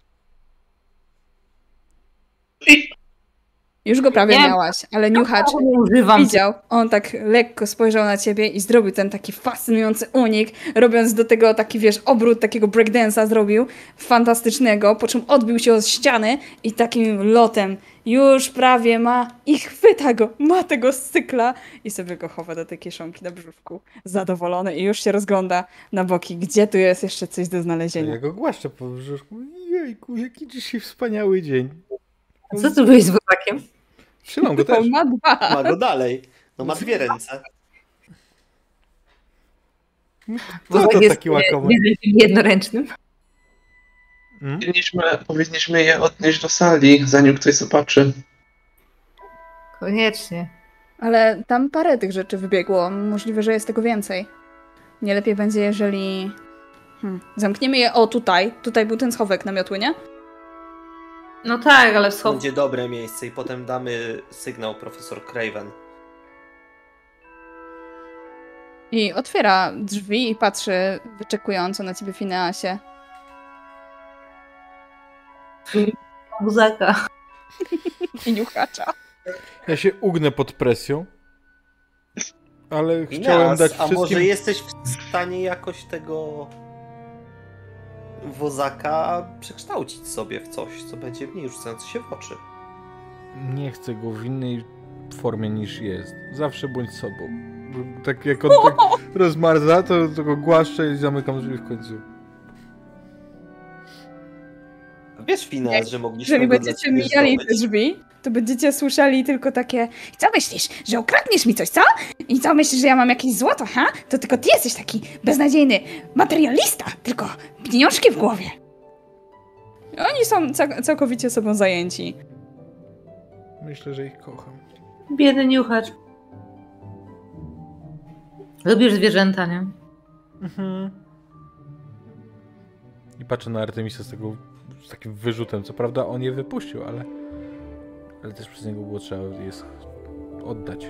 Już go prawie Nie. miałaś, ale niuchacz używam. widział, on tak lekko spojrzał na ciebie i zrobił ten taki fascynujący unik, robiąc do tego taki, wiesz, obrót takiego breakdance'a zrobił, fantastycznego, po czym odbił się od ściany i takim lotem już prawie ma i chwyta go, ma tego z cykla i sobie go chowa do tej kieszonki na brzuszku, zadowolony i już się rozgląda na boki, gdzie tu jest jeszcze coś do znalezienia. Ja go głaszczę po brzuszku. Jejku, jaki dzisiaj wspaniały dzień. A co ty byłeś z wozakiem? Trzymam go też. Ma dwa. Ma go dalej. No ma dwie ręce. Co to taki łakomy? jest jednoręcznym. Mm? Powinniśmy, powinniśmy je odnieść do sali, zanim ktoś zobaczy. Koniecznie. Ale tam parę tych rzeczy wybiegło. Możliwe, że jest tego więcej. Nie lepiej będzie, jeżeli. Hmm. Zamkniemy je. O, tutaj. Tutaj był ten schowek namiotły, nie? No tak, ale w. Będzie dobre miejsce i potem damy sygnał profesor Craven. I otwiera drzwi i patrzy wyczekująco na ciebie, Fineasie. Muzaka. I niuchacza. Ja się ugnę pod presją. Ale chciałem Chciałem dać A wszystkim... może jesteś w stanie jakoś tego wozaka przekształcić sobie w coś, co będzie mniej rzucające się w oczy. Nie chcę go w innej formie niż jest. Zawsze bądź sobą. Tak jak on tak rozmarza, to, to go głaszczę i zamykam drzwi w końcu. Wiesz, Finans, Jak- że mogliśmy Jeżeli będziecie mijali te drzwi, to będziecie słyszeli tylko takie Co myślisz, że ukradniesz mi coś, co? I co myślisz, że ja mam jakieś złoto, ha? To tylko ty jesteś taki beznadziejny materialista, tylko pieniążki w głowie. Oni są cał- całkowicie sobą zajęci. Myślę, że ich kocham. Biedny niuchacz. Lubisz zwierzęta, nie? Mhm. I patrzę na Artemisa z tego z takim wyrzutem. Co prawda on je wypuścił, ale ale też przez niego było trzeba je oddać.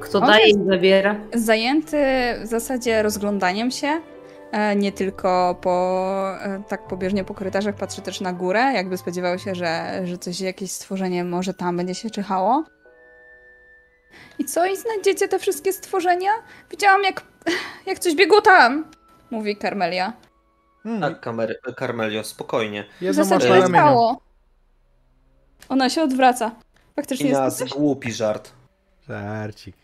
Kto On daje jest- i zabiera. Zajęty w zasadzie rozglądaniem się, e, nie tylko po, e, tak pobieżnie po korytarzach, patrzy też na górę, jakby spodziewał się, że, że coś, jakieś stworzenie może tam będzie się czyhało. I co? I znajdziecie te wszystkie stworzenia? Widziałam, jak, jak coś biegło tam, mówi Carmelia. Hmm, Tak, Kamer Carmelio, spokojnie. W jedno masz zasadzie nie stało. Ona się odwraca. Faktycznie I jest nas coś? głupi żart. Żarcik.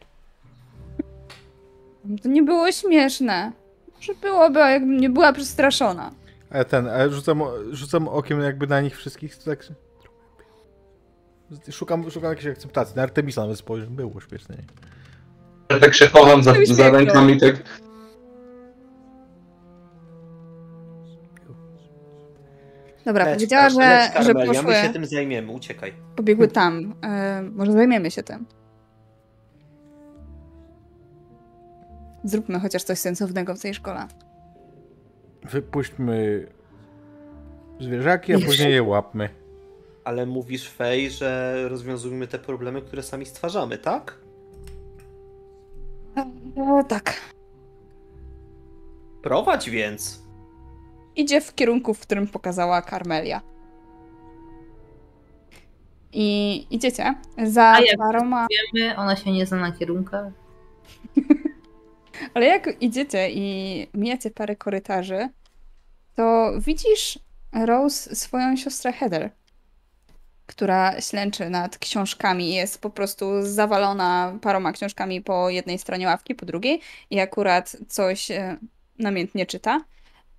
To nie było śmieszne. Że byłoby, jakbym nie była przestraszona. A ten, a rzucam, rzucam okiem jakby na nich wszystkich, tak... Szukam, szukam jakiejś akceptacji. Na Artemisa nawet spojrzę. Było śmieszne. nie? Ja tak się chowam za, za rękami, tak. Dobra, Leć, powiedziała, że, leć, że poszły, my się tym zajmiemy, uciekaj. pobiegły tam. E, może zajmiemy się tym. Zróbmy chociaż coś sensownego w tej szkole. Wypuśćmy zwierzaki, a później je łapmy. Ale mówisz, Fej, że rozwiązujmy te problemy, które sami stwarzamy, tak? O, tak. Prowadź więc. Idzie w kierunku, w którym pokazała Carmelia. I idziecie za A jak paroma... Wiemy, ona się nie zna na kierunkach. Ale jak idziecie i mijacie parę korytarzy, to widzisz Rose swoją siostrę Heather, która ślęczy nad książkami. Jest po prostu zawalona paroma książkami po jednej stronie ławki, po drugiej i akurat coś e, namiętnie czyta.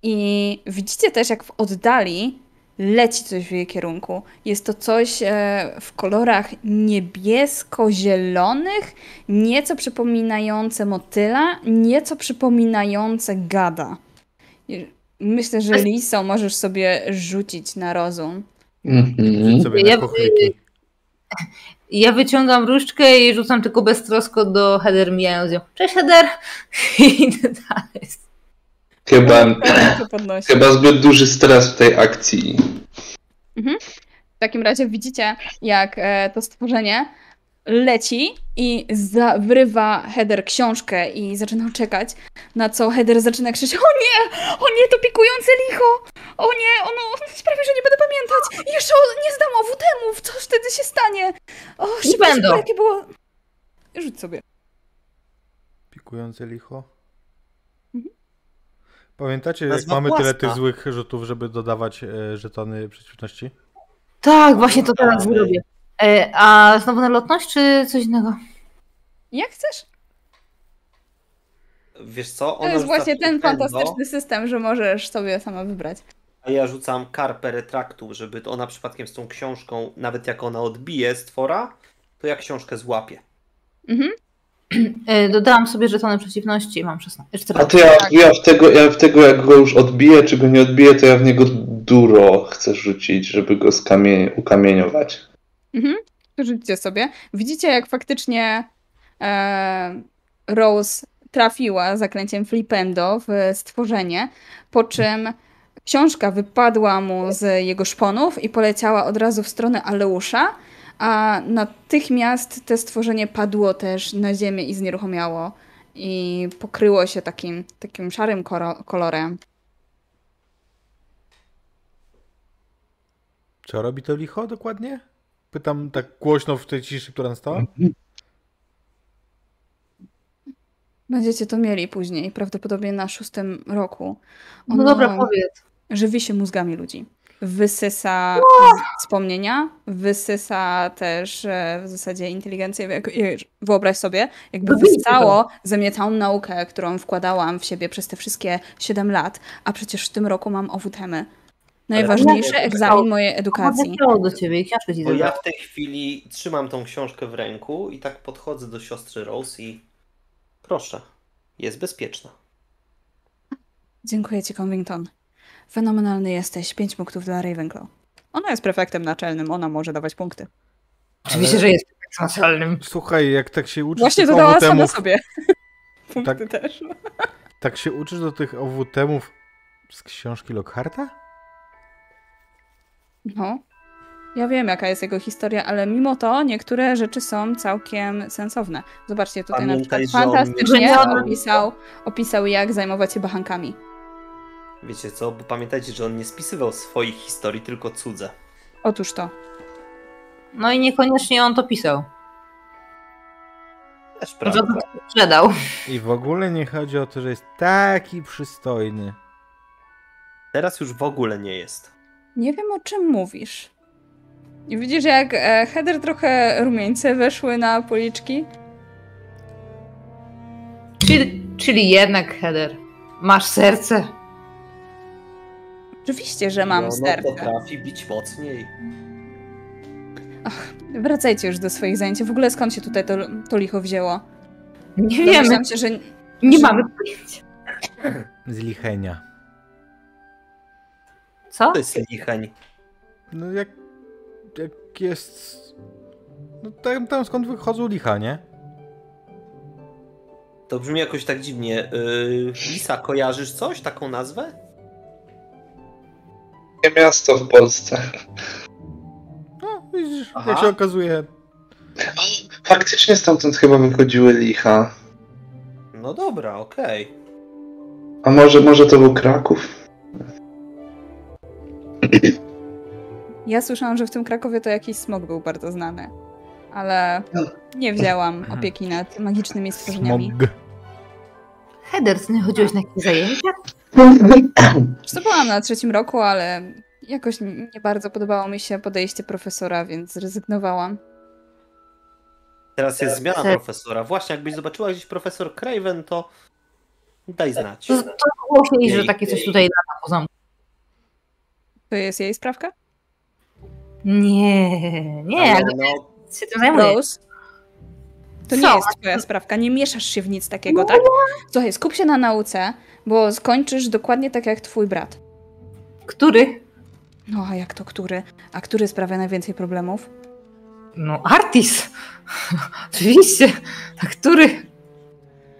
I widzicie też, jak w oddali leci coś w jej kierunku. Jest to coś e, w kolorach niebiesko-zielonych, nieco przypominające motyla, nieco przypominające gada. Myślę, że Liso możesz sobie rzucić na rozum. Mhm. Sobie Ja- na. Ja wyciągam różdżkę i rzucam tylko beztrosko do Heather mijając ją. Cześć Heather! I idę dalej. Chyba, podnosi. chyba zbyt duży stres w tej akcji. W takim razie widzicie, jak e, to stworzenie leci i za, wyrywa Heather książkę i zaczyna czekać, na co Heather zaczyna krzyczeć o nie, o nie, to pikujące licho, o nie, ono sprawi, że nie będę pamiętać, jeszcze o, nie zdam owutemów, co wtedy się stanie? O, szybko, szybko, jakie było... Rzuć sobie. Pikujące licho. Pamiętacie, jak Nazwa mamy tyle płaska. tych złych rzutów, żeby dodawać e, żetony przeciwności? Tak, właśnie to teraz zrobię. E, a znowu na lotność, czy coś innego? Jak chcesz? Wiesz co? To Ona jest rzuca właśnie ten fantastyczny system, że możesz sobie sama wybrać. A ja rzucam karpę retraktu, żeby ona przypadkiem z tą książką, nawet jak ona odbije stwora, to ja książkę złapię. Mhm. E, dodałam sobie żetony przeciwności, mam 16. A 14. to ja, ja, w tego, ja w tego, jak go już odbiję, czy go nie odbiję, to ja w niego duro chcę rzucić, żeby go skamie, ukamieniować. Mhm. Rzućcie sobie. Widzicie, jak faktycznie e, Rose trafiła zaklęciem flipendo w stworzenie, po czym książka wypadła mu z jego szponów i poleciała od razu w stronę Aleusza, a natychmiast te stworzenie padło też na ziemię i znieruchomiało i pokryło się takim, takim szarym kolorem. Co robi to licho dokładnie? Pytam tak głośno w tej ciszy, która nastała. Będziecie to mieli później, prawdopodobnie na szóstym roku. No Ono dobra, powiedz. Żywi się mózgami ludzi. Wysysa wspomnienia, wysysa też e, w zasadzie inteligencję. Wyobraź sobie, jakby No widzę wystało ze mnie całą naukę, którą wkładałam w siebie przez te wszystkie 7 lat, a przecież w tym roku mam owutemy. Najważniejszy egzamin mojej edukacji. Do ciebie i książkę ci Bo ja w tej chwili trzymam tą książkę w ręku i tak podchodzę do siostry Rose i proszę, jest bezpieczna. Dziękuję ci, Covington. Fenomenalny jesteś. Pięć punktów dla Ravenclaw. Ona jest prefektem naczelnym, ona może dawać punkty. Oczywiście, że jest naczelnym. Słuchaj, jak tak się uczysz Właśnie dodała sama sobie. Punkty Tak. też. tak się uczysz do tych owutemów z książki Lockharta? No. Ja wiem, jaka jest jego historia, ale mimo to niektóre rzeczy są całkiem sensowne. Zobaczcie, tutaj Pamiętaj, na przykład fantastycznie opisał, opisał, jak zajmować się bachankami. Wiecie co, bo pamiętajcie, że on nie spisywał swoich historii, tylko cudze. Otóż to. No i niekoniecznie on to pisał. Też Że prawda. to sprzedał. I w ogóle nie chodzi o to, że jest taki przystojny. Teraz już w ogóle nie jest. Nie wiem, o czym mówisz. I widzisz, jak e, Heather trochę rumieńce weszły na policzki? Czyli, czyli jednak, Heather, masz serce. Oczywiście, że mam I ono serce. potrafi bić mocniej. Wracajcie już do swoich zajęć. W ogóle skąd się tutaj to, to licho wzięło? Nie wiemy, się, że nie że- mamy pojęcia. Z lichenia. Co? To jest licheń. No jak, jak jest... No tam, tam skąd wychodzą licha, nie? To brzmi jakoś tak dziwnie. Yy, Lisa, kojarzysz coś? Taką nazwę? Nie miasto w Polsce. No, widzisz, Aha. jak się okazuje. Faktycznie stamtąd chyba wychodziły licha. No dobra, okej. A może, może to był Kraków? ja słyszałam, że w tym Krakowie to jakiś smog był bardzo znany. Ale nie wzięłam opieki nad magicznymi stworzeniami. Smog. Heather, ty nie chodziłeś na jakieś zajęcia? Byłam na trzecim roku, ale jakoś nie bardzo podobało mi się podejście profesora, więc zrezygnowałam. Teraz jest zmiana profesora. Właśnie, jakbyś zobaczyła gdzieś profesor Craven, to daj znać. To, to było się że takie coś tutaj lata po zamku. To jest jej sprawka? Nie, nie, Ale ale no, się tym zajmuję. Rose? To nie Co? jest twoja sprawka, nie mieszasz się w nic takiego, tak? Słuchaj, skup się na nauce, bo skończysz dokładnie tak jak twój brat. Który? No a jak to który? A który sprawia najwięcej problemów? No, Artis. Oczywiście. A który?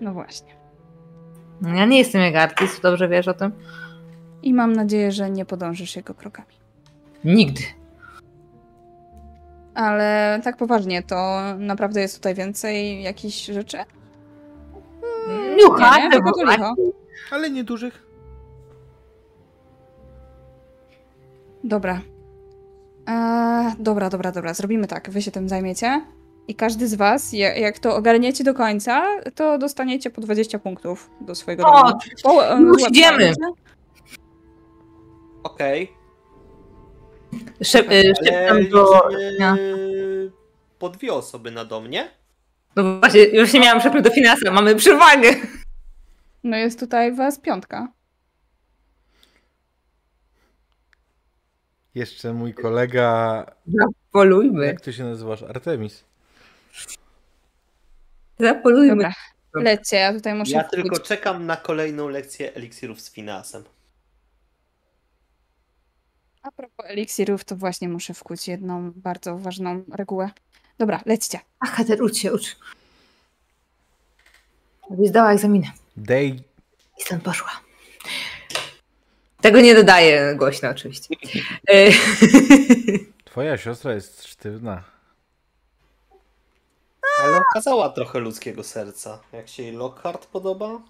No właśnie. No, ja nie jestem jak Artis, dobrze wiesz o tym? I mam nadzieję, że nie podążysz jego krokami. Nigdy. Ale tak poważnie, to naprawdę jest tutaj więcej jakichś rzeczy? Niucha, nie, nie, tylko to licho. Ale niedużych. Dobra. Eee, dobra, dobra, dobra. Zrobimy tak. Wy się tym zajmiecie. I każdy z was, ja- jak to ogarniecie do końca, to dostaniecie po 20 punktów do swojego O, domu. Po, e, już idziemy. okej. Szep, Ale szeptam do... po dwie osoby na dom, nie? No właśnie, już nie miałam szepnąć do finansa, mamy przewagę. No jest tutaj was piątka. Jeszcze mój kolega... Zapolujmy. Jak ty się nazywasz? Artemis. Zapolujmy. Dobra. Lećcie, ja tutaj muszę Ja tylko czekam na kolejną lekcję eliksirów z finansem. A propos eliksirów, to właśnie muszę wkuć jedną bardzo ważną regułę. Dobra, lećcie. Ach, Heather, ucz się, ucz. Zdała egzaminy. Day... I stąd poszła. Tego nie dodaję głośno oczywiście. Y, Twoja siostra jest sztywna. Ale okazała trochę ludzkiego serca. Jak się jej Lockhart podoba?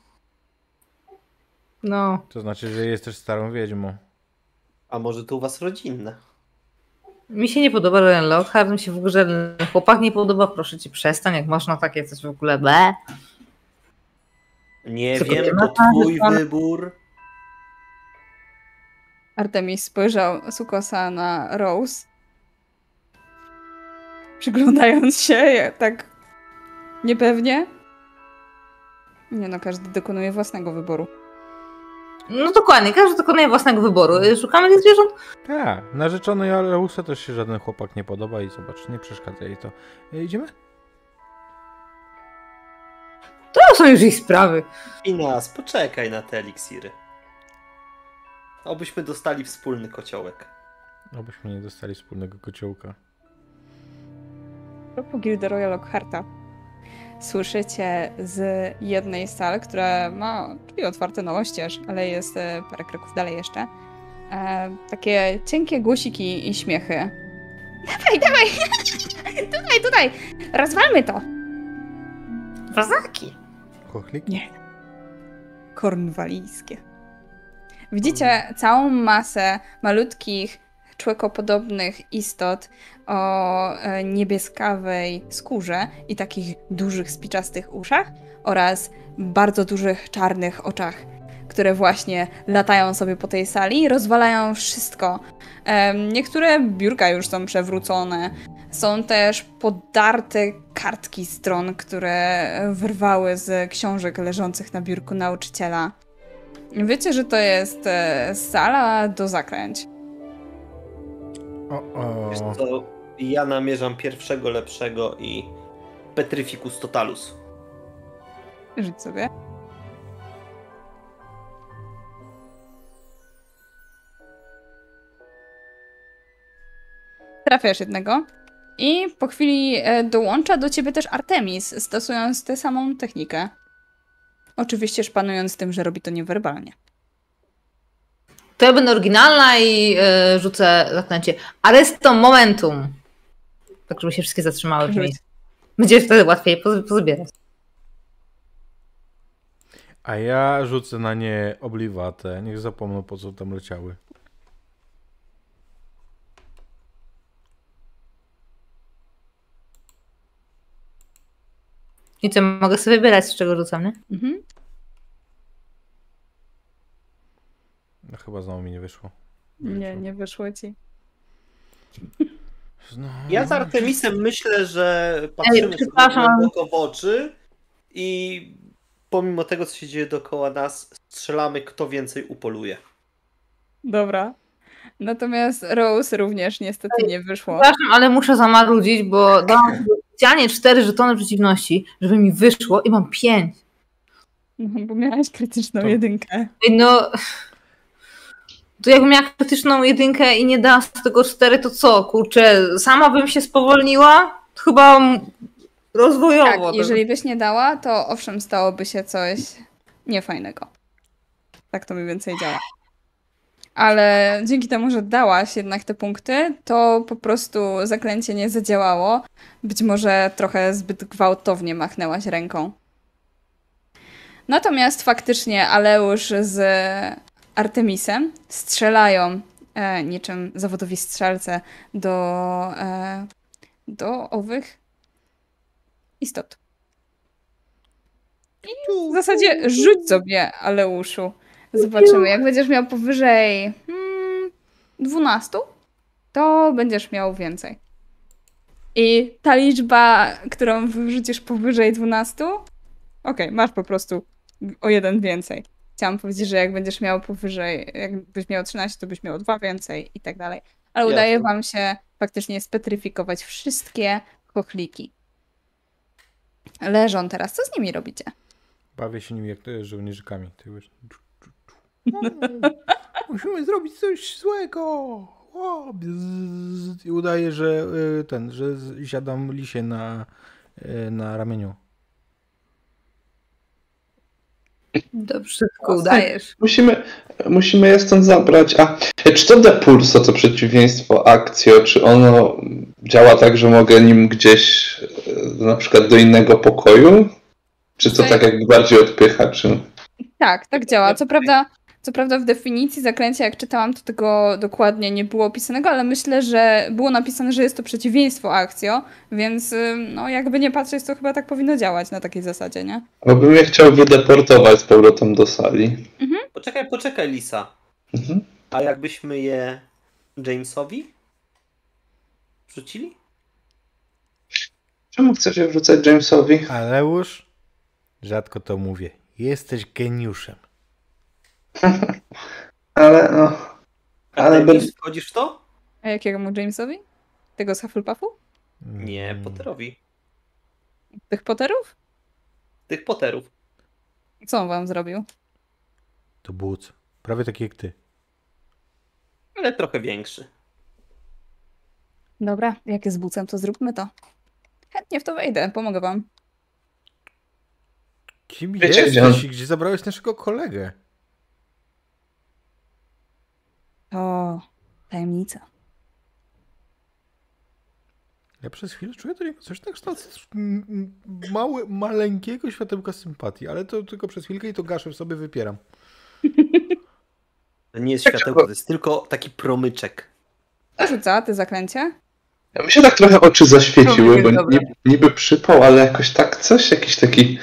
no, To znaczy, że jesteś starą wiedźmą. A może to u was rodzinne? Mi się nie podoba ten Lockhart, mi się w ogóle żaden chłopak nie podoba. Proszę cię, przestań, jak można takie coś w ogóle. Be. Nie Co wiem, to twój pan- wybór. Artemis spojrzał z ukosa na Rose. Przyglądając się tak niepewnie. Nie no, każdy dokonuje własnego wyboru. No dokładnie, każdy dokonuje własnego wyboru. Szukamy tych zwierząt? Tak, narzeczonej Aleusa też się żaden chłopak nie podoba i zobacz, nie przeszkadza jej to. E, Idziemy? To są już ich sprawy. Inas, poczekaj na te eliksiry. Obyśmy dostali wspólny kociołek. Obyśmy nie dostali wspólnego kociołka. Propos Gilderoya Lockharta. Słyszycie z jednej sal, która ma drzwi otwarte na oścież, ale jest e, parę kroków dalej jeszcze. E, takie cienkie głosiki i śmiechy. Dawaj, dawaj! tutaj, tutaj! Rozwalmy to! Wazaki. Kochlik? Nie. Kornwalijskie. Widzicie całą masę malutkich, człekopodobnych istot o e, niebieskawej skórze i takich dużych, spiczastych uszach oraz bardzo dużych, czarnych oczach, które właśnie latają sobie po tej sali, rozwalają wszystko. Em, Niektóre biurka już są przewrócone. Są też podarte kartki stron, które wyrwały z książek leżących na biurku nauczyciela. Wiecie, że to jest e, sala do zaklęć. O, o. Ja namierzam pierwszego lepszego i Petrificus Totalus. Rzuć sobie. Trafiasz jednego. I po chwili e, dołącza do ciebie też Artemis, stosując tę samą technikę. Oczywiście szpanując tym, że robi to niewerbalnie. To ja będę oryginalna i e, rzucę zaklęcie. Arresto momentum. Tak, żeby się wszystkie zatrzymały w Rzuć. miejscu. Będzie wtedy łatwiej poz- pozbierać. A ja rzucę na nie obliwatę. Niech zapomną po co tam leciały. I co, mogę sobie wybierać, z czego rzucam, nie? Mhm. No chyba znowu mi nie wyszło. Nie, nie wyszło ci. Znowu. Ja z Artemisem myślę, że patrzymy sobie przepraszam. głęboko w oczy i pomimo tego, co się dzieje dookoła nas, strzelamy, kto więcej upoluje. Dobra. Natomiast Rose również niestety nie wyszło. Przepraszam, ale muszę zamarudzić, bo dałam specjalnie cztery żetony przeciwności, żeby mi wyszło i mam pięć. No, bo miałaś krytyczną To- jedynkę. Ej, No... To jakbym miała krytyczną jedynkę i nie dała z tego cztery, to co? Kurczę, sama bym się spowolniła? Chyba rozwojowo. Tak, jeżeli byś nie dała, to owszem, stałoby się coś niefajnego. Tak to mniej więcej działa. Ale dzięki temu, że dałaś jednak te punkty, to po prostu zaklęcie nie zadziałało. Być może trochę zbyt gwałtownie machnęłaś ręką. Natomiast faktycznie Aleusz z Artemisem strzelają e, niczym zawodowi strzelce do, e, do owych istot. I w zasadzie rzuć sobie, Aleuszu. Zobaczymy. Jak będziesz miał powyżej hmm, 12, to będziesz miał więcej. I ta liczba, którą wyrzucisz powyżej 12, okej, masz po prostu o jeden więcej. Chciałam powiedzieć, że jak będziesz miał powyżej, jakbyś miał 13, to byś miał dwa więcej i tak dalej. Ale Jasne. udaje wam się faktycznie spetryfikować wszystkie kochliki. Leżą teraz. Co z nimi robicie? Bawię się nimi jak to jest żołnierzykami. Ty wiesz. Musimy zrobić coś złego. O, bzz. I udaje, że y, ten, że siadam lisie na, y, na ramieniu. Dobrze, wszystko udajesz. Musimy, musimy je stąd zabrać. A czy to depulso, to przeciwieństwo akcjo, czy ono działa tak, że mogę nim gdzieś e, na przykład do innego pokoju? Czy to Tutaj- tak jakby bardziej odpycha, czy... Tak, tak działa. Co prawda, co prawda w definicji zaklęcia, jak czytałam, to tego dokładnie nie było opisanego, ale myślę, że było napisane, że jest to przeciwieństwo akcjo, więc no jakby nie patrzeć, to chyba tak powinno działać na takiej zasadzie, nie? Bo bym je chciał wydeportować z powrotem do sali. Poczekaj, poczekaj, Lisa. Mhm. A jakbyśmy je Jamesowi wrzucili? Czemu chcesz je wrzucać Jamesowi? Aleusz, rzadko to mówię, jesteś geniuszem. Ale no. Ale James, wchodzisz w to? A jakiego mu Jamesowi? Tego z Hufflepuffu? Nie, Mm. Potterowi. Tych Potterów? Tych Potterów. Co on wam zrobił? To buc. Prawie taki jak ty. Ale trochę większy. Dobra, jak jest bucem, to zróbmy to. Chętnie w to wejdę, pomogę wam. Kim Wiecie, gdzie jesteś on- i gdzie zabrałeś naszego kolegę? To tajemnica. Ja przez chwilę czuję do niego coś na kształt m- m- małe, maleńkiego światełka sympatii, ale to tylko przez chwilkę i to gaszę w sobie wypieram. To nie jest Tak, światełko, to jest tylko taki promyczek. Rzuca te zaklęcie? Ja mi się tak trochę oczy zaświeciły, bo niby, niby przypał, ale jakoś tak coś, jakiś taki.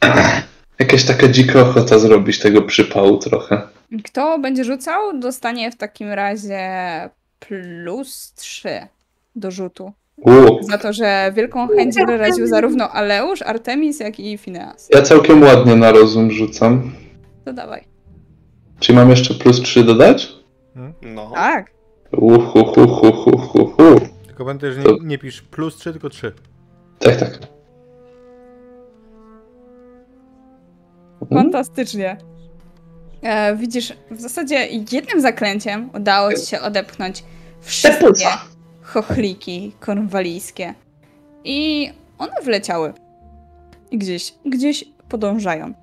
Jakaś taka dzika ochota zrobić tego przypału trochę. Kto będzie rzucał, dostanie w takim razie plus 3 do rzutu. U, Za to, że wielką chęć wyraził zarówno Aleusz, Artemis, jak i Phineas. ja całkiem ładnie na rozum rzucam. To dawaj. Czy mam jeszcze plus 3 dodać? No. Tak. Uhuhuhuhuhu. Tylko pamiętaj, że To- nie, nie pisz plus 3, tylko 3. Tak, tak. Fantastycznie. E, widzisz, w zasadzie jednym zaklęciem udało ci się odepchnąć wszystkie chochliki kornwalijskie. I one wleciały. I gdzieś, gdzieś podążają.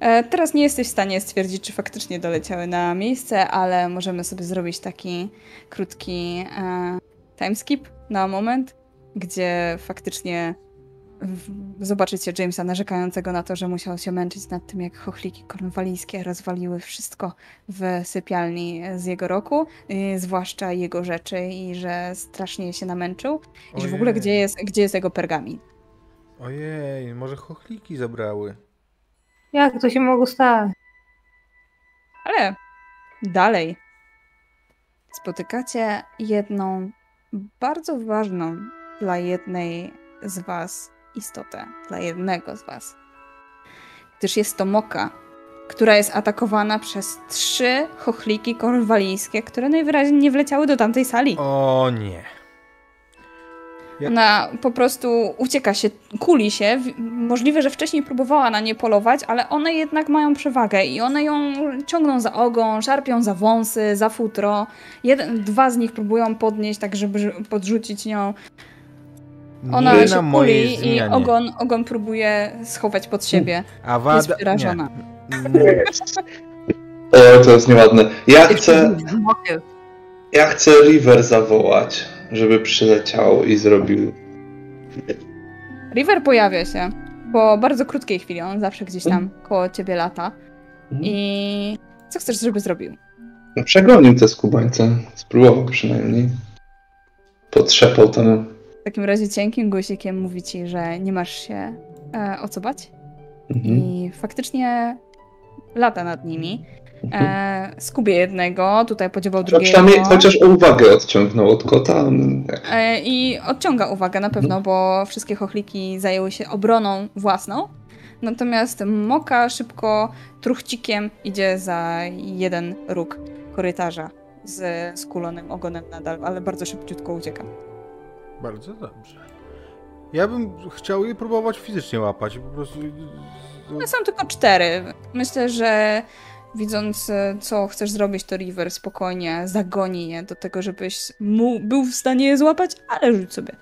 E, teraz nie jesteś w stanie stwierdzić, czy faktycznie doleciały na miejsce, ale możemy sobie zrobić taki krótki e, timeskip na moment, gdzie faktycznie zobaczycie Jamesa narzekającego na to, że musiał się męczyć nad tym, jak chochliki kornwalijskie rozwaliły wszystko w sypialni z jego roku, yy, zwłaszcza jego rzeczy i że strasznie się namęczył i że w ogóle gdzie jest, gdzie jest jego pergamin. Ojej, może chochliki zabrały. Jak to się mogło stać? Ale dalej spotykacie jedną bardzo ważną dla jednej z was istotę, dla jednego z was. Gdyż jest to Moka, która jest atakowana przez trzy chochliki korwalijskie, które najwyraźniej nie wleciały do tamtej sali. O nie. Ona po prostu ucieka się, kuli się. Możliwe, że wcześniej próbowała na nie polować, ale one jednak mają przewagę i one ją ciągną za ogon, szarpią za wąsy, za futro. Jeden, dwa z nich próbują podnieść, tak żeby podrzucić nią. Ona nie się kuli i ogon, ogon próbuje schować pod siebie. A wada... Jest przerażona. Nie. Nie. O, to jest nieładne. Ja chcę, ja chcę River zawołać, żeby przyleciał i zrobił. River pojawia się po bardzo krótkiej chwili. On zawsze gdzieś tam koło ciebie lata. I co chcesz, żeby zrobił? No, Przegonił te skubańce. Spróbował przynajmniej. Potrzepał tam. W takim razie cienkim guzikiem mówi ci, że nie masz się e, o co bać. Mhm. I faktycznie lata nad nimi. Mhm. E, skubie jednego, tutaj podziobał A drugiego. przynajmniej chociaż uwagę odciągnął od kota. on tak. E, I odciąga uwagę na pewno, bo wszystkie chochliki zajęły się obroną własną. Natomiast Moka szybko truchcikiem idzie za jeden róg korytarza z skulonym ogonem nadal, ale bardzo szybciutko ucieka. Bardzo dobrze. Ja bym chciał je próbować fizycznie łapać. Po prostu. No są tylko cztery. Myślę, że widząc, e, co chcesz zrobić, to River spokojnie zagoni je do tego, żebyś mu był w stanie je złapać, ale rzuć sobie.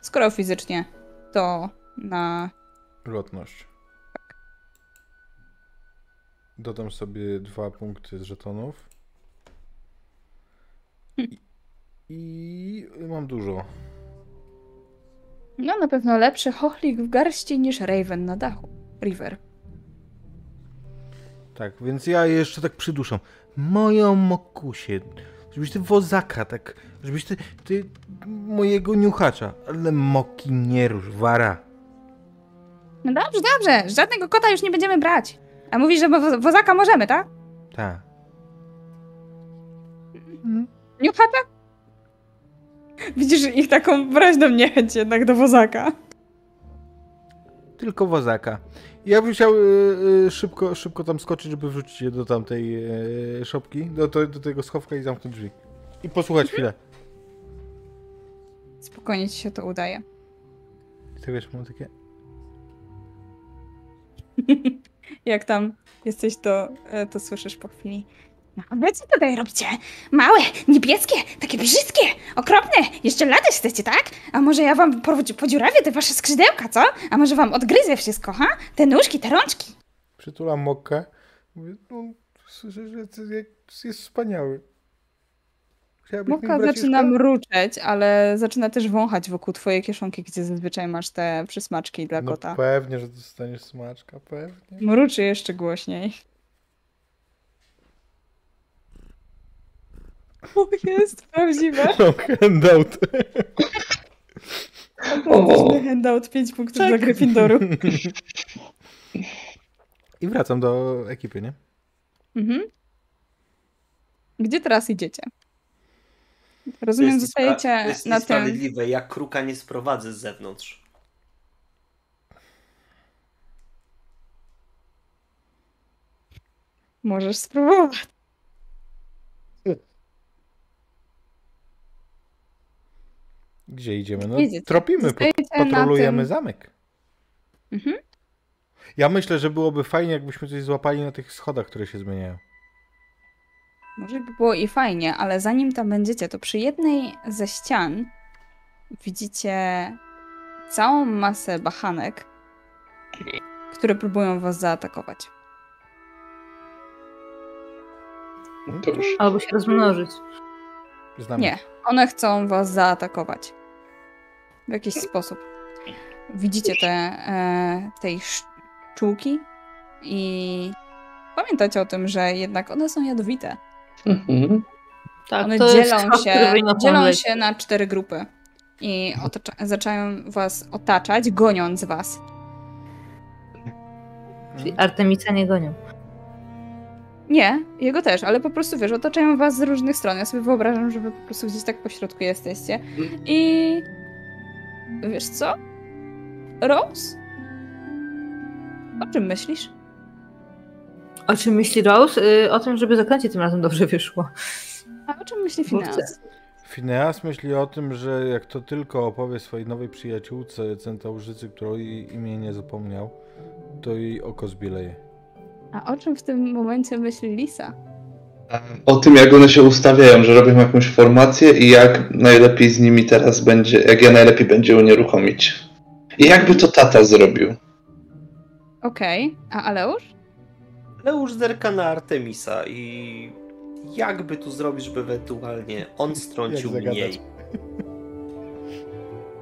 Skoro fizycznie, to na. Lotność. Dodam sobie dwa punkty z żetonów. I, i mam dużo. No, na pewno lepszy chochlik w garści niż Raven na dachu. River. Tak, więc ja jeszcze tak przyduszam. Moją mokusie. Żebyś ty wozaka, tak. Żebyś ty, ty mojego niuchacza. Ale moki nie rusz, wara. No dobrze, dobrze. Żadnego kota już nie będziemy brać. A mówisz, że wo- wozaka możemy, tak? Tak. Niuchata? Widzisz ich taką wyraźną niechęć jednak do wozaka. Tylko wozaka. Ja bym chciał y, y, szybko, szybko tam skoczyć, żeby wrzucić je do tamtej y, szopki, do, do, do tego schowka i zamknąć drzwi. I posłuchać chwilę. Spokojnie ci się to udaje. Ty wiesz, mam takie... Jak tam jesteś, to, e, to słyszysz po chwili. No, wy co tutaj robicie? Małe, niebieskie, takie brzydkie, okropne. Jeszcze latać chcecie, tak? A może ja wam podziurawię te wasze skrzydełka, co? A może wam odgryzę wszystko, ha? Te nóżki, te rączki. Przytulam mokkę. Mówię, no, słyszę, że to jest, wspaniały. Braciszka? zaczyna mruczeć, ale zaczyna też wąchać wokół twojej kieszonki, gdzie zazwyczaj masz te przysmaczki dla No kota. pewnie, że dostaniesz smaczka, pewnie. Mruczy jeszcze głośniej. O, jest prawdziwe. Mam handout. Fantastyczny handout 5 punktów dla Gryffindoru. I wracam do ekipy, nie? Mhm. Gdzie teraz idziecie? Rozumiem, to zostajecie to jest na tym. niesprawiedliwe. Ja kruka nie sprowadzę z zewnątrz. Możesz spróbować. Gdzie idziemy? No Jedziecie. tropimy, patrolujemy tym- zamek. Mhm. Ja myślę, że byłoby fajnie, jakbyśmy coś złapali na tych schodach, które się zmieniają. Może by było i fajnie, ale zanim tam będziecie, to przy jednej ze ścian widzicie całą masę bachanek, które próbują was zaatakować. To już. Albo się rozmnożyć. Znamy. Nie, one chcą was zaatakować. W jakiś sposób. Widzicie te, e, tej szczółki i pamiętajcie o tym, że jednak one są jadowite. Mhm. Tak, One dzielą się, dzielą się na cztery grupy i otacza, zaczynają was otaczać, goniąc was. Czyli Artemisa nie gonią. Nie, jego też, ale po prostu wiesz, otaczają was z różnych stron. Ja sobie wyobrażam, że wy po prostu gdzieś tak po środku jesteście. I wiesz co? Rose? O czym myślisz? O czym myśli Rose? Y, O tym, żeby zaklęcie tym razem dobrze wyszło. A o czym myśli Phineas? Phineas myśli o tym, że jak to tylko opowie swojej nowej przyjaciółce Centaurzycy, którą jej imię nie zapomniał, to jej oko zbieleje. A o czym w tym momencie myśli Lisa? O tym, jak one się ustawiają, że robią jakąś formację i jak najlepiej z nimi teraz będzie, jak ja najlepiej będzie unieruchomić. I jakby to tata zrobił. Okej, a Aleusz? Leusz zerka na Artemisa i jakby tu zrobić, żeby ewentualnie on strącił mniej.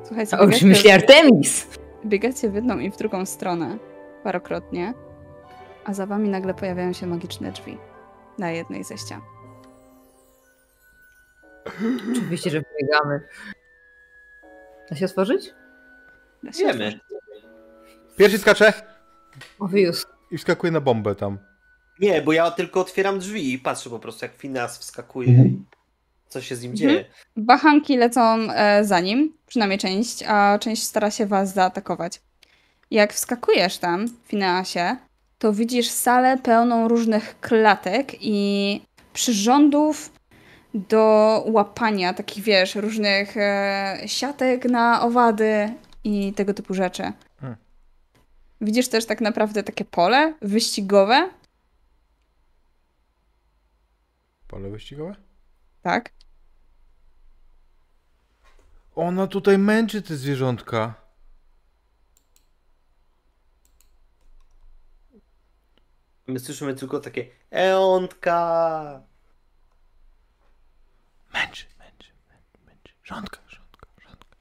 Słuchajcie, O czym myśli Artemis? biegacie w jedną i w drugą stronę parokrotnie, a za wami nagle pojawiają się magiczne drzwi na jednej ze ścian. Oczywiście, że biegamy. Da się otworzyć? Da się Wiemy. otworzyć. Pierwszy skacze Obvious. i wskakuje na bombę tam. Nie, bo ja tylko otwieram drzwi i patrzę po prostu, jak Finas wskakuje Mhm. i co się z nim Mhm. dzieje. Bachanki lecą e, za nim, przynajmniej część, a część stara się was zaatakować. Jak wskakujesz tam, w Fineasie, to widzisz salę pełną różnych klatek i przyrządów do łapania takich, wiesz, różnych e, siatek na owady i tego typu rzeczy. Hmm. Widzisz też tak naprawdę takie pole wyścigowe, Pole wyścigowe? tak? Ona tutaj męczy te zwierzątka. My słyszymy tylko takie Eontka! Męczy, męczy, męczy. Rządka, rządka, rządka.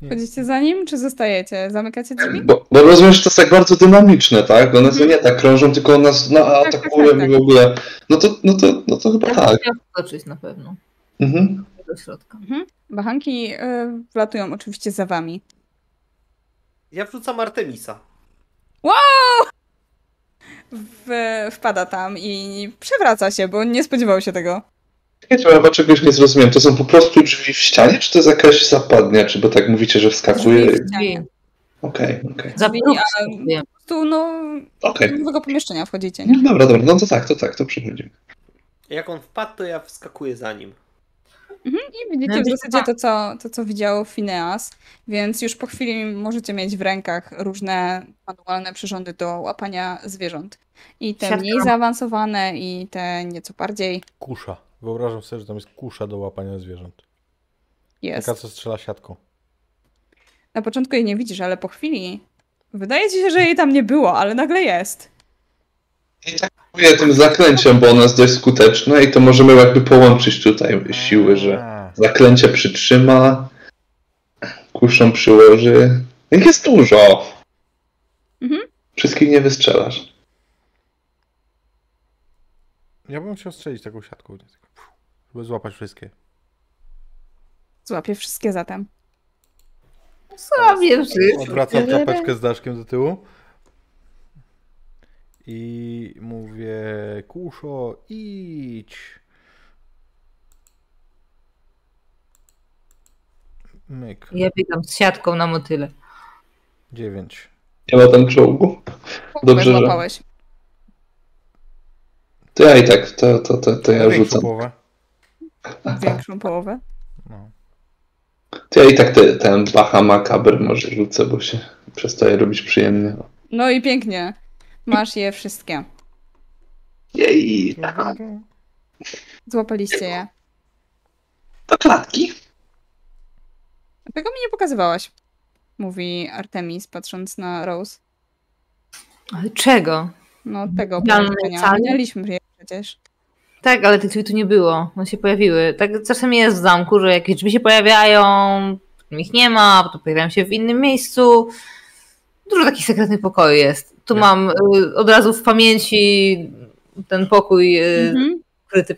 rządka. Chodzicie za nim, czy zostajecie? Zamykacie drzwi? Bo, bo rozumiem, że to jest tak bardzo dynamiczne, tak? One sobie nie tak krążą, tylko nas no, tak, atakują tak, tak. i w ogóle. No to, no to, no to chyba Ja tak. wskoczyć na pewno Mhm. do środka. Bachanki y, wlatują oczywiście za wami. Ja wrzucam Artemisa. W, wpada tam i przewraca się, bo nie spodziewał się tego. Wiecie, ja chyba czegoś nie zrozumiałem. To są po prostu drzwi w ścianie, czy to jest jakaś zapadnia? Czy bo tak mówicie, że wskakuje? Drzwi Okej, okej. A- wskakuję. Po prostu, no, Okej. do nowego pomieszczenia wchodzicie, nie? Dobra, dobra, no to tak, to tak, to przechodzimy. Jak on wpadł, to ja wskakuję za nim. I widzicie No, w zasadzie to co, to, co widział Phineas, więc już po chwili możecie mieć w rękach różne manualne przyrządy do łapania zwierząt. I te Siatka. mniej zaawansowane, i te nieco bardziej Kusza. Wyobrażam sobie, że tam jest kusza do łapania zwierząt. jest. Taka, co strzela siatką. Na początku jej nie widzisz, ale po chwili wydaje ci się, że jej tam nie było, ale nagle jest. I tak mówię tym zaklęciem, bo ono jest dość skuteczne i to możemy jakby połączyć tutaj siły, że zaklęcie przytrzyma, kuszą przyłoży. Ich jest dużo. Mhm. Wszystkich nie wystrzelasz. Ja bym chciał strzelić taką siatką, żeby złapać wszystkie. Złapie wszystkie zatem. Sobie w życiu. Odwracam czapeczkę z daszkiem do tyłu. I mówię, kuszo, idź. Myk. Ja biegam z siatką na motyle. Dziewięć. Nie ma tam czołgu. Dobrze, że- złapałeś. To ja i tak, to, to, to, to ja Większą rzucam. połowę. Większą połowę. No. To ja i tak te, ten Baha Makaber może rzucę, bo się przestaje robić przyjemnie. No i pięknie. Masz je wszystkie. Jej! Złapaliście je. Do klatki. Tego mi nie pokazywałaś. Mówi Artemis, patrząc na Rose. Ale czego? No tego połączenia. Widzieliśmy je przecież. Tak, ale tych drzwi tu nie było. One się pojawiły. Tak czasem jest w zamku, że jakieś drzwi się pojawiają, potem ich nie ma, potem pojawiają się w innym miejscu. Dużo takich sekretnych pokoi jest. Tu mam y, od razu w pamięci ten pokój, y, Mhm.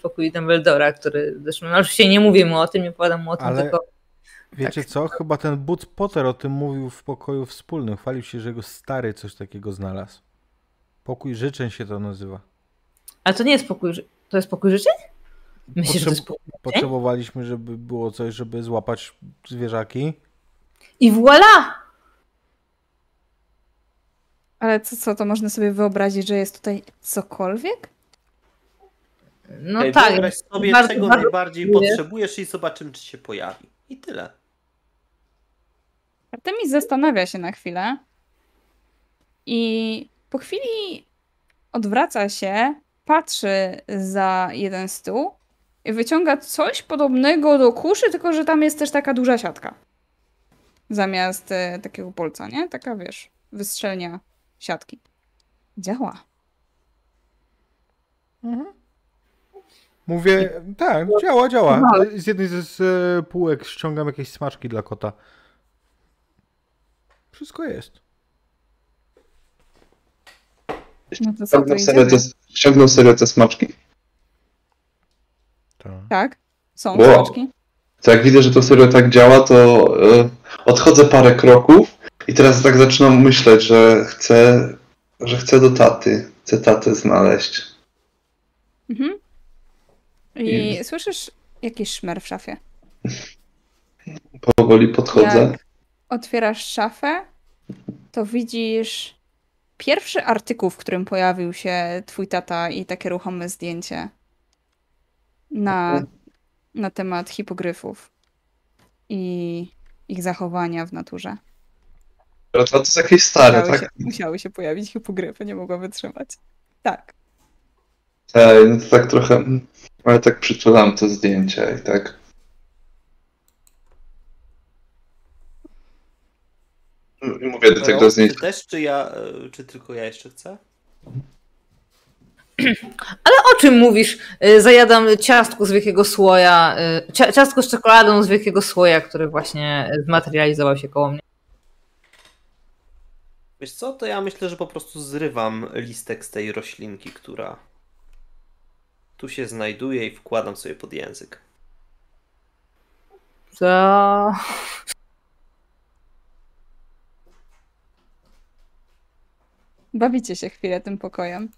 pokój Dumbledora, który zresztą no, oczywiście nie mówię mu o tym, nie opowiadam mu o tym, Ale- tylko Wiecie co? Chyba ten Butz Potter o tym mówił w pokoju wspólnym. Chwalił się, że jego stary coś takiego znalazł. Pokój życzeń się to nazywa. Ale to nie jest pokój, to jest pokój życzeń? Myślisz, że to jest pokój Potrzebowaliśmy, żeby było coś, żeby złapać zwierzaki. I voilà! Ale co, co, to można sobie wyobrazić, że jest tutaj cokolwiek? No Ej, tak. Wyobraź sobie, bardzo- czego bardzo najbardziej dziękuję. potrzebujesz i zobaczymy, czy się pojawi. I tyle. Artemis zastanawia się na chwilę i po chwili odwraca się, patrzy za jeden stół i wyciąga coś podobnego do kuszy, tylko że tam jest też taka duża siatka. Zamiast e, takiego polca, nie? Taka, wiesz, wystrzelnia siatki. Działa. Mówię, tak, działa, działa. Aha. Z jednej z e, półek ściągam jakieś smaczki dla kota. Wszystko jest. No to co, to Ściągnął serio te, ściągnął serio te smaczki. Tak. Tak, są Wow. smaczki. To jak widzę, że to serio tak działa, to e, odchodzę parę kroków i teraz tak zaczynam myśleć, że chcę, że chcę do taty. Chcę tatę znaleźć. Mhm. I I- słyszysz jakiś szmer w szafie. Powoli podchodzę. Jak otwierasz szafę, to widzisz pierwszy artykuł, w którym pojawił się twój tata i takie ruchome zdjęcie na, na temat hipogryfów i ich zachowania w naturze. To, to jest jakieś stare, Musiały, tak? się, musiały się pojawić hipogryfy, nie mogła wytrzymać. Tak. Ej, no to tak trochę. Ale tak przytulam to zdjęcie i tak. I mówię do tego zdjęcia. Ty też, czy ja, e, czy tylko ja jeszcze chcę? Ale o czym mówisz? Y, Zajadam ciastko z wielkiego słoja, cia- ciastko z czekoladą z wielkiego słoja, który właśnie zmaterializował się koło mnie. Wiesz co, to ja myślę, że po prostu zrywam listek z tej roślinki, która tu się znajduje i wkładam sobie pod język. To... Bawicie się chwilę tym pokojem.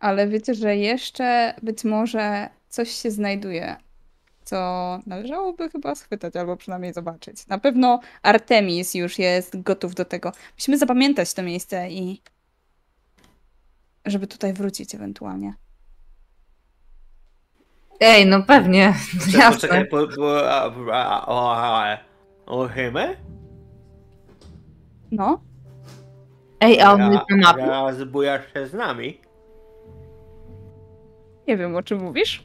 Ale wiecie, że jeszcze być może coś się znajduje, co należałoby chyba schwytać albo przynajmniej zobaczyć. Na pewno Artemis już jest gotów do tego. Musimy zapamiętać to miejsce i żeby tutaj wrócić ewentualnie. Ej, no pewnie, Poczekaj, jasne. po, po, a, a, a, o Hymę? No, Ej, a on jest na mapie? Teraz bujasz się z nami. nie wiem o czym mówisz.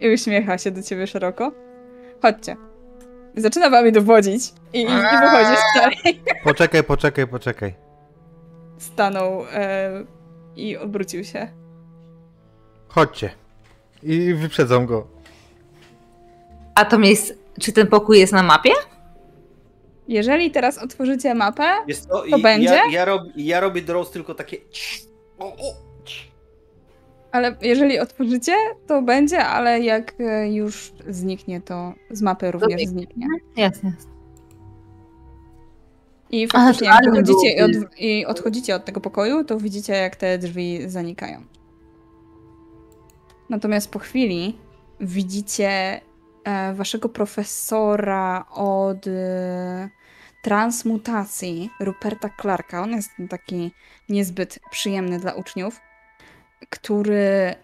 I uśmiecha się do ciebie szeroko. Chodźcie. Zaczyna wami dowodzić i, i, i wychodzisz dalej. Poczekaj, poczekaj, poczekaj. Stanął e, i obrócił się. Chodźcie. I wyprzedzam go. A to miejsce, czy ten pokój jest na mapie? Jeżeli teraz otworzycie mapę, Jest to, To i- będzie? Ja, ja, rob, ja robię draws tylko takie. O, o. ale jeżeli otworzycie, to będzie, ale jak e, już zniknie, to z mapy również zniknie. zniknie. Jasne. I faktycznie, jak wychodzicie i, od, i odchodzicie od tego pokoju, to widzicie, jak te drzwi zanikają. Natomiast po chwili widzicie e, waszego profesora od e, transmutacji, Ruperta Clarka. On jest taki niezbyt przyjemny dla uczniów, który,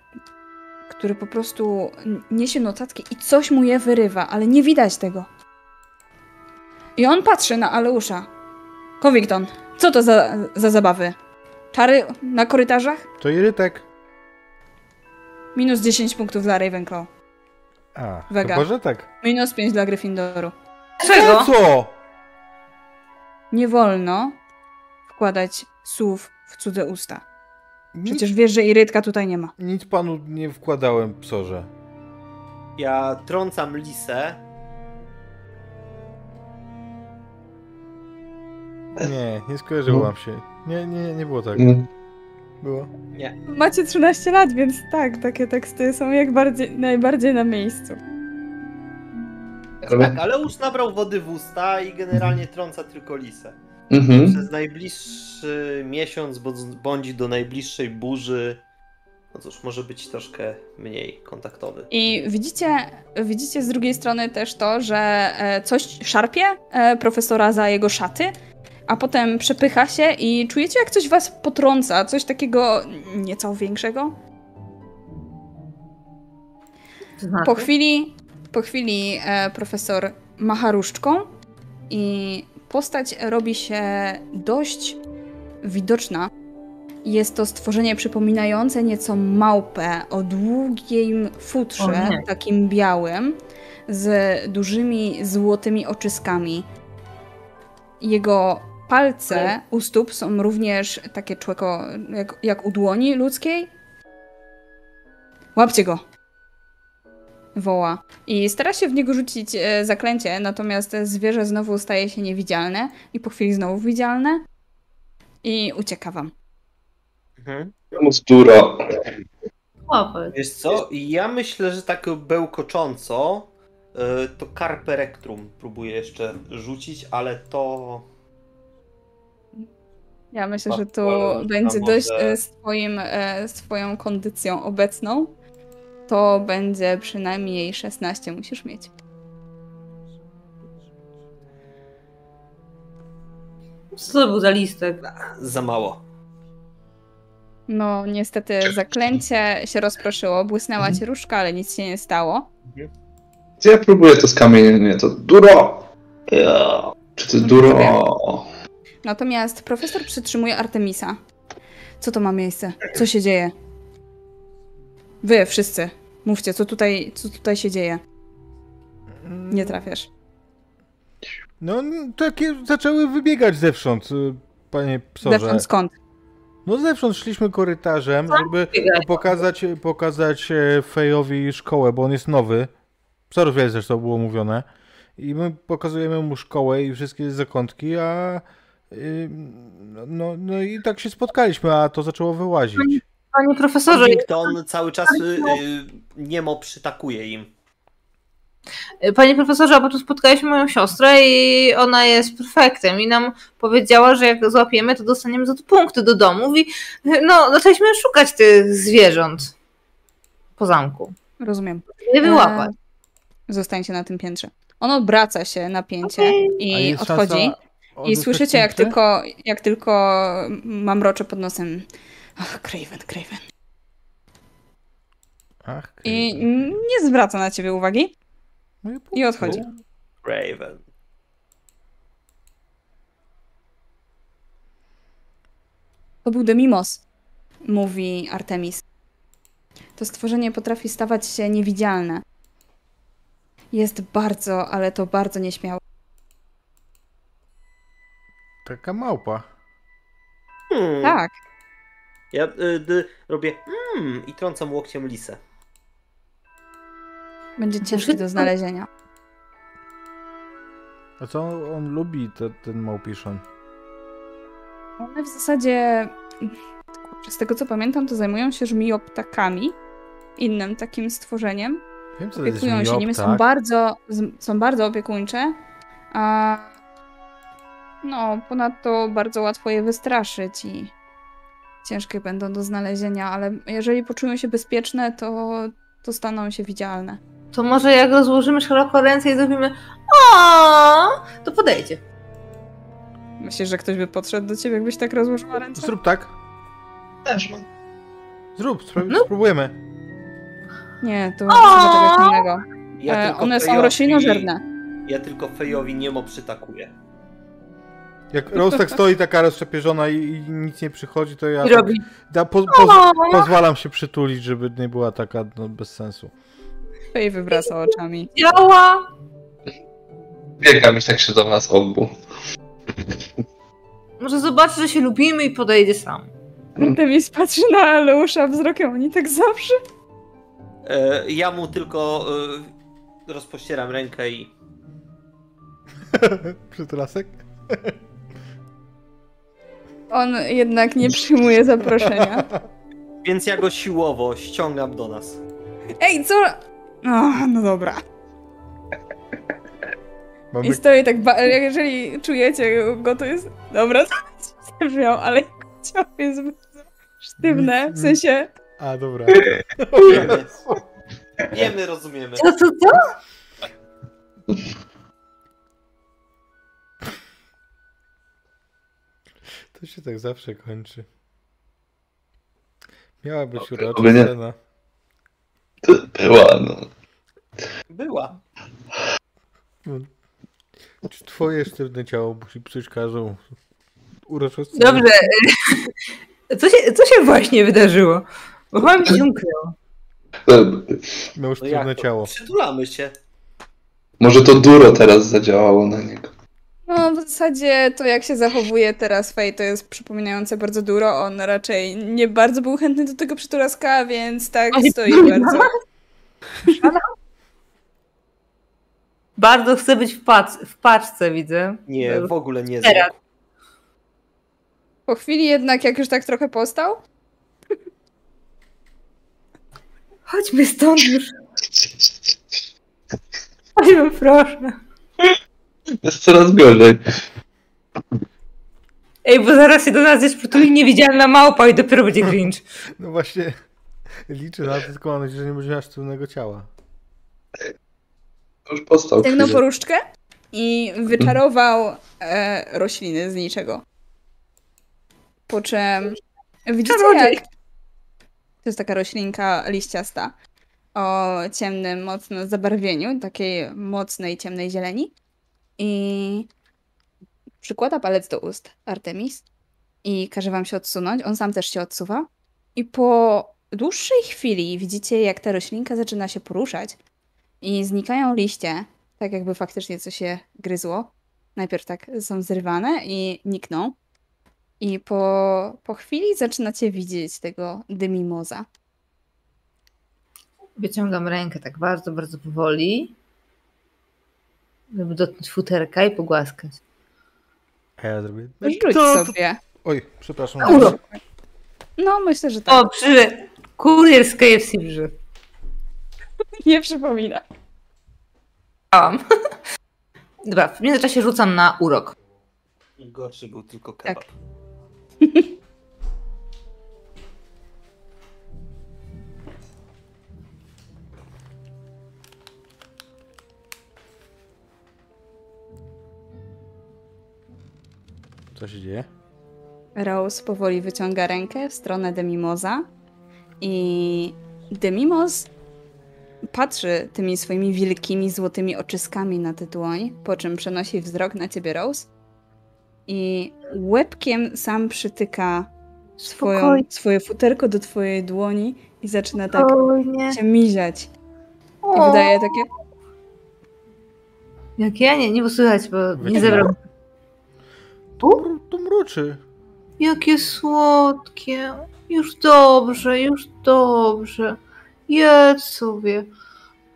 który po prostu niesie notatki i coś mu je wyrywa, ale nie widać tego. I on patrzy na Aleusza. Covington, co to za, za zabawy? Czary na korytarzach? To Irytek. Minus 10 punktów dla Ravenclaw. A, Wega. to może tak. Minus 5 dla Gryffindoru. Czego? Co? Nie wolno wkładać słów w cudze usta. Nic, Przecież wiesz, że Irytka tutaj nie ma. nic panu nie wkładałem, psorze. Ja trącam lisę. Nie, nie skojarzyłam się. Nie, nie, nie było tak. Mm. Było. Nie. Macie 13 lat, więc tak, takie teksty są jak bardziej, najbardziej na miejscu. Ale- Tak, ale już nabrał wody w usta i generalnie trąca tylko lisę. Mhm. Przez najbliższy miesiąc bądź- do najbliższej burzy. No cóż, może być troszkę mniej kontaktowy. I widzicie, widzicie z drugiej strony też to, że e, coś szarpie e, profesora za jego szaty, a potem przepycha się i czujecie, jak coś was potrąca, coś takiego nieco większego. To znaczy? Po chwili, po chwili e, profesor macha różdżką i postać robi się dość widoczna. Jest to stworzenie przypominające nieco małpę o długim futrze, O takim białym, z dużymi złotymi oczyskami. Jego palce u stóp są również takie człeko, jak, jak u dłoni ludzkiej. Łapcie go! Woła. I stara się w niego rzucić e, zaklęcie, natomiast zwierzę znowu staje się niewidzialne i po chwili znowu widzialne i ucieka wam. Mhm. Łapać. Wiesz co, ja myślę, że tak bełkocząco y, to Carpe Rectrum próbuję jeszcze rzucić, ale to... Ja myślę, że to ale będzie dość e, z, twoim, e, z twoją kondycją obecną. To będzie przynajmniej 16 musisz mieć. Co to był za listek? Za mało. No niestety zaklęcie się rozproszyło, błysnęła ci różdżka, ale nic się nie stało. Ja próbuję to skamienienie, to duro. Ja. Czy to duro? Natomiast profesor przytrzymuje Artemisa. Co to ma miejsce? Co się dzieje? Wy wszyscy, mówcie, co tutaj, co tutaj się dzieje. Nie trafiasz. No, takie zaczęły wybiegać zewsząd, y, panie psorze. Zewsząd skąd? No zewsząd szliśmy korytarzem, żeby pokazać, pokazać e, Fejowi szkołę, bo on jest nowy. Coraz wiele zresztą było mówione. I my pokazujemy mu szkołę i wszystkie zakątki, a y, no, no i tak się spotkaliśmy, a to zaczęło wyłazić. Panie profesorze, Wington cały czas y, y, niemo przytakuje im. Panie profesorze, a potem spotkaliśmy moją siostrę i ona jest perfektem i nam powiedziała, że jak złapiemy, to dostaniemy za to punkty do domu i no, zaczęliśmy szukać tych zwierząt po zamku. Rozumiem. Nie wyłapać. E, Zostańcie na tym piętrze. On obraca się na pięcie A i odchodzi. I słyszycie, jak tylko, jak tylko mamrocze pod nosem. Ach, Craven, Craven. Ach, I nie zwraca na ciebie uwagi moje i odchodzi. Raven. To był Demimos, mówi Artemis. To stworzenie potrafi stawać się niewidzialne. Jest bardzo, ale to bardzo nieśmiałe. Taka małpa. Hmm. Tak, Ja y, robię hmm i trącam łokciem lisę. będzie ciężki do znalezienia. A co on lubi, te, ten małpiszon? One w zasadzie, z tego co pamiętam, to zajmują się żmijoptakami, innym takim stworzeniem. Wiem, co to jest Opiekują się nimi, są mioptak. bardzo, są bardzo opiekuńcze, a no, ponadto bardzo łatwo je wystraszyć i ciężkie będą do znalezienia, ale jeżeli poczują się bezpieczne, to, to staną się widzialne. To może jak rozłożymy szeroko ręce i zrobimy o, to podejdzie. Myślisz, że ktoś by podszedł do ciebie, jakbyś tak rozłożyła ręce? Zrób tak. Też mam. Zrób, spra- No. spróbujemy. Nie, to czegoś innego. Ja E, one są Fejowi- roślinożerne. Ja tylko Fejowi niemo przytakuję. Jak Rose tak stoi taka rozczepierzona i, i nic nie przychodzi, to ja I tak, robi da, po, poz, o, pozwalam się przytulić, żeby nie była taka no, bez sensu. Fej wywraca oczami. działa. Biegam i tak się do nas obu. Może zobaczy, że się lubimy i podejdzie sam. Artemis patrzy na Leusza wzrokiem, oni tak zawsze. E, ja mu tylko e, rozpościeram rękę i Przytulasek? On jednak nie przyjmuje zaproszenia. więc ja go siłowo ściągam do nas. Ej, co? O, no dobra. Mamy... I stoi tak, ba- jeżeli czujecie go, to jest... Dobra, to ale ciało jest bardzo sztywne, w sensie... A, dobra. Wiemy, wiemy rozumiemy. Co, co, co? To się tak zawsze kończy. Miała być urocza oby nie. scena. To była, no. Była. Czy twoje sztywne ciało musi psuć każdą uroczą scenę? Dobrze. Co się, co się właśnie wydarzyło? Bo chyba mi się umknęło. Miał No sztywne to? ciało. Przytulamy się. Może to duro teraz zadziałało na niego. No, w zasadzie to jak się zachowuje teraz Fej, to jest przypominające bardzo duro. On raczej nie bardzo był chętny do tego przytulaska, więc tak Oj, stoi no. bardzo... Bardzo chcę być w, pac, w paczce, widzę. Nie, w ogóle nie Teraz. zmógł. Po chwili jednak, jak już tak trochę postał, Chodźmy stąd już. Chodźmy, proszę. Jest coraz gorzej. Ej, bo zaraz się do nas jest przytuli niewidzialna małpa i dopiero będzie cringe. No właśnie, liczę na to, tylko mam nadzieję, że nie będzie miała sztywnego ciała. Już postał ściągnął chwilę. poruszczkę i wyczarował e, rośliny z niczego. Po czym widzicie jak... To jest taka roślinka liściasta o ciemnym, mocno zabarwieniu, takiej mocnej, ciemnej zieleni. I przykłada palec do ust Artemis i każe wam się odsunąć. On sam też się odsuwa. I po dłuższej chwili widzicie, jak ta roślinka zaczyna się poruszać i znikają liście, tak jakby faktycznie coś się gryzło. Najpierw tak są zrywane i nikną. I po, po chwili zaczynacie widzieć tego Demimoza. Wyciągam rękę tak bardzo, bardzo powoli, żeby dotknąć futerka i pogłaskać. A ja zrobię... Rzuć To- sobie. Oj, przepraszam. Uro. No, myślę, że tak. Dobrze, kurier z KFC brze. Nie przypomina. Dałam. Dobra, w międzyczasie rzucam na urok. Gorszy był tylko Tak. Co się dzieje? Rose powoli wyciąga rękę w stronę Demimoza i Demimoz patrzy tymi swoimi wielkimi złotymi oczyskami na tę dłoń, po czym przenosi wzrok na ciebie, Rose i łebkiem sam przytyka swoją, Spokojnie. swoje futerko do twojej dłoni i zaczyna tak Spokojnie. się miziać. I wydaje takie Jak ja nie, nie było słychać, bo nie zebrał. Tu, tu mruczy. Jakie słodkie. Już dobrze, już dobrze. Jedz sobie.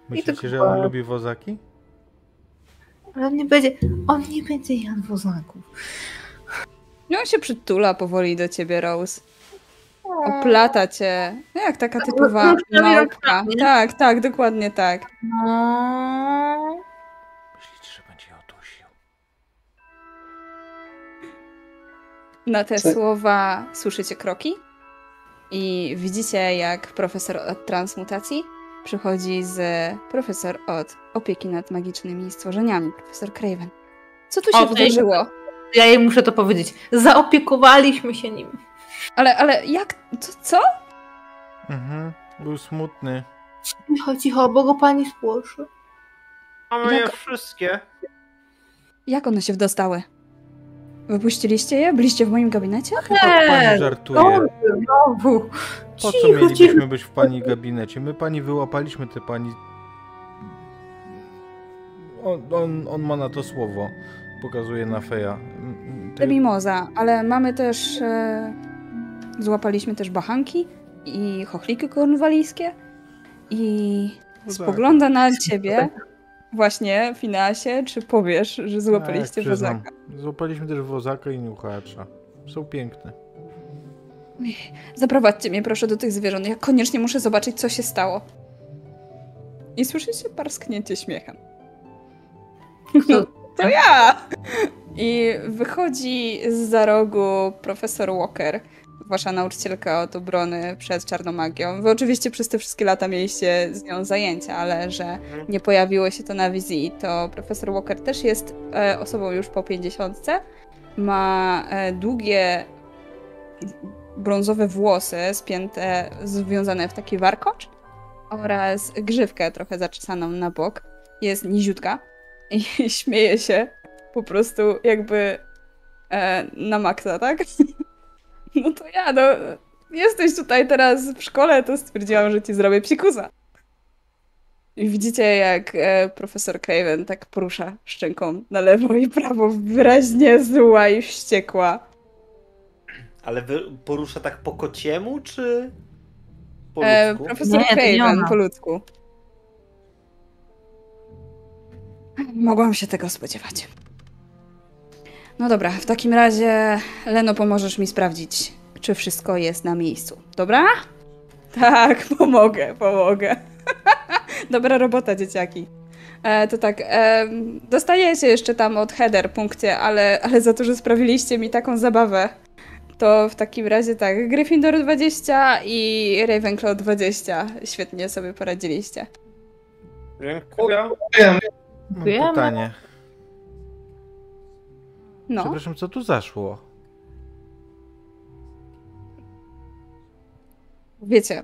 Myślicie, tak że on bardzo. lubi wozaki? Ale on nie będzie, on nie będzie jadł wozaków. No on się przytula powoli do ciebie, Rose. Oplata cię. No Jak taka typowa małpka. Tak, tak, dokładnie tak. No. Na te Co? słowa słyszycie kroki i widzicie, jak profesor od transmutacji przychodzi z profesor od opieki nad magicznymi stworzeniami, profesor Craven. Co tu się O, wydarzyło? Ja jej muszę to powiedzieć. Zaopiekowaliśmy się nim. Ale, ale jak, co, co? Mhm. Był smutny. Cicho, cicho, bo go pani spłoszy. Mamy je Jak- wszystkie. Jak one się wdostały? Wypuściliście je? Byliście w moim gabinecie? Chyba pani żartuje. Znowu. Po co Cicho, mielibyśmy cicho. być w pani gabinecie? My pani wyłapaliśmy te pani... On, on, on ma na to słowo. Pokazuje na Feja. Mm, mm, ty- Mimoza, ale mamy też. E, złapaliśmy też bachanki i chochliki kornwalijskie. I Wozaki. spogląda na ciebie. Właśnie, Finasie, czy powiesz, że złapaliście Tak, przyznam. Złapaliśmy też wozaka i niuchacza. Są piękne. Zaprowadźcie mnie proszę do tych zwierząt. Ja koniecznie muszę zobaczyć, co się stało. I słyszycie parsknięcie śmiechem. Kto? To ja! I wychodzi z za rogu profesor Walker, wasza nauczycielka od obrony przed czarną magią. Wy oczywiście przez te wszystkie lata mieliście z nią zajęcia, ale że nie pojawiło się to na wizji, to profesor Walker też jest e, osobą już po pięćdziesiątce. Ma e, długie brązowe włosy spięte, związane w taki warkocz oraz grzywkę trochę zaczesaną na bok. Jest niziutka i śmieje się po prostu jakby e, na maksa, tak? No to ja, no jesteś tutaj teraz w szkole, to stwierdziłam, że ci zrobię psikusa. I widzicie, jak e, profesor Craven tak porusza szczęką na lewo i prawo, wyraźnie zła i wściekła. Ale wy, porusza tak po kociemu, czy po E, ludzku? profesor Nie, nie Craven ona. po ludzku. Mogłam się tego spodziewać. No dobra, w takim razie, Leno, pomożesz mi sprawdzić, czy wszystko jest na miejscu. Dobra? Tak, pomogę, pomogę. Dobra robota, dzieciaki. E, to tak, e, dostajecie jeszcze tam od header punkcie, ale, ale za to, że sprawiliście mi taką zabawę, to w takim razie tak, Gryffindor 20 i Ravenclaw 20. Świetnie sobie poradziliście. Dziękuję. Mam Dziękujemy. pytanie. No, Przepraszam, co tu zaszło? wiecie,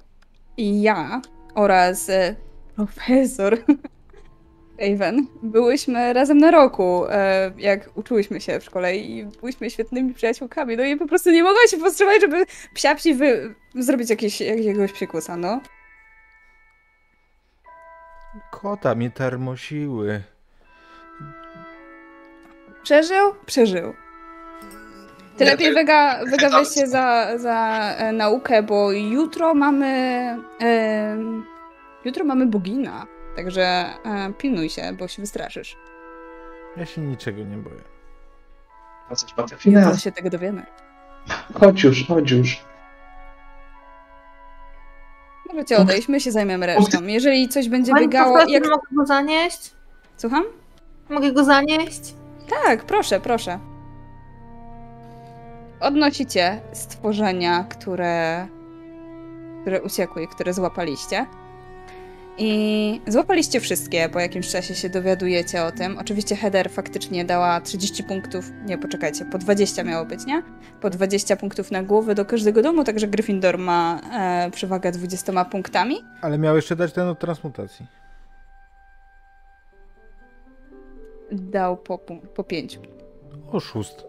ja oraz e, profesor Raven byłyśmy razem na roku, e, jak uczyłyśmy się w szkole i byliśmy świetnymi przyjaciółkami. No i po prostu nie mogłam się powstrzymać, żeby psiapsi wy... zrobić jakieś, jakiegoś psikusa, no. Kota mnie termosiły. Przeżył? Przeżył. Ty lepiej Wega, Wega weź się za, za e, naukę, bo jutro mamy. E, jutro mamy bogina. Także e, pilnuj się, bo się wystraszysz. Ja się niczego nie boję. A coś Jutro się tego dowiemy. Chodź już, chodź już. Możecie odejść, my się zajmiemy resztą. Jeżeli coś będzie Pani biegało. Jak... mogę go zanieść? Słucham? Mogę go zanieść? Tak, proszę, proszę. Odnosicie stworzenia, które, które uciekły które złapaliście. I złapaliście wszystkie, po jakimś czasie się dowiadujecie o tym. Oczywiście Heather faktycznie dała 30 punktów, nie poczekajcie, po 20 miało być, nie? Po 20 punktów na głowę do każdego domu, także Gryffindor ma e, przewagę 20 punktami. Ale miał jeszcze dać ten od transmutacji. Dał po, po 5. Oszust.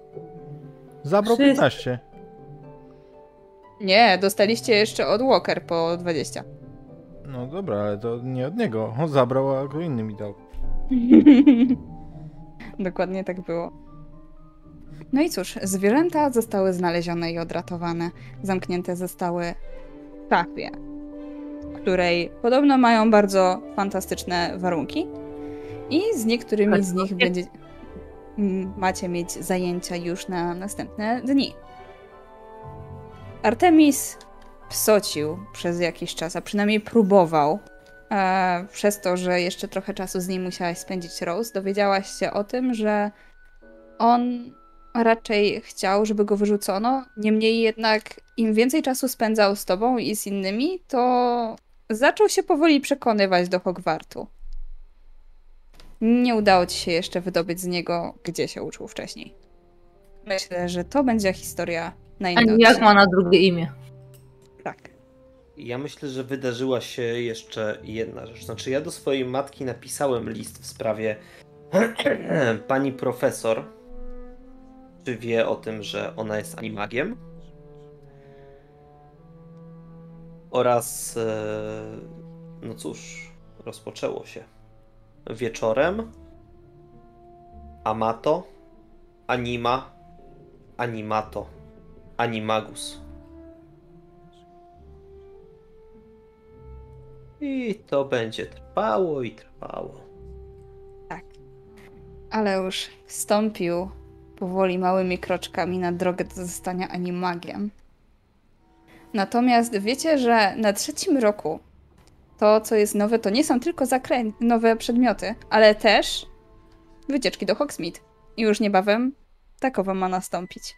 Zabrał Wszyscy. 15. Nie, dostaliście jeszcze od Walker po 20. No dobra, ale to nie od niego. On zabrał, a go inny mi dał. Dokładnie tak było. No i cóż, zwierzęta zostały znalezione i odratowane. Zamknięte zostały w szafie, w której podobno mają bardzo fantastyczne warunki. I z niektórymi z nich będzie, macie mieć zajęcia już na następne dni. Artemis psocił przez jakiś czas, a przynajmniej próbował e, przez to, że jeszcze trochę czasu z nim musiałaś spędzić Rose, dowiedziałaś się o tym, że on raczej chciał, żeby go wyrzucono. Niemniej jednak, im więcej czasu spędzał z tobą i z innymi, to zaczął się powoli przekonywać do Hogwartu. Nie udało ci się jeszcze wydobyć z niego, gdzie się uczył wcześniej. Myślę, że to będzie historia na inny Ani jak ma na drugie imię. Tak. Ja myślę, że wydarzyła się jeszcze jedna rzecz. Znaczy, ja do swojej matki napisałem list w sprawie pani profesor. Czy wie o tym, że ona jest animagiem? Oraz, e, no cóż, rozpoczęło się. Wieczorem Amato, Anima, Animato, Animagus. I to będzie trwało i trwało. Tak. Ale już wstąpił powoli małymi kroczkami na drogę do zostania animagiem. Natomiast wiecie, że na trzecim roku to, co jest nowe, to nie są tylko zakrę- nowe przedmioty, ale też wycieczki do Hogsmeade. I już niebawem takowa ma nastąpić.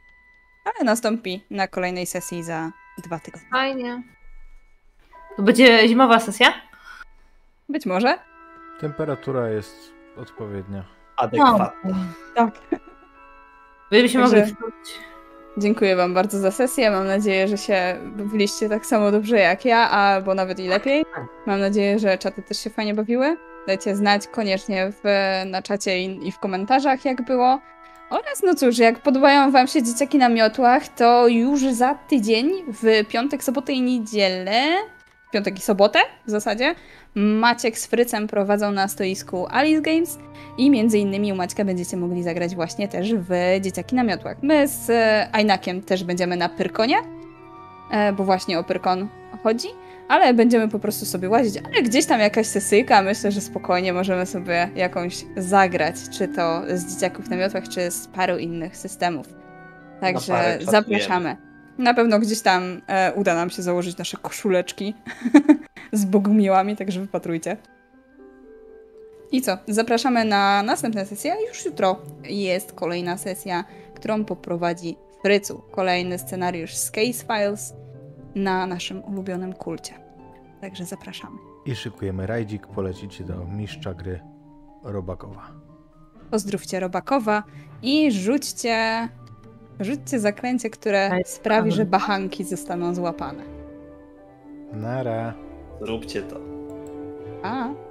Ale nastąpi na kolejnej sesji za dwa tygodnie. Fajnie. To będzie zimowa sesja? Być może. Temperatura jest odpowiednia. Adekwatna. Tak. Będziemy Także- mogli wrócić. Dziękuję Wam bardzo za sesję. Mam nadzieję, że się bawiliście tak samo dobrze jak ja, albo nawet i lepiej. Mam nadzieję, że czaty też się fajnie bawiły. Dajcie znać koniecznie w, na czacie i, i w komentarzach, jak było. Oraz, no cóż, jak podobają Wam się dzieciaki na miotłach, to już za tydzień, w piątek, sobotę i niedzielę, piątek i sobotę w zasadzie, Maciek z Frycem prowadzą na stoisku Alice Games i między innymi u Maćka będziecie mogli zagrać właśnie też w Dzieciaki na miotłach. My z e, Ajnakiem też będziemy na Pyrkonie, e, bo właśnie o Pyrkon chodzi, ale będziemy po prostu sobie łazić, ale gdzieś tam jakaś sesyjka, myślę, że spokojnie możemy sobie jakąś zagrać, czy to z Dzieciaków na miotłach, czy z paru innych systemów. Także zapraszamy. Na pewno gdzieś tam e, uda nam się założyć nasze koszuleczki z bogumiłami, także wypatrujcie. I co? Zapraszamy na następne sesje. Już jutro jest kolejna sesja, którą poprowadzi Frycu. Kolejny scenariusz z Case Files na naszym ulubionym kulcie. Także zapraszamy. I szykujemy rajdzik, polecicie do mistrza gry Robakowa. Pozdrówcie Robakowa i rzućcie, rzućcie zaklęcie, które sprawi, że bachanki zostaną złapane. Nara. Zróbcie to. A.